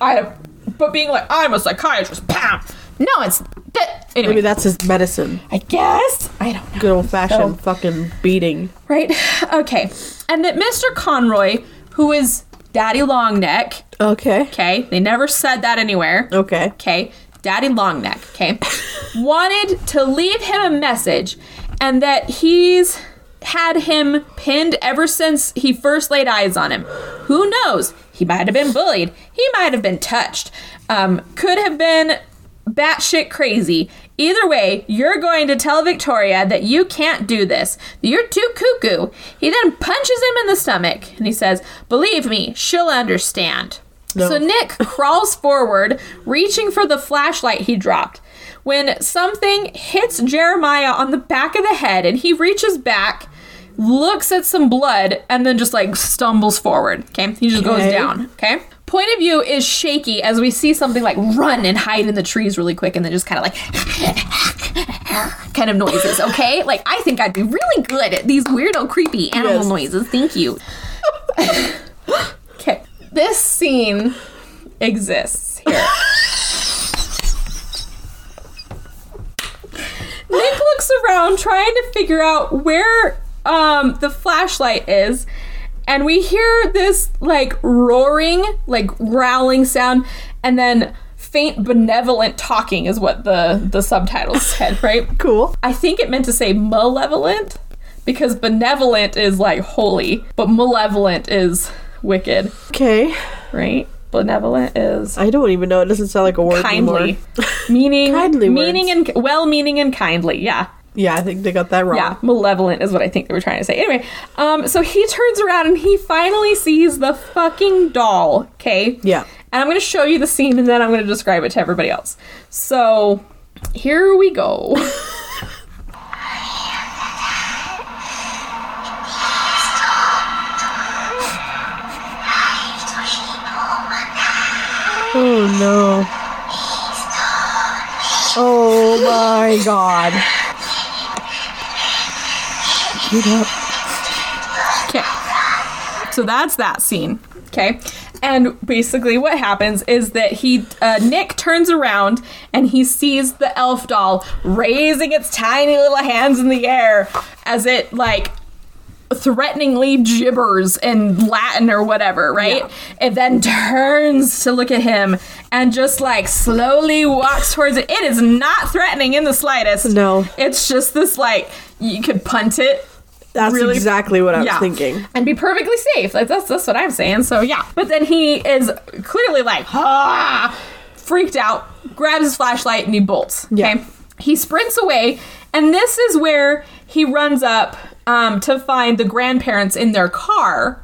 I, but being like, I'm a psychiatrist, bam. No, it's that. Anyway, Maybe that's his medicine. I guess I don't know. Good old fashioned So- fucking beating. Right? Okay. And that Mr. Conroy, who is Daddy Longneck, Okay. okay, they never said that anywhere. Okay. okay, Daddy Longneck, okay, wanted to leave him a message and that he's had him pinned ever since he first laid eyes on him. Who knows? He might have been bullied. He might have been touched. Um, could have been batshit crazy. Either way, you're going to tell Victoria that you can't do this. You're too cuckoo. He then punches him in the stomach and he says, Believe me, she'll understand. No. So Nick crawls forward, reaching for the flashlight he dropped. When something hits Jeremiah on the back of the head and he reaches back, looks at some blood, and then just like stumbles forward. Okay. He just goes down. Okay. Point of view is shaky as we see something like run and hide in the trees really quick and then just kind of like kind of noises. Okay. Like I think I'd be really good at these weirdo, creepy animal Yes. noises. Thank you. Okay. This scene exists here. Nick looks around trying to figure out where um, the flashlight is, and we hear this like roaring, like growling sound, and then faint benevolent talking is what the the subtitles said, right? Cool. I think it meant to say malevolent because benevolent is like holy, but malevolent is wicked, Okay. right? Benevolent is I don't even know. It doesn't sound like a word kindly, anymore. meaning Kindly meaning and well-meaning and kindly. Yeah, Yeah, I think they got that wrong. yeah, malevolent is what I think they were trying to say. Anyway, um, so he turns around and he finally sees the fucking doll. Okay. Yeah. And I'm going to show you the scene and then I'm going to describe it to everybody else. So here we go. Oh no. Oh my god. Get up. Okay. So that's that scene. Okay. And basically, what happens is that he, uh, Nick turns around and he sees the elf doll raising its tiny little hands in the air as it, like, threateningly gibbers in Latin or whatever, right? Yeah. It then turns to look at him and just like slowly walks towards it. It is not threatening in the slightest. No. It's just this like you could punt it That's Really? exactly what I was yeah. thinking. And be perfectly safe. Like that's that's what I'm saying. So yeah. But then he is clearly like ah freaked out, grabs his flashlight and he bolts. Yeah. Okay. He sprints away, and this is where he runs up um, to find the grandparents in their car,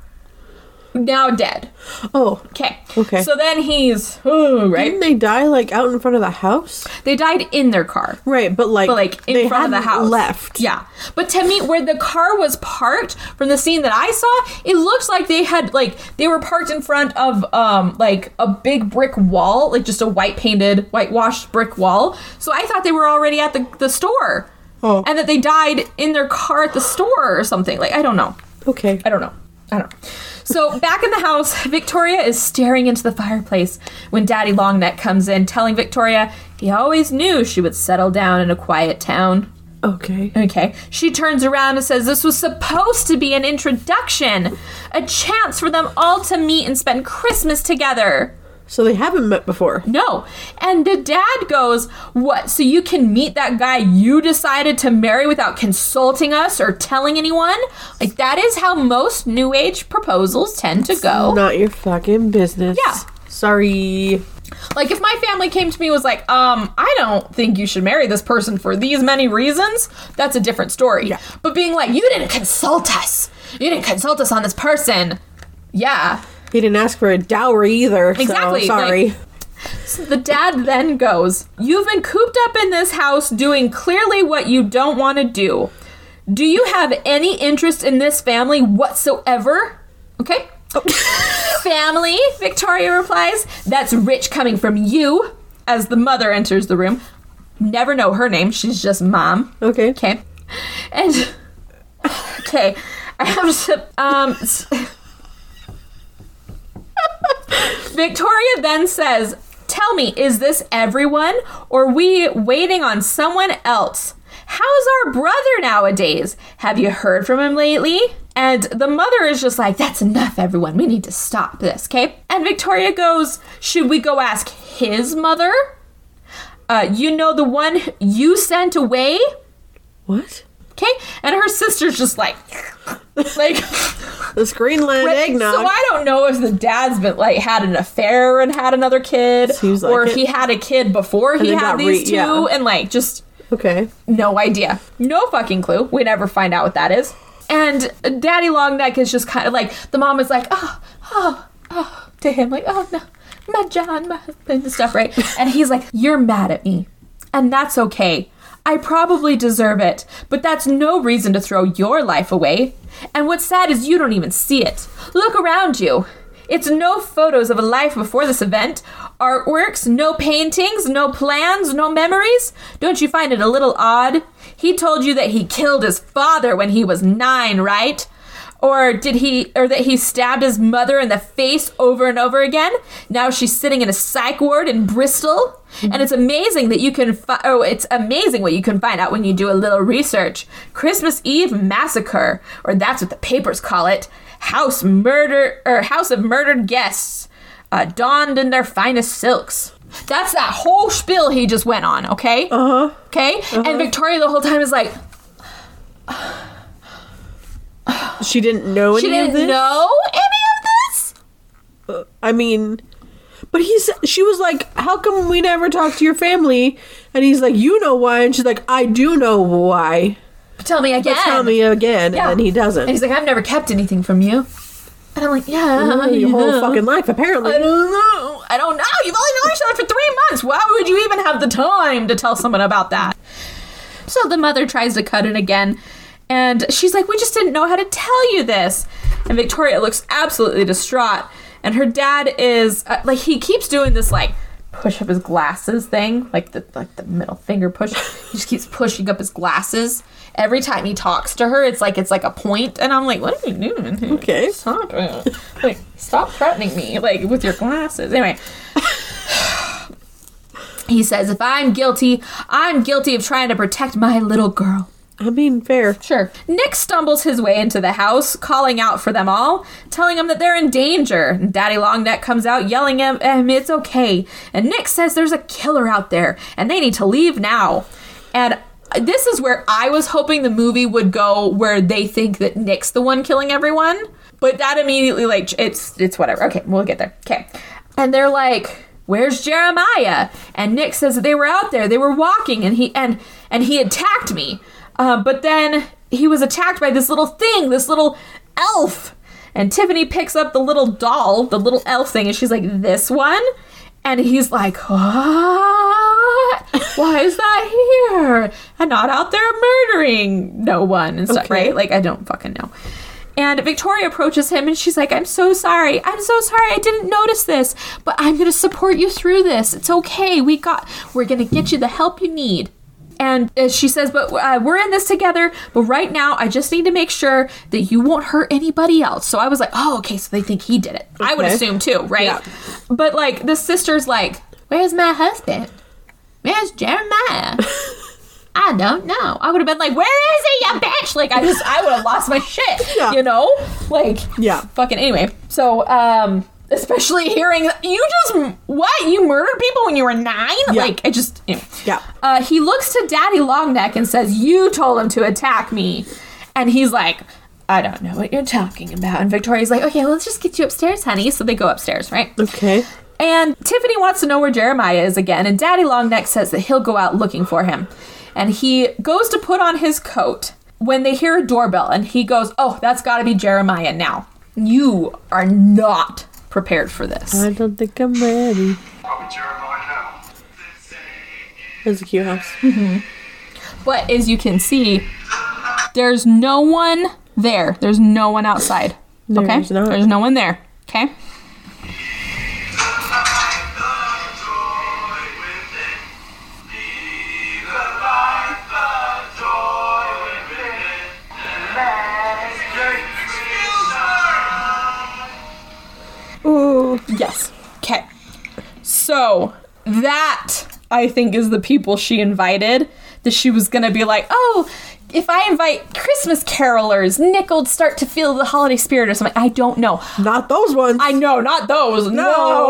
now dead. Oh. Okay. Okay. So then he's oh, right. Didn't they die like out in front of the house? They died in their car. Right, but like But like in front of the house. left. Yeah. But to me, where the car was parked from the scene that I saw, it looks like they had like they were parked in front of um like a big brick wall, like just a white painted, whitewashed brick wall. So I thought they were already at the, the store. Oh. And that they died in their car at the store or something. Like I don't know. Okay. I don't know. I don't know. So back in the house, Victoria is staring into the fireplace when Daddy Longneck comes in, telling Victoria he always knew she would settle down in a quiet town. Okay. Okay. She turns around and says this was supposed to be an introduction, a chance for them all to meet and spend Christmas together. So they haven't met before. No. And the dad goes, What? So you can meet that guy you decided to marry without consulting us or telling anyone? Like, that is how most new age proposals tend to go. Not your fucking business. Yeah. Sorry. Like, if my family came to me and was like, Um, I don't think you should marry this person for these many reasons, that's a different story. Yeah. But being like, You didn't consult us, you didn't consult us on this person. Yeah. He didn't ask for a dowry either. so Exactly, sorry. like- The dad then goes, You've been cooped up in this house doing clearly what you don't want to do. Do you have any interest in this family whatsoever? Okay. family, Victoria replies. That's rich coming from you as the mother enters the room. Never know her name, she's just mom. okay. Okay. And okay, I have to um Victoria then says, "Tell me, is this everyone or we waiting on someone else? How's our brother nowadays? Have you heard from him lately?" And the mother is just like, "That's enough, everyone. We need to stop this, okay?" And Victoria goes, "Should we go ask his mother?" Uh, you know the one you sent away? What? Okay, and her sister's just like, like, This Greenland eggnog. so I don't know if the dad's been like had an affair and had another kid, like or it. he had a kid before he had these re- two, yeah. and like just okay. no idea, no fucking clue. We never find out what that is. And Daddy Longneck is just kind of like the mom is like, oh, oh, oh, to him like, oh no, my John, my husband and stuff, right? And he's like, you're mad at me, and that's okay. I probably deserve it, but that's no reason to throw your life away. And what's sad is you don't even see it. Look around you. It's no photos of a life before this event, artworks, no paintings, no plans, no memories. Don't you find it a little odd? He told you that he killed his father when he was nine, right? Or did he, or that he stabbed his mother in the face over and over again? Now she's sitting in a psych ward in Bristol. And it's amazing that you can, fi- oh, it's amazing what you can find out when you do a little research. Christmas Eve massacre, or that's what the papers call it. House murder, or house of murdered guests, uh, donned in their finest silks. That's that whole spiel he just went on, okay? Uh huh. Okay? And Victoria the whole time is like, She didn't know she any of didn't this. know any of this? I mean, but he's. She was like, "How come we never talk to your family?" And he's like, "You know why?" And she's like, "I do know why." Tell me again. But tell me again, Yeah. and he doesn't. And he's like, I've never kept anything from you. And I'm like, yeah. your whole yeah. fucking life, apparently. I don't know. I don't know. You've only known each other for three months. Why would you even have the time to tell someone about that? So the mother tries to cut it again. And she's like, We just didn't know how to tell you this. And Victoria looks absolutely distraught. And her dad is uh, like, he keeps doing this, like, push up his glasses thing, like the like the middle finger push. He just keeps pushing up his glasses. Every time he talks to her, it's like it's like a point, and I'm like, "What are you doing? Okay. stop it! Like, stop threatening me, like with your glasses." Anyway, he says, "If I'm guilty, I'm guilty of trying to protect my little girl." I mean, fair. Sure. Nick stumbles his way into the house, calling out for them all, telling them that they're in danger. Daddy Longneck comes out yelling at him, it's okay. And Nick says there's a killer out there and they need to leave now. And this is where I was hoping the movie would go where they think that Nick's the one killing everyone. But that immediately like it's it's whatever. Okay, we'll get there. Okay. And they're like Where's Jeremiah? And Nick says that they were out there. They were walking, and he and and he attacked me. Uh, but then he was attacked by this little thing, this little elf. And Tiffany picks up the little doll, the little elf thing, and she's like, "This one." And he's like, What? Why is that here? And not out there murdering no one and stuff, Okay. right? Like, I don't fucking know. And Victoria approaches him and she's like, I'm so sorry. I'm so sorry. I didn't notice this, but I'm going to support you through this. It's okay. We got, we're going to get you the help you need. And uh, she says, but uh, we're in this together. But right now, I just need to make sure that you won't hurt anybody else. So I was like, oh, okay. So they think he did it. I would assume too, right? Yeah. But like the sister's like, where's my husband? Where's Jeremiah? I I don't know. I would have been like, where is he, you bitch? Like, I just, I would have lost my shit. Yeah. You know? Like, Yeah. Fucking anyway. So, um, especially hearing you just, what? You murdered people when you were nine? Yeah. Like, it just, you know. Yeah. Uh, he looks to Daddy Longneck and says, You told him to attack me. And he's like, I don't know what you're talking about. And Victoria's like, Okay, let's just get you upstairs, honey. So they go upstairs, right? Okay. And Tiffany wants to know where Jeremiah is again, and Daddy Longneck says that he'll go out looking for him. And he goes to put on his coat when they hear a doorbell, and he goes, Oh, that's gotta be Jeremiah now. You are not prepared for this. I don't think I'm ready. Probably Jeremiah now. There's a cute house. Mm-hmm. But as you can see, there's no one there. There's no one outside. okay? Not. There's no one there. Okay? So that I think is the people she invited. That she was gonna be like, oh, if I invite Christmas carolers, Nick will start to feel the holiday spirit or something. I don't know. Not those ones. I know, not those. No,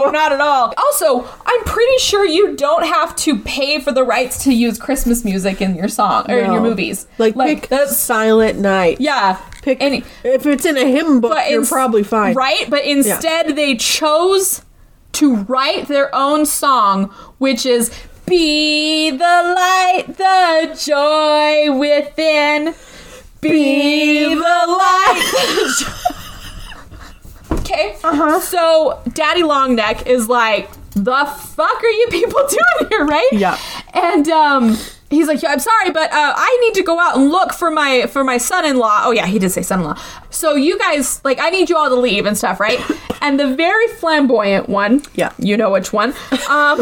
No. not at all. Also, I'm pretty sure you don't have to pay for the rights to use Christmas music in your song or in your movies. Like, like pick Silent Night. yeah. Pick any if it's in a hymn book, but you're probably fine. Right? But instead, they chose to write their own song, which is Be the light, the joy within. Be the light. Okay. Uh-huh. So Daddy Longneck is like, the fuck are you people doing here, right? Yeah. And um he's like, I'm sorry, but uh, I need to go out and look for my for my son-in-law. Oh yeah, he did say son-in-law. So you guys, like, I need you all to leave and stuff, right? and the very flamboyant one, Yeah. you know which one, um,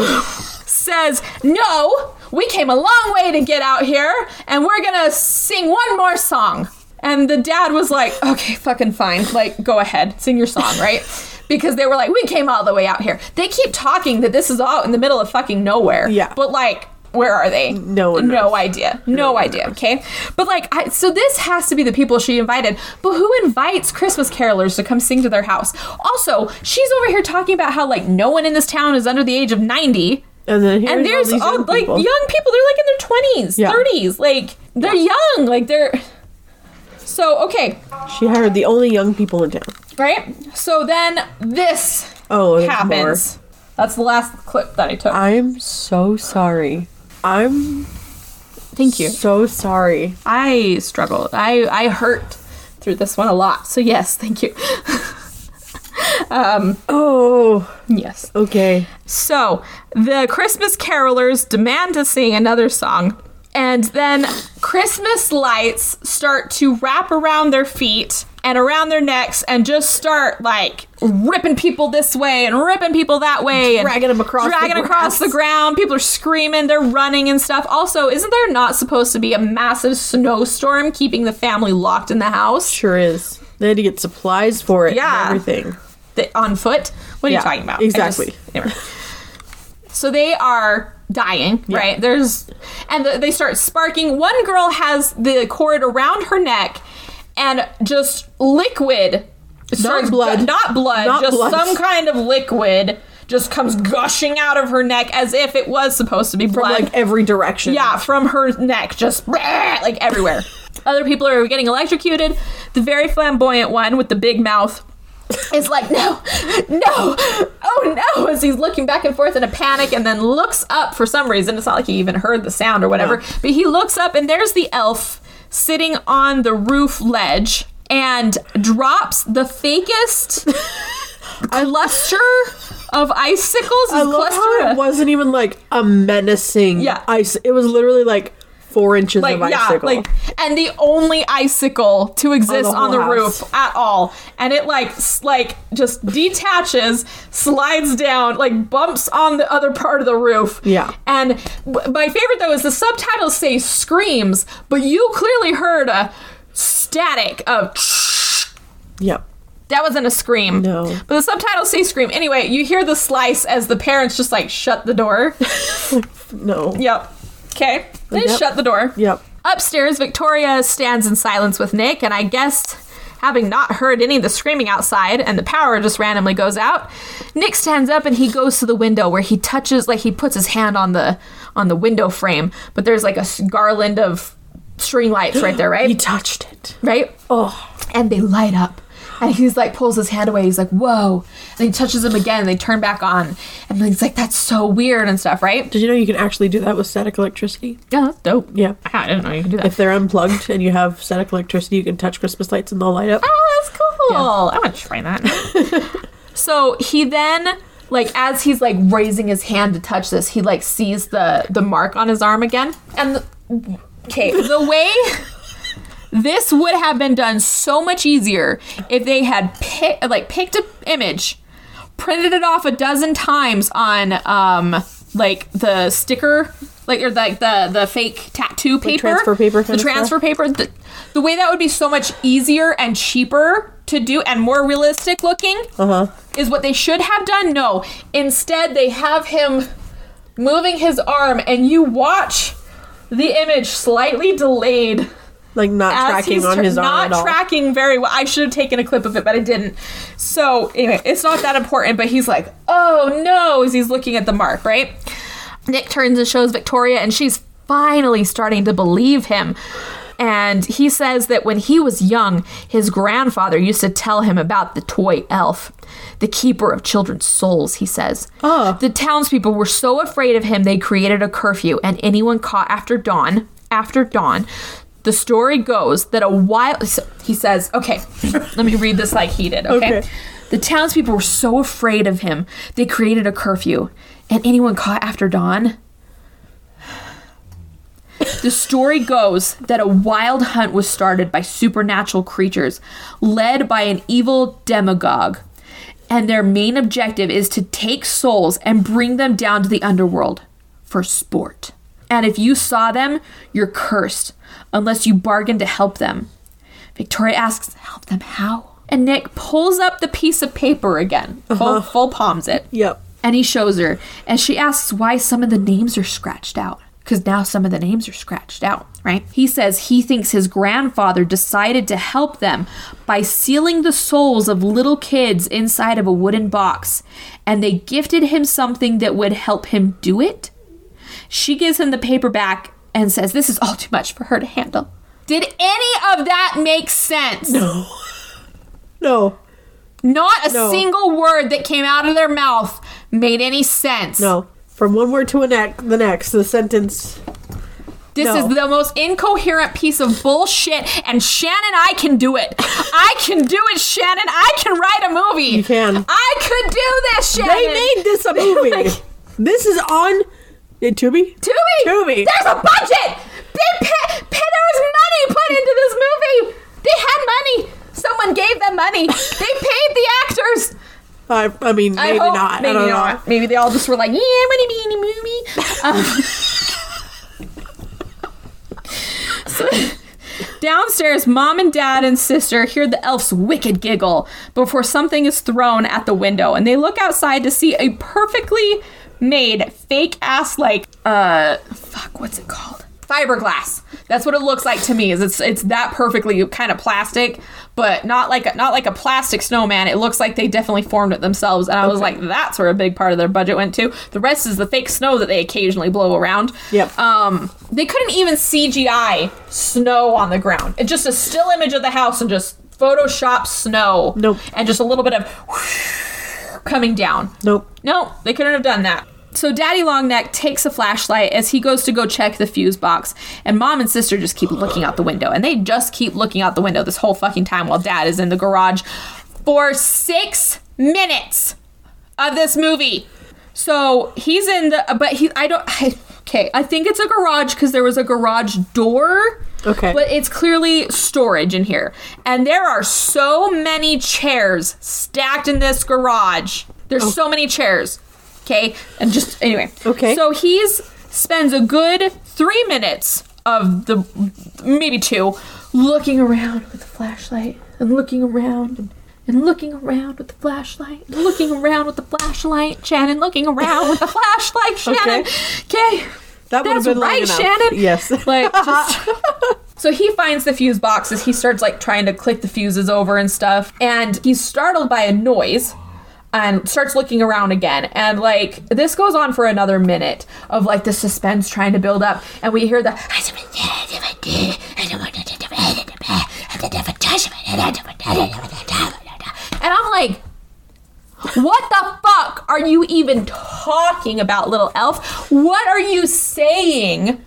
says, no, we came a long way to get out here, and we're gonna sing one more song. And the dad was like, okay, fucking fine. Like, go ahead, sing your song, right? Because they were like, we came all the way out here. They keep talking that this is all in the middle of fucking nowhere. Yeah. But like, where are they? No No idea. No idea. Okay. But like, I, so this has to be the people she invited. But who invites Christmas carolers to come sing to their house? Also, she's over here talking about how like no one in this town is under the age of ninety. And then here's And there's all all, young like people. young people. They're like in their twenties, Yeah. thirties. Like they're young. Like they're. So okay, She hired the only young people in town. right? So then this Oh, happens. That's the last clip that I took. I'm so sorry. I'm Thank you. so sorry. I struggled. I I hurt through this one a lot. So yes, thank you. Um oh, yes. okay. So the Christmas carolers demand to sing another song. And then Christmas lights start to wrap around their feet and around their necks and just start like ripping people this way and ripping people that way and them across the dragging across the ground. People are screaming, they're running and stuff. Also, isn't there not supposed to be a massive snowstorm keeping the family locked in the house? Sure is. They had to get supplies for it Yeah. and everything. Th- on foot? What are Yeah, you talking about? Exactly. just- anyway. So they are dying, Yeah. right? There's, and the, they start sparking. One girl has the cord around her neck, and just liquid, starts blood. gu- not blood, Not just blood. some kind of liquid, just comes gushing out of her neck as if it was supposed to be From blood. like every direction. Yeah, from her neck, just like everywhere. Other people are getting electrocuted. The very flamboyant one with the big mouth is like, no, no, oh no, as he's looking back and forth in a panic and then looks up for some reason. It's not like he even heard the sound or whatever, Yeah. but he looks up and there's the elf sitting on the roof ledge and drops the fakest cluster of icicles. I love cluster how it wasn't even like a menacing Yeah. ice. It was literally like four inches like of yeah, icicle. like and the only icicle to exist On the on the, whole roof at all, and it like s- like just detaches, slides down, like bumps on the other part of the roof. Yeah. And my favorite though is the subtitles say screams, but you clearly heard a static of. yep. That wasn't a scream. No. But the subtitles say scream. Anyway, you hear the slice as the parents just like shut the door. No. Yep. Okay. They Yep. shut the door. Yep. Upstairs, Victoria stands in silence with Nick, and I guess having not heard any of the screaming outside and the power just randomly goes out, Nick stands up and he goes to the window where he touches like he puts his hand on the on the window frame, but there's like a garland of string lights right there, right He touched it. right? Oh. And they light up. And he's like pulls his hand away. He's like, "Whoa!" And he touches them again. And they turn back on. And he's like, "That's so weird" and stuff, right? Did you know you can actually do that with static electricity? Yeah, that's dope. Yeah. I didn't know you can do that. If they're unplugged and you have static electricity, you can touch Christmas lights and they'll light up. Oh, that's cool. I want to try that. so he then, like, as he's like raising his hand to touch this, he like sees the the mark on his arm again. And the, okay, the way this would have been done so much easier if they had pick, like picked an image, printed it off a dozen times on um like the sticker. Like or like the the fake tattoo paper, transfer paper the transfer paper. The, the way that would be so much easier and cheaper to do and more realistic looking Uh huh. is what they should have done. No, instead they have him moving his arm, and you watch the image slightly delayed Like not as tracking on tra- his arm not at all. tracking very well. I should have taken a clip of it, but I didn't. So anyway, it's not that important. But he's like, "Oh no!" as he's looking at the mark, right? Nick turns and shows Victoria, and she's finally starting to believe him. And he says that when he was young, his grandfather used to tell him about the toy elf, the keeper of children's souls, he says. Oh. The townspeople were so afraid of him, they created a curfew, and anyone caught after dawn, after dawn, the story goes that a while. so he says, okay, let me read this like he did, okay? Okay. The townspeople were so afraid of him, they created a curfew, and anyone caught after dawn. The story goes that a wild hunt was started by supernatural creatures led by an evil demagogue. And their main objective is to take souls and bring them down to the underworld for sport. And if you saw them, you're cursed unless you bargain to help them. Victoria asks, Help them how? And Nick pulls up the piece of paper again, full, uh-huh. full palms it. Yep. And he shows her, and she asks why some of the names are scratched out. Because now some of the names are scratched out, right? He says he thinks his grandfather decided to help them by sealing the souls of little kids inside of a wooden box, and they gifted him something that would help him do it. She gives him the paper back and says, This is all too much for her to handle. Did any of that make sense? No. No. Not a No. single word that came out of their mouth made any sense. No. From one word to a ne- the next, the sentence. This No. is the most incoherent piece of bullshit, and Shannon, I can do it. I can do it, Shannon. I can write a movie. You can. I could do this, Shannon. They made this a movie. this is on uh, Tubi. Tubi. Tubi. There's a budget. They pay, pay, there was money put into this movie. They had money. Someone gave them money. They paid the actors. I, I mean, maybe I not. Maybe I don't not. know. Maybe they all just were like, yeah, I'm gonna be in a movie. Um, so, downstairs, mom and dad and sister hear the elf's wicked giggle before something is thrown at the window, and they look outside to see a perfectly made fake ass like uh fuck what's it called fiberglass that's what it looks like to me is it's it's that perfectly kind of plastic but not like a, not like a plastic snowman it looks like they definitely formed it themselves and i was like that's where a big part of their budget went to the rest is the fake snow that they occasionally blow around Yep. um they couldn't even cgi snow on the ground it's just a still image of the house and just photoshop snow Nope. and just a little bit of coming down Nope. no, they couldn't have done that. So Daddy Longneck takes a flashlight as he goes to go check the fuse box, and Mom and Sister just keep looking out the window, and they just keep looking out the window this whole fucking time while Dad is in the garage for six minutes of this movie. So he's in the, but he, I don't, I, okay, I think it's a garage because there was a garage door. Okay. But it's clearly storage in here. And there are so many chairs stacked in this garage. There's oh. so many chairs. Okay? And just anyway. Okay. So he's spends a good 3 minutes of the maybe 2 looking around with the flashlight and looking around and and looking around with the flashlight, looking around with the flashlight, Shannon, looking around with the flashlight, Shannon. Okay. That would have That's right. Shannon. Yes. Like, just- so he finds the fuse boxes. He starts like trying to click the fuses over and stuff, and he's startled by a noise. And starts looking around again, and like this goes on for another minute of like the suspense trying to build up, and we hear the and I'm like, what the fuck are you even talking about, little elf? What are you saying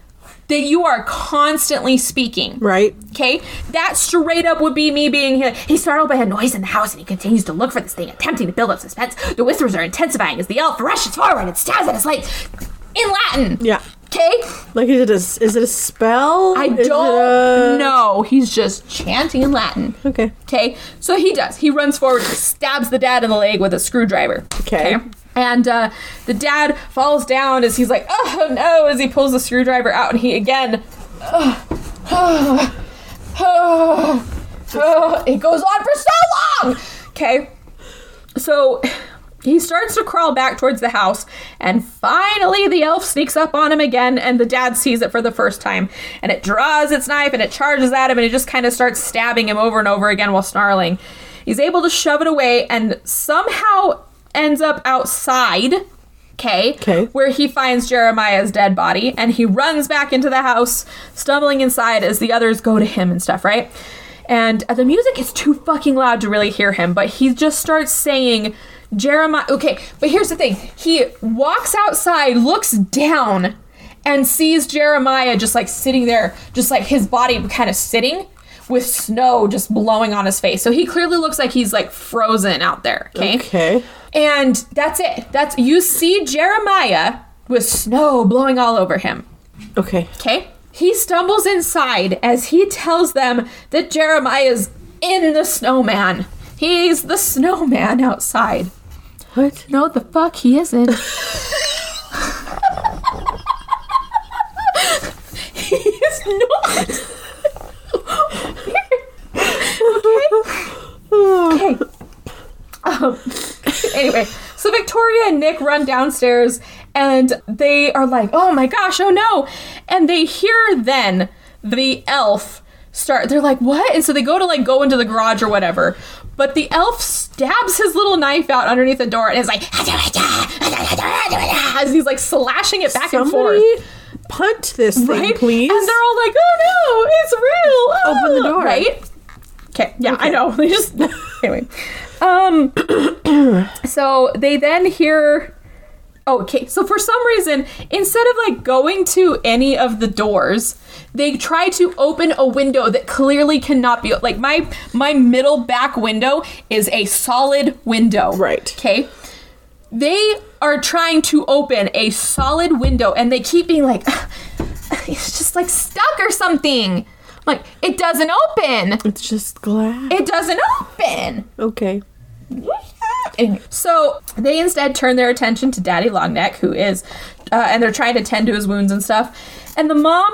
that you are constantly speaking? right. Okay, that straight up would be me being here. He's startled by a noise in the house and he continues to look for this thing, attempting to build up suspense. The whispers are intensifying as the elf rushes forward and stabs at his leg in Latin. Yeah. Okay, Like is it a is it a spell? I Is don't a- know. He's just chanting in Latin. Okay. Okay, so he does. He runs forward, and stabs the dad in the leg with a screwdriver. Okay. And uh, the dad falls down as he's like, oh no, as he pulls the screwdriver out, and he again. it goes on for so long! Okay, so he starts to crawl back towards the house, and finally the elf sneaks up on him again, and the dad sees it for the first time. And it draws its knife and it charges at him, and it just kind of starts stabbing him over and over again while snarling. He's able to shove it away and somehow ends up outside. okay. Where he finds Jeremiah's dead body and he runs back into the house, stumbling inside as the others go to him and stuff, right? And uh, the music is too fucking loud to really hear him, but he just starts saying, Jeremiah. Okay, but here's the thing he walks outside, looks down, and sees Jeremiah just like sitting there, just like his body kind of sitting with snow just blowing on his face. So he clearly looks like he's like frozen out there. Okay. Okay. And that's it. That's you see Jeremiah with snow blowing all over him. Okay. Okay? He stumbles inside as he tells them that Jeremiah's in the snowman. He's the snowman outside. What? No, the fuck he isn't. He's not. Okay. Um, anyway, so Victoria and Nick run downstairs and they are like, oh my gosh, oh no. And they hear then the elf start, they're like, what? And so they go to like go into the garage or whatever. But the elf stabs his little knife out underneath the door and is like, as he's like slashing it back and forth. Somebody punt this thing, Right? please. And they're all like, oh no, it's real. Open the ah," door. Right? Okay. Yeah, I know. They just anyway. Um so they then hear Oh, okay. So for some reason, instead of like going to any of the doors, they try to open a window that clearly cannot be like my my middle back window is a solid window. Right. Okay. They are trying to open a solid window and they keep being like it's just like stuck or something. Like it doesn't open. it's just glass. It doesn't open. Okay. Anyway, so they instead turn their attention to Daddy Longneck, who is, uh, and they're trying to tend to his wounds and stuff. And the mom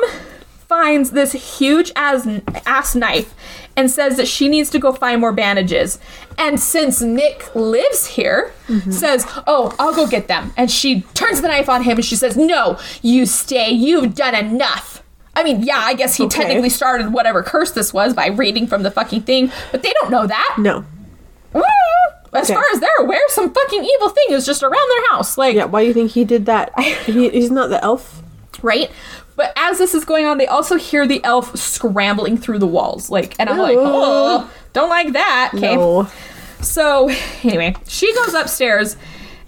finds this huge ass, ass knife and says that she needs to go find more bandages. And since Nick lives here, says, "Oh, I'll go get them." And she turns the knife on him and she says, "No, you stay. You've done enough." I mean, yeah, I guess he Okay. technically started whatever curse this was by reading from the fucking thing, but they don't know that. No. As Okay. far as they're aware, some fucking evil thing is just around their house. Like, Yeah. Why do you think he did that? he, he's not the elf. right? But as this is going on, they also hear the elf scrambling through the walls. Like, and I'm like, oh, don't like that. Okay. No. So, anyway, she goes upstairs,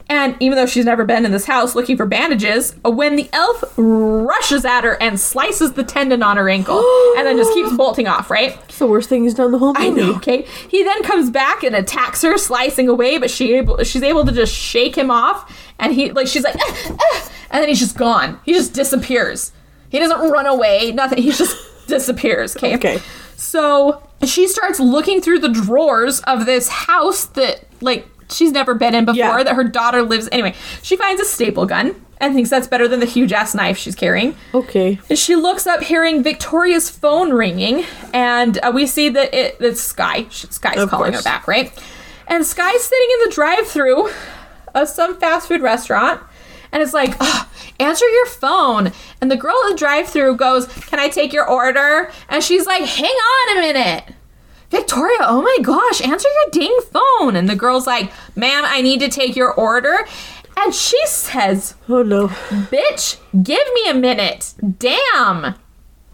and even though she's never been in this house looking for bandages, when the elf rushes at her and slices the tendon on her ankle, and then just keeps bolting off, right? It's the worst thing he's done the whole I know. Okay. He then comes back and attacks her, slicing away, but she able she's able to just shake him off, and he like she's like, "Ah, ah," and then he's just gone. He just disappears. He doesn't run away. Nothing. He just disappears. Okay. Okay. So she starts looking through the drawers of this house that like she's never been in before. Yeah. That her daughter lives. Anyway, she finds a staple gun and thinks that's better than the huge ass knife she's carrying. Okay. And she looks up, hearing Victoria's phone ringing, and uh, we see that it, it's Sky. Sky's Of calling course. her back, right? And Sky's sitting in the drive-through of some fast food restaurant, and it's like, "Ugh, answer your phone. And the girl at the drive through goes, Can I take your order? And she's like, Hang on a minute. Victoria, oh my gosh, answer your dang phone. And the girl's like, Ma'am, I need to take your order. And she says, Oh no. Bitch, give me a minute. Damn.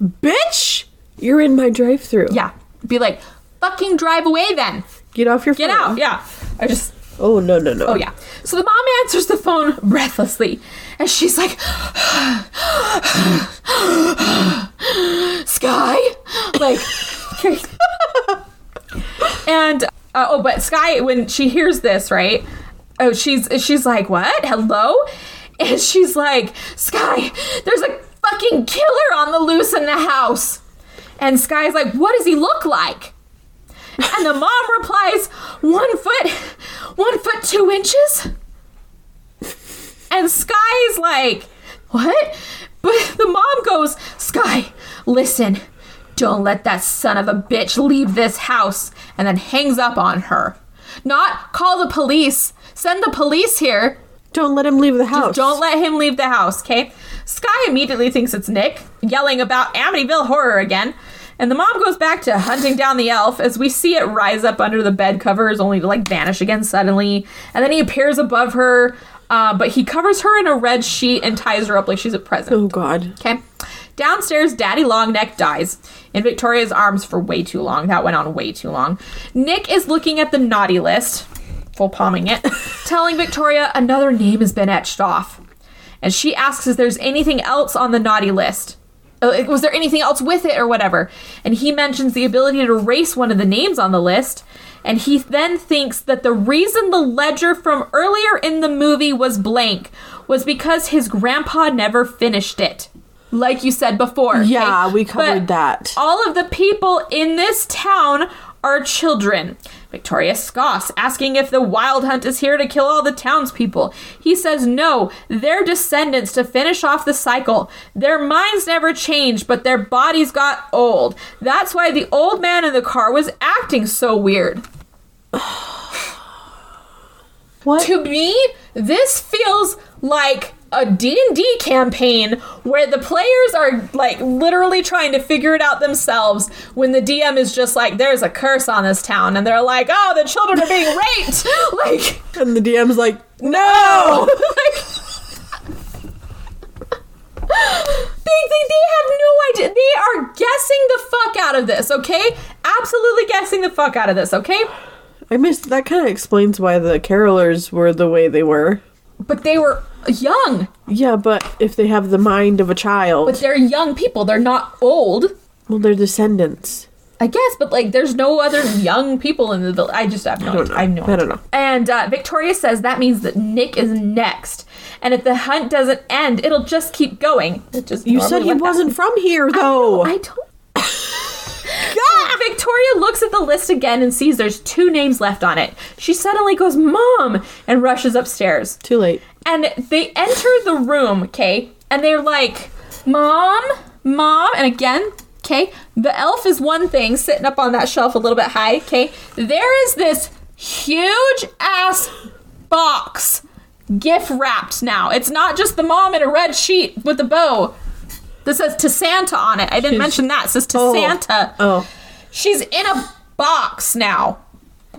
Bitch! You're in my drive through. Yeah. Be like, fucking drive away then. Get off your Get phone. out. Yeah. I just Oh no no no. Oh yeah. So the mom answers the phone breathlessly, and she's like, "Sky, like." And uh, oh, but Sky, when she hears this, right? Oh, she's she's like, "What? Hello?" And she's like, "Sky, there's a fucking killer on the loose in the house." And Sky's like, "What does he look like?" And the mom replies, "One foot, one foot two inches." And Sky's like, What? But the mom goes, Sky, listen, don't let that son of a bitch leave this house, and then hangs up on her. Not call the police, send the police here. Don't let him leave the house. Don't let him leave the house, okay? Sky immediately thinks it's Nick, yelling about Amityville horror again. And the mom goes back to hunting down the elf as we see it rise up under the bed covers, only to like vanish again suddenly. And then he appears above her, uh, but he covers her in a red sheet and ties her up like she's a present. Oh god. Okay. Downstairs, Daddy Longneck dies in Victoria's arms for way too long. That went on way too long. Nick is looking at the naughty list, full palming it, telling Victoria another name has been etched off. And she asks if there's anything else on the naughty list. Uh, Was there anything else with it or whatever? And he mentions the ability to erase one of the names on the list. And he then thinks that the reason the ledger from earlier in the movie was blank was because his grandpa never finished it. Like you said before. okay? Yeah, we covered But that. All of the people in this town are children. Victoria scoffs, asking if the wild hunt is here to kill all the townspeople. He says no, they're descendants to finish off the cycle. Their minds never changed, but their bodies got old. That's why the old man in the car was acting so weird. What? To me, this feels like a D&D campaign where the players are like literally trying to figure it out themselves when the DM is just like there's a curse on this town and they're like oh the children are being raped! Like And the DM's like, no! Like they, they, they have no idea. They are guessing the fuck out of this okay? Absolutely guessing the fuck out of this okay? I missed that kind of explains why the carolers were the way they were. but they were young Yeah, but if they have the mind of a child, but they're young people they're not old well, they're descendants. I guess, but like, there's no other young people in the. I just have no. I don't know. I no. I don't know. And uh, Victoria says that means that Nick is next, and if the hunt doesn't end, it'll just keep going. It just You said he wasn't way. from here, I know, though. I don't. Victoria looks at the list again and sees there's two names left on it. She suddenly goes, "Mom!" and rushes upstairs. Too late. And they enter the room, okay? And they're like, Mom, Mom. And again, okay, the elf is one thing sitting up on that shelf a little bit high, okay? There is this huge ass box gift wrapped now. It's not just the mom in a red sheet with a bow. This says to Santa on it. I didn't mention that. It says to Oh. Santa. Oh. She's in a box now,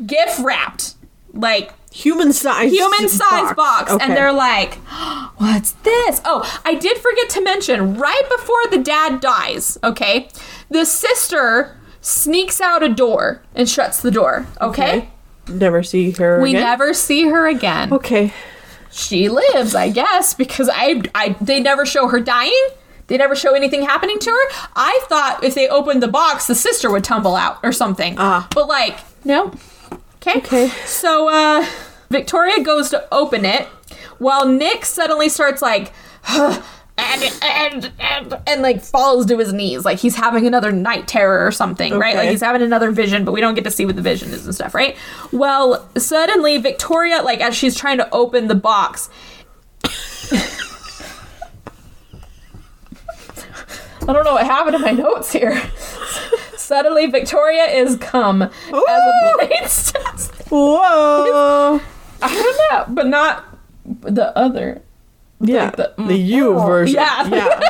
gift wrapped. Like, Human size. human size box, Okay. and they're like what's this oh i did forget to mention right before the dad dies okay the sister sneaks out a door and shuts the door okay, Never see her. we again? never see her again Okay. she lives i guess because I, I they never show her dying they never show anything happening to her. I thought if they opened the box the sister would tumble out or something. Ah. but like no. Okay? Okay. so uh victoria goes to open it while nick suddenly starts like and, and, and, and like falls to his knees. Like he's having another night terror or something right? Like he's having another vision but we don't get to see what the vision is and stuff right? Well suddenly victoria like as she's trying to open the box I don't know what happened to my notes here. Suddenly, Victoria is come as a Blades test. Whoa. I don't know, but not the other. Yeah. Like the- the, mm, you oh, version. yeah. Yeah.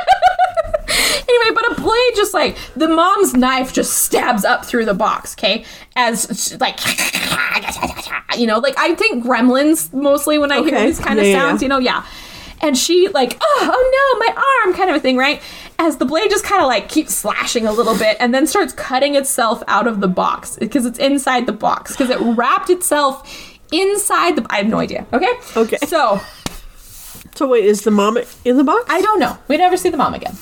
Anyway, but a blade just like the mom's knife just stabs up through the box, okay? As like you know, like I think gremlins mostly when I hear these kind of Yeah, yeah, sounds, yeah. you know, yeah. And she like, oh, oh no, my arm kind of a thing, right? As the blade just kind of like keeps slashing a little bit and then starts cutting itself out of the box because it's inside the box because it wrapped itself inside the I have no idea. Okay? Okay. So, So wait, is the mom in the box? I don't know. We never see the mom again.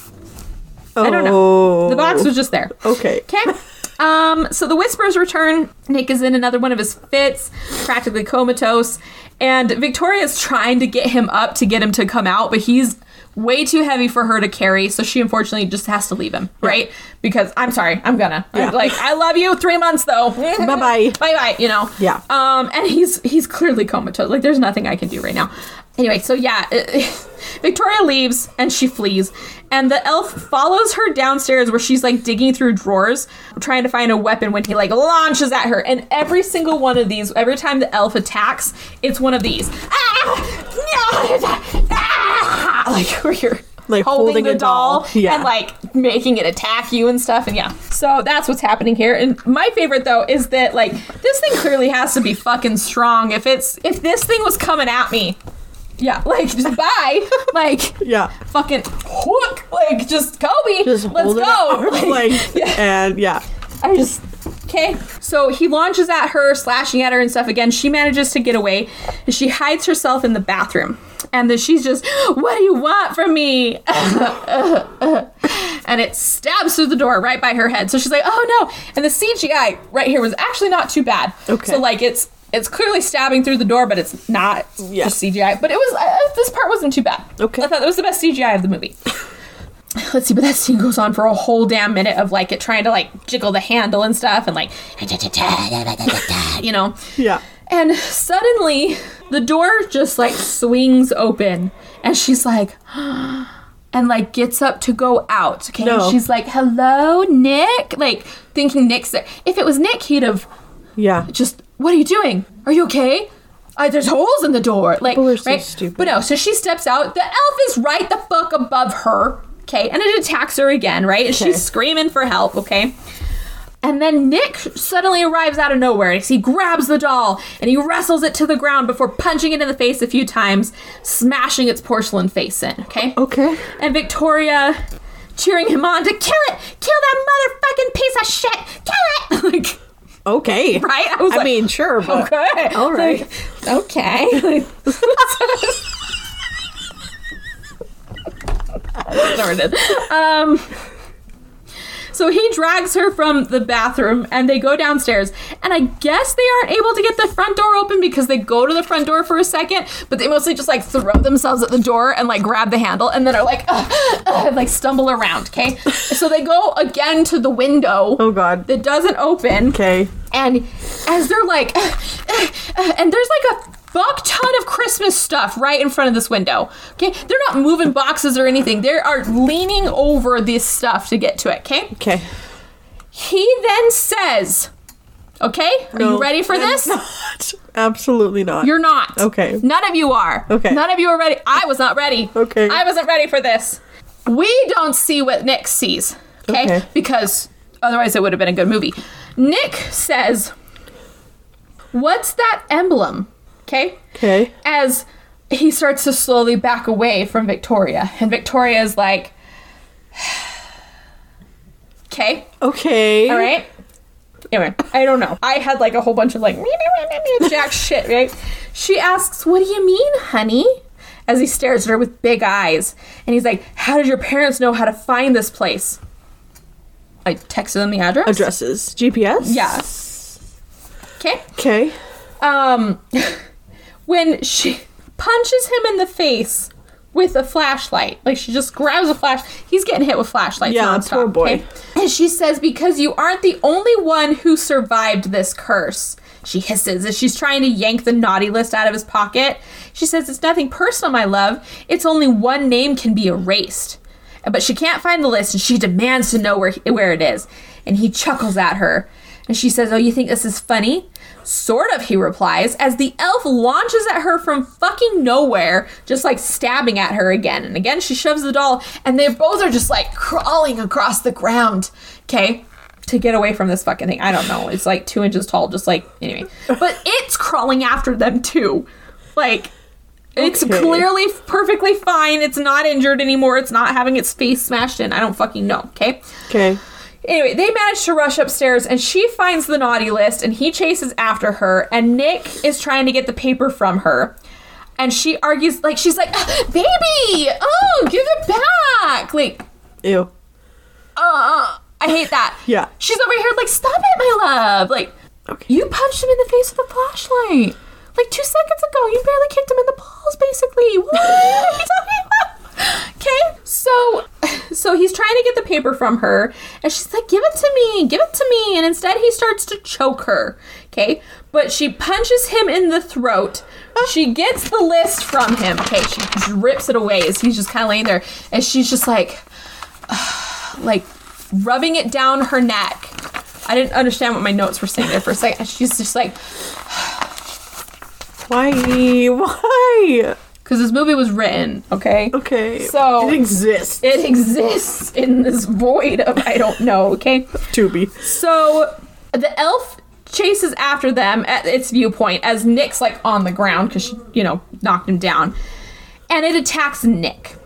oh. I don't know. The box was just there. Okay. Okay. Um, so the whispers return. Nick is in another one of his fits, practically comatose, and Victoria's trying to get him up to get him to come out, but he's way too heavy for her to carry, so she unfortunately just has to leave him, right? Because I'm sorry, I'm gonna. Yeah. Like, I love you, three months though. bye Bye-bye. Bye bye, you know? Yeah. Um, and he's he's clearly comatose. Like, there's nothing I can do right now. Anyway, so yeah, Victoria leaves and she flees, and the elf follows her downstairs where she's like digging through drawers trying to find a weapon when he like launches at her. And every single one of these, every time the elf attacks, it's one of these. Ah! Ah! Like where you're Like holding, holding the a doll, doll. Yeah. and like making it attack you and stuff. And yeah, so that's what's happening here. And my favorite though is that like this thing clearly has to be fucking strong. If it's if this thing was coming at me, yeah, like just bye, like Yeah. fucking hook, like just Kobe, Just let's go. arm's Like, yeah. and yeah. I just okay. So he launches at her, slashing at her and stuff. Again, she manages to get away. And she hides herself in the bathroom, and then she's just, "What do you want from me?" and it stabs through the door right by her head. So she's like, "Oh no!" And the CGI right here was actually not too bad. Okay. So like it's. It's clearly stabbing through the door, but it's not Yeah. just CGI. But it was uh, this part wasn't too bad. Okay. I thought that was the best CGI of the movie. Let's see, but that scene goes on for a whole damn minute of like it trying to like jiggle the handle and stuff and like you know. Yeah. And suddenly the door just like swings open and she's like and like gets up to go out. Okay. No. And she's like, Hello, Nick. Like thinking Nick's there. If it was Nick, he'd have Yeah. just what are you doing? Are you okay? Uh, there's holes in the door. Like, People are so right? stupid. But no, so she steps out. The elf is right the fuck above her. Okay, and it attacks her again, right? And she's screaming for help. Okay. And then Nick suddenly arrives out of nowhere. He grabs the doll and he wrestles it to the ground before punching it in the face a few times, smashing its porcelain face in. Okay. Okay. And Victoria cheering him on to kill it, kill that motherfucking piece of shit, kill it. like, Okay. right? I was I like, mean, sure, but okay, all right. Like, okay. It. Um. So he drags her from the bathroom and they go downstairs. And I guess they aren't able to get the front door open because they go to the front door for a second, but they mostly just like throw themselves at the door and like grab the handle and then are like, "Ugh, ugh," and like stumble around, okay? so they go again to the window. Oh, God. That doesn't open. okay. And as they're like, uh, uh, and there's like a fuck ton of Christmas stuff right in front of this window. Okay, they're not moving boxes or anything. They are leaning over this stuff to get to it. Okay. Okay. He then says, "Okay, are you ready for I'm this? not. Absolutely not. You're not. Okay. None of you are. Okay. None of you are ready. I was not ready. Okay. I wasn't ready for this. We don't see what Nick sees. Okay. Okay. Because otherwise it would have been a good movie. Nick says, What's that emblem? Okay. okay. As he starts to slowly back away from Victoria. And Victoria is like, Okay. Okay. All right. Anyway, I don't know. I had like a whole bunch of like jack shit, right? She asks, "What do you mean, honey?" As he stares at her with big eyes, and he's like, "How did your parents know how to find this place?" I texted them the address. Addresses. GPS. Yeah. Okay. Okay. Um, when she punches him in the face with a flashlight, like she just grabs a flash. He's getting hit with flashlights. Yeah, nonstop, poor boy. okay? And she says, "Because you aren't the only one who survived this curse." She hisses as she's trying to yank the naughty list out of his pocket. She says, "It's nothing personal, my love. It's only one name can be erased." But she can't find the list, and she demands to know where where it is. And he chuckles at her And she says, Oh, you think this is funny? Sort of, he replies, as the elf launches at her from fucking nowhere, just like stabbing at her again. And again, she shoves the doll, and they both are just like crawling across the ground. Okay? To get away from this fucking thing. I don't know. It's like two inches tall, just like, anyway. But it's crawling after them too. Like, it's Okay. clearly perfectly fine. It's not injured anymore. It's not having its face smashed in. I don't fucking know. Okay? Okay. Anyway, they manage to rush upstairs and she finds the naughty list and he chases after her and Nick is trying to get the paper from her. And she argues like she's like, "Ah, "Baby, oh, give it back." Like, Ew. uh, I hate that. Yeah. She's over here like, "Stop it, my love." Like, Okay. you punched him in the face with a flashlight. Like 2 seconds ago, you barely kicked him in the balls basically. What are you talking about? Okay, so so he's trying to get the paper from her, and she's like, "Give it to me, give it to me," and instead he starts to choke her. Okay, but she punches him in the throat. She gets the list from him. Okay, she rips it away as he's just kind of laying there, and she's just like, like rubbing it down her neck. I didn't understand what my notes were saying there for a second. She's just like, Why? Why? Because this movie was written, okay? Okay. So- it exists. It exists in this void of I don't know, okay? Tubi. So the elf chases after them at its viewpoint as Nick's like on the ground because she, you know, knocked him down. And it attacks Nick.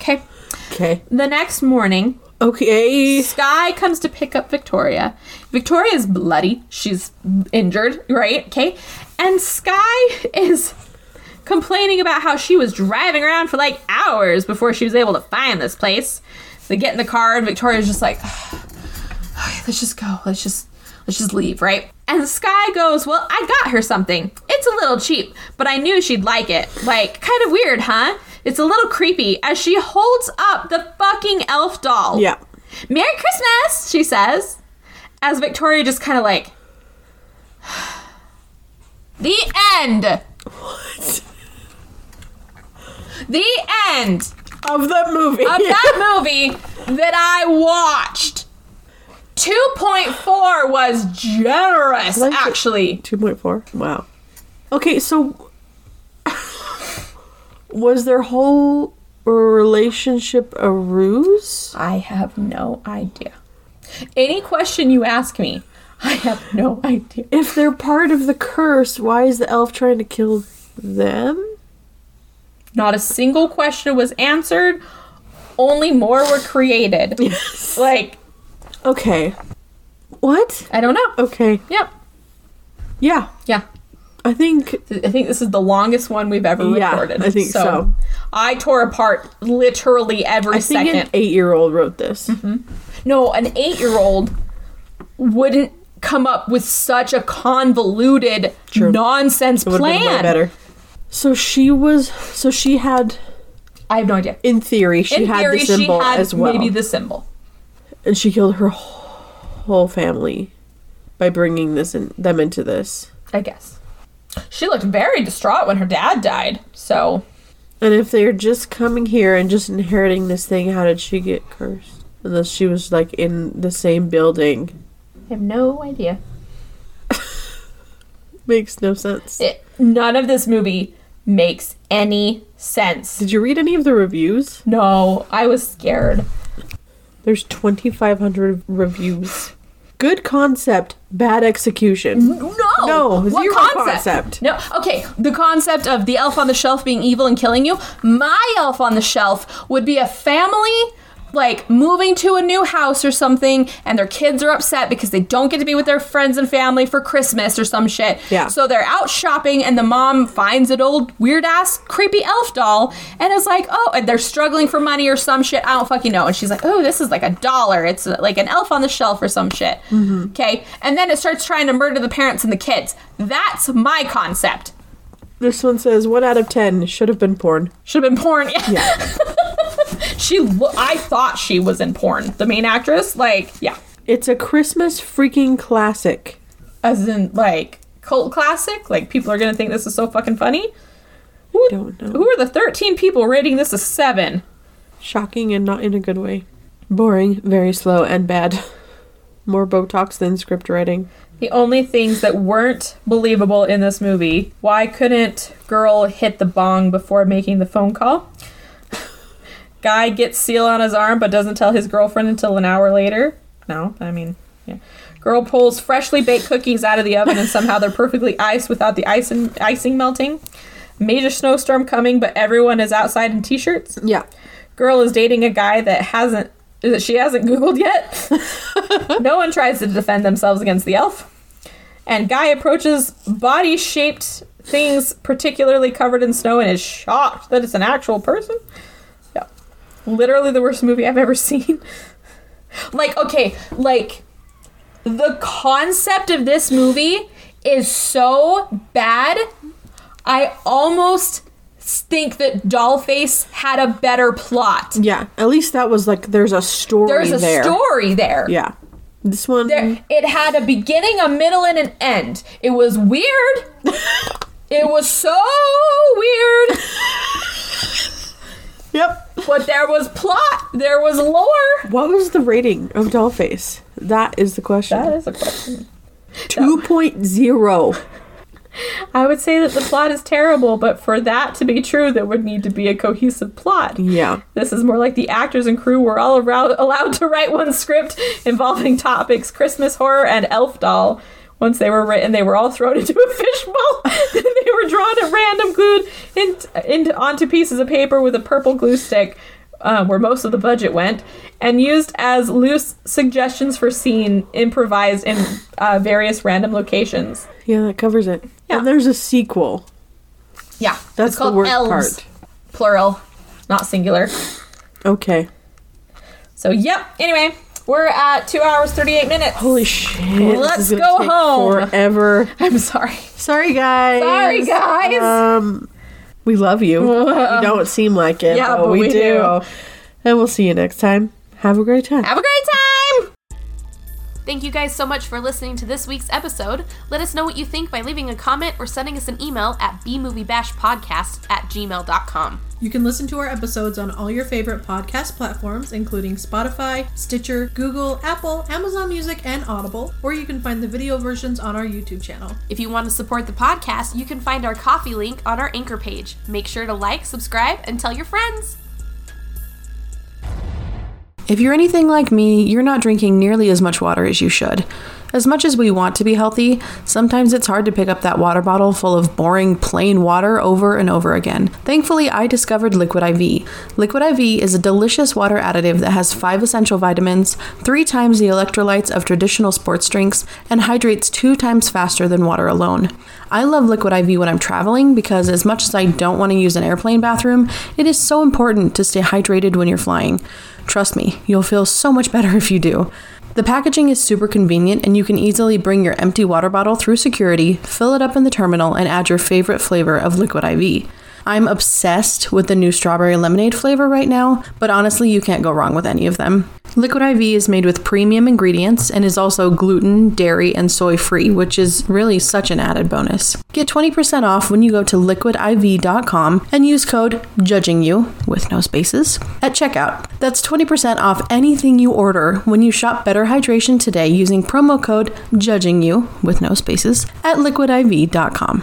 Okay. Okay. The next morning, Okay. Sky comes to pick up Victoria. Victoria is bloody. She's injured, right? Okay. And Sky is complaining about how she was driving around for like hours before she was able to find this place. They get in the car and Victoria's just like, okay, let's just go. Let's just let's just leave, right? And Sky goes, Well, I got her something. It's a little cheap, but I knew she'd like it. Like, kind of weird, huh? It's a little creepy as she holds up the fucking elf doll. Yeah. Merry Christmas, she says, as Victoria just kind of like. The end. What? The end Of the movie. of that movie that I watched. 2.4 was generous, like actually. 2.4. Wow. Okay, so was their whole relationship a ruse? I have no idea. Any question you ask me, I have no idea. If they're part of the curse, why is the elf trying to kill them? Not a single question was answered. Only more were created. Yes. Like, Okay. What? I don't know. Okay. Yep. Yeah. Yeah. I think I think this is the longest one we've ever Yeah, recorded. I think so. I tore apart literally every I think second. an eight-year-old wrote this. Mm-hmm. no, an eight year old wouldn't come up with such a convoluted True. nonsense It would been way plan. better. So she was. So she had, I have no idea. in theory, she In had theory, the symbol she had as well, maybe the symbol. and she killed her whole family by bringing this in, them into this. I guess. She looked very distraught when her dad died. So And if they're just coming here and just inheriting this thing, how did she get cursed? Unless she was like in the same building. I have no idea. Makes no sense. It, none of this movie makes any sense. Did you read any of the reviews? No, I was scared. There's 2,500 reviews. Good concept, bad execution. No, No, what zero concept? concept. No, okay. The concept of the elf on the shelf being evil and killing you. My elf on the shelf would be a family like moving to a new house or something, and their kids are upset because they don't get to be with their friends and family for Christmas or some shit. Yeah. So they're out shopping, and the mom finds an old weird ass creepy elf doll, and is like, oh, and they're struggling for money or some shit. I don't fucking know. And she's like, oh, this is like a dollar. It's uh, like an elf on the shelf or some shit. Okay. And then it starts trying to murder the parents and the kids. That's my concept. This one says 1 out of 10 should have been porn. Should have been porn. Yeah. she, lo- I thought she was in porn. The main actress, like, yeah, it's a Christmas freaking classic. as in like cult classic. Like people are gonna think this is so fucking funny. Who, Don't know. who are the thirteen people rating this a seven? Shocking and not in a good way. Boring, very slow, and bad. More Botox than script writing. The only things that weren't believable in this movie why couldn't girl hit the bong before making the phone call? Guy gets seal on his arm but doesn't tell his girlfriend until an hour later. No, I mean, yeah. Girl pulls freshly baked cookies out of the oven and somehow they're perfectly iced without the icing, icing melting. Major snowstorm coming, but everyone is outside in t-shirts. Yeah. Girl is dating a guy that hasn't that she hasn't googled yet. no one tries to defend themselves against the elf. And guy approaches body-shaped things particularly covered in snow and is shocked that it's an actual person. Yeah. Literally the worst movie I've ever seen. like okay, like the concept of this movie is so bad. I almost think that Dollface had a better plot. Yeah. At least that was like there's a story There's a there. story there. Yeah. This one There, it had a beginning, a middle, and an end. It was weird. it was so weird, Yep. but there was plot. There was lore. What was the rating of Dollface? That is the question. That is a question. 2.0. I would say that the plot is terrible, but for that to be true, there would need to be a cohesive plot. Yeah. This is more like the actors and crew were all arou- allowed to write one script involving topics Christmas horror and elf doll. Once they were written, they were all thrown into a fishbowl. they were drawn at random, glued in, into, onto pieces of paper with a purple glue stick, uh, where most of the budget went, and used as loose suggestions for scene improvised in uh, various random locations. Yeah, that covers it. Yeah. And there's a sequel. Yeah, That's the worst elves, part. plural, not singular. Okay. So, yep. Anyway, we're at two hours thirty-eight minutes. Holy shit. Let's go home. Forever. I'm sorry. Sorry, guys. Sorry, guys. Um, we love you. you don't seem like it, Yeah, but, but we, we do. do. And we'll see you next time. Have a great time. Have a great time. Thank you guys so much for listening to this week's episode. Let us know what you think by leaving a comment or sending us an email at bmoviebashpodcast at gmail.com. You can listen to our episodes on all your favorite podcast platforms, including Spotify, Stitcher, Google, Apple, Amazon Music, and Audible, or you can find the video versions on our YouTube channel. If you want to support the podcast, you can find our Ko-fi link on our anchor page. Make sure to like, subscribe, and tell your friends. If you're anything like me, you're not drinking nearly as much water as you should. As much as we want to be healthy, sometimes it's hard to pick up that water bottle full of boring, plain water over and over again. Thankfully, I discovered Liquid IV. Liquid IV is a delicious water additive that has five essential vitamins, three times the electrolytes of traditional sports drinks, and hydrates two times faster than water alone. I love Liquid IV when I'm traveling because, as much as I don't want to use an airplane bathroom, it is so important to stay hydrated when you're flying. Trust me, you'll feel so much better if you do. The packaging is super convenient, and you can easily bring your empty water bottle through security, fill it up in the terminal, and add your favorite flavor of Liquid IV. I'm obsessed with the new strawberry lemonade flavor right now, but honestly, you can't go wrong with any of them. Liquid IV is made with premium ingredients and is also gluten, dairy, and soy free, which is really such an added bonus. Get 20% off when you go to liquidiv.com and use code JUDGINGYOU with no spaces at checkout. That's 20% off anything you order when you shop Better Hydration today using promo code JUDGINGYOU with no spaces at liquidiv.com.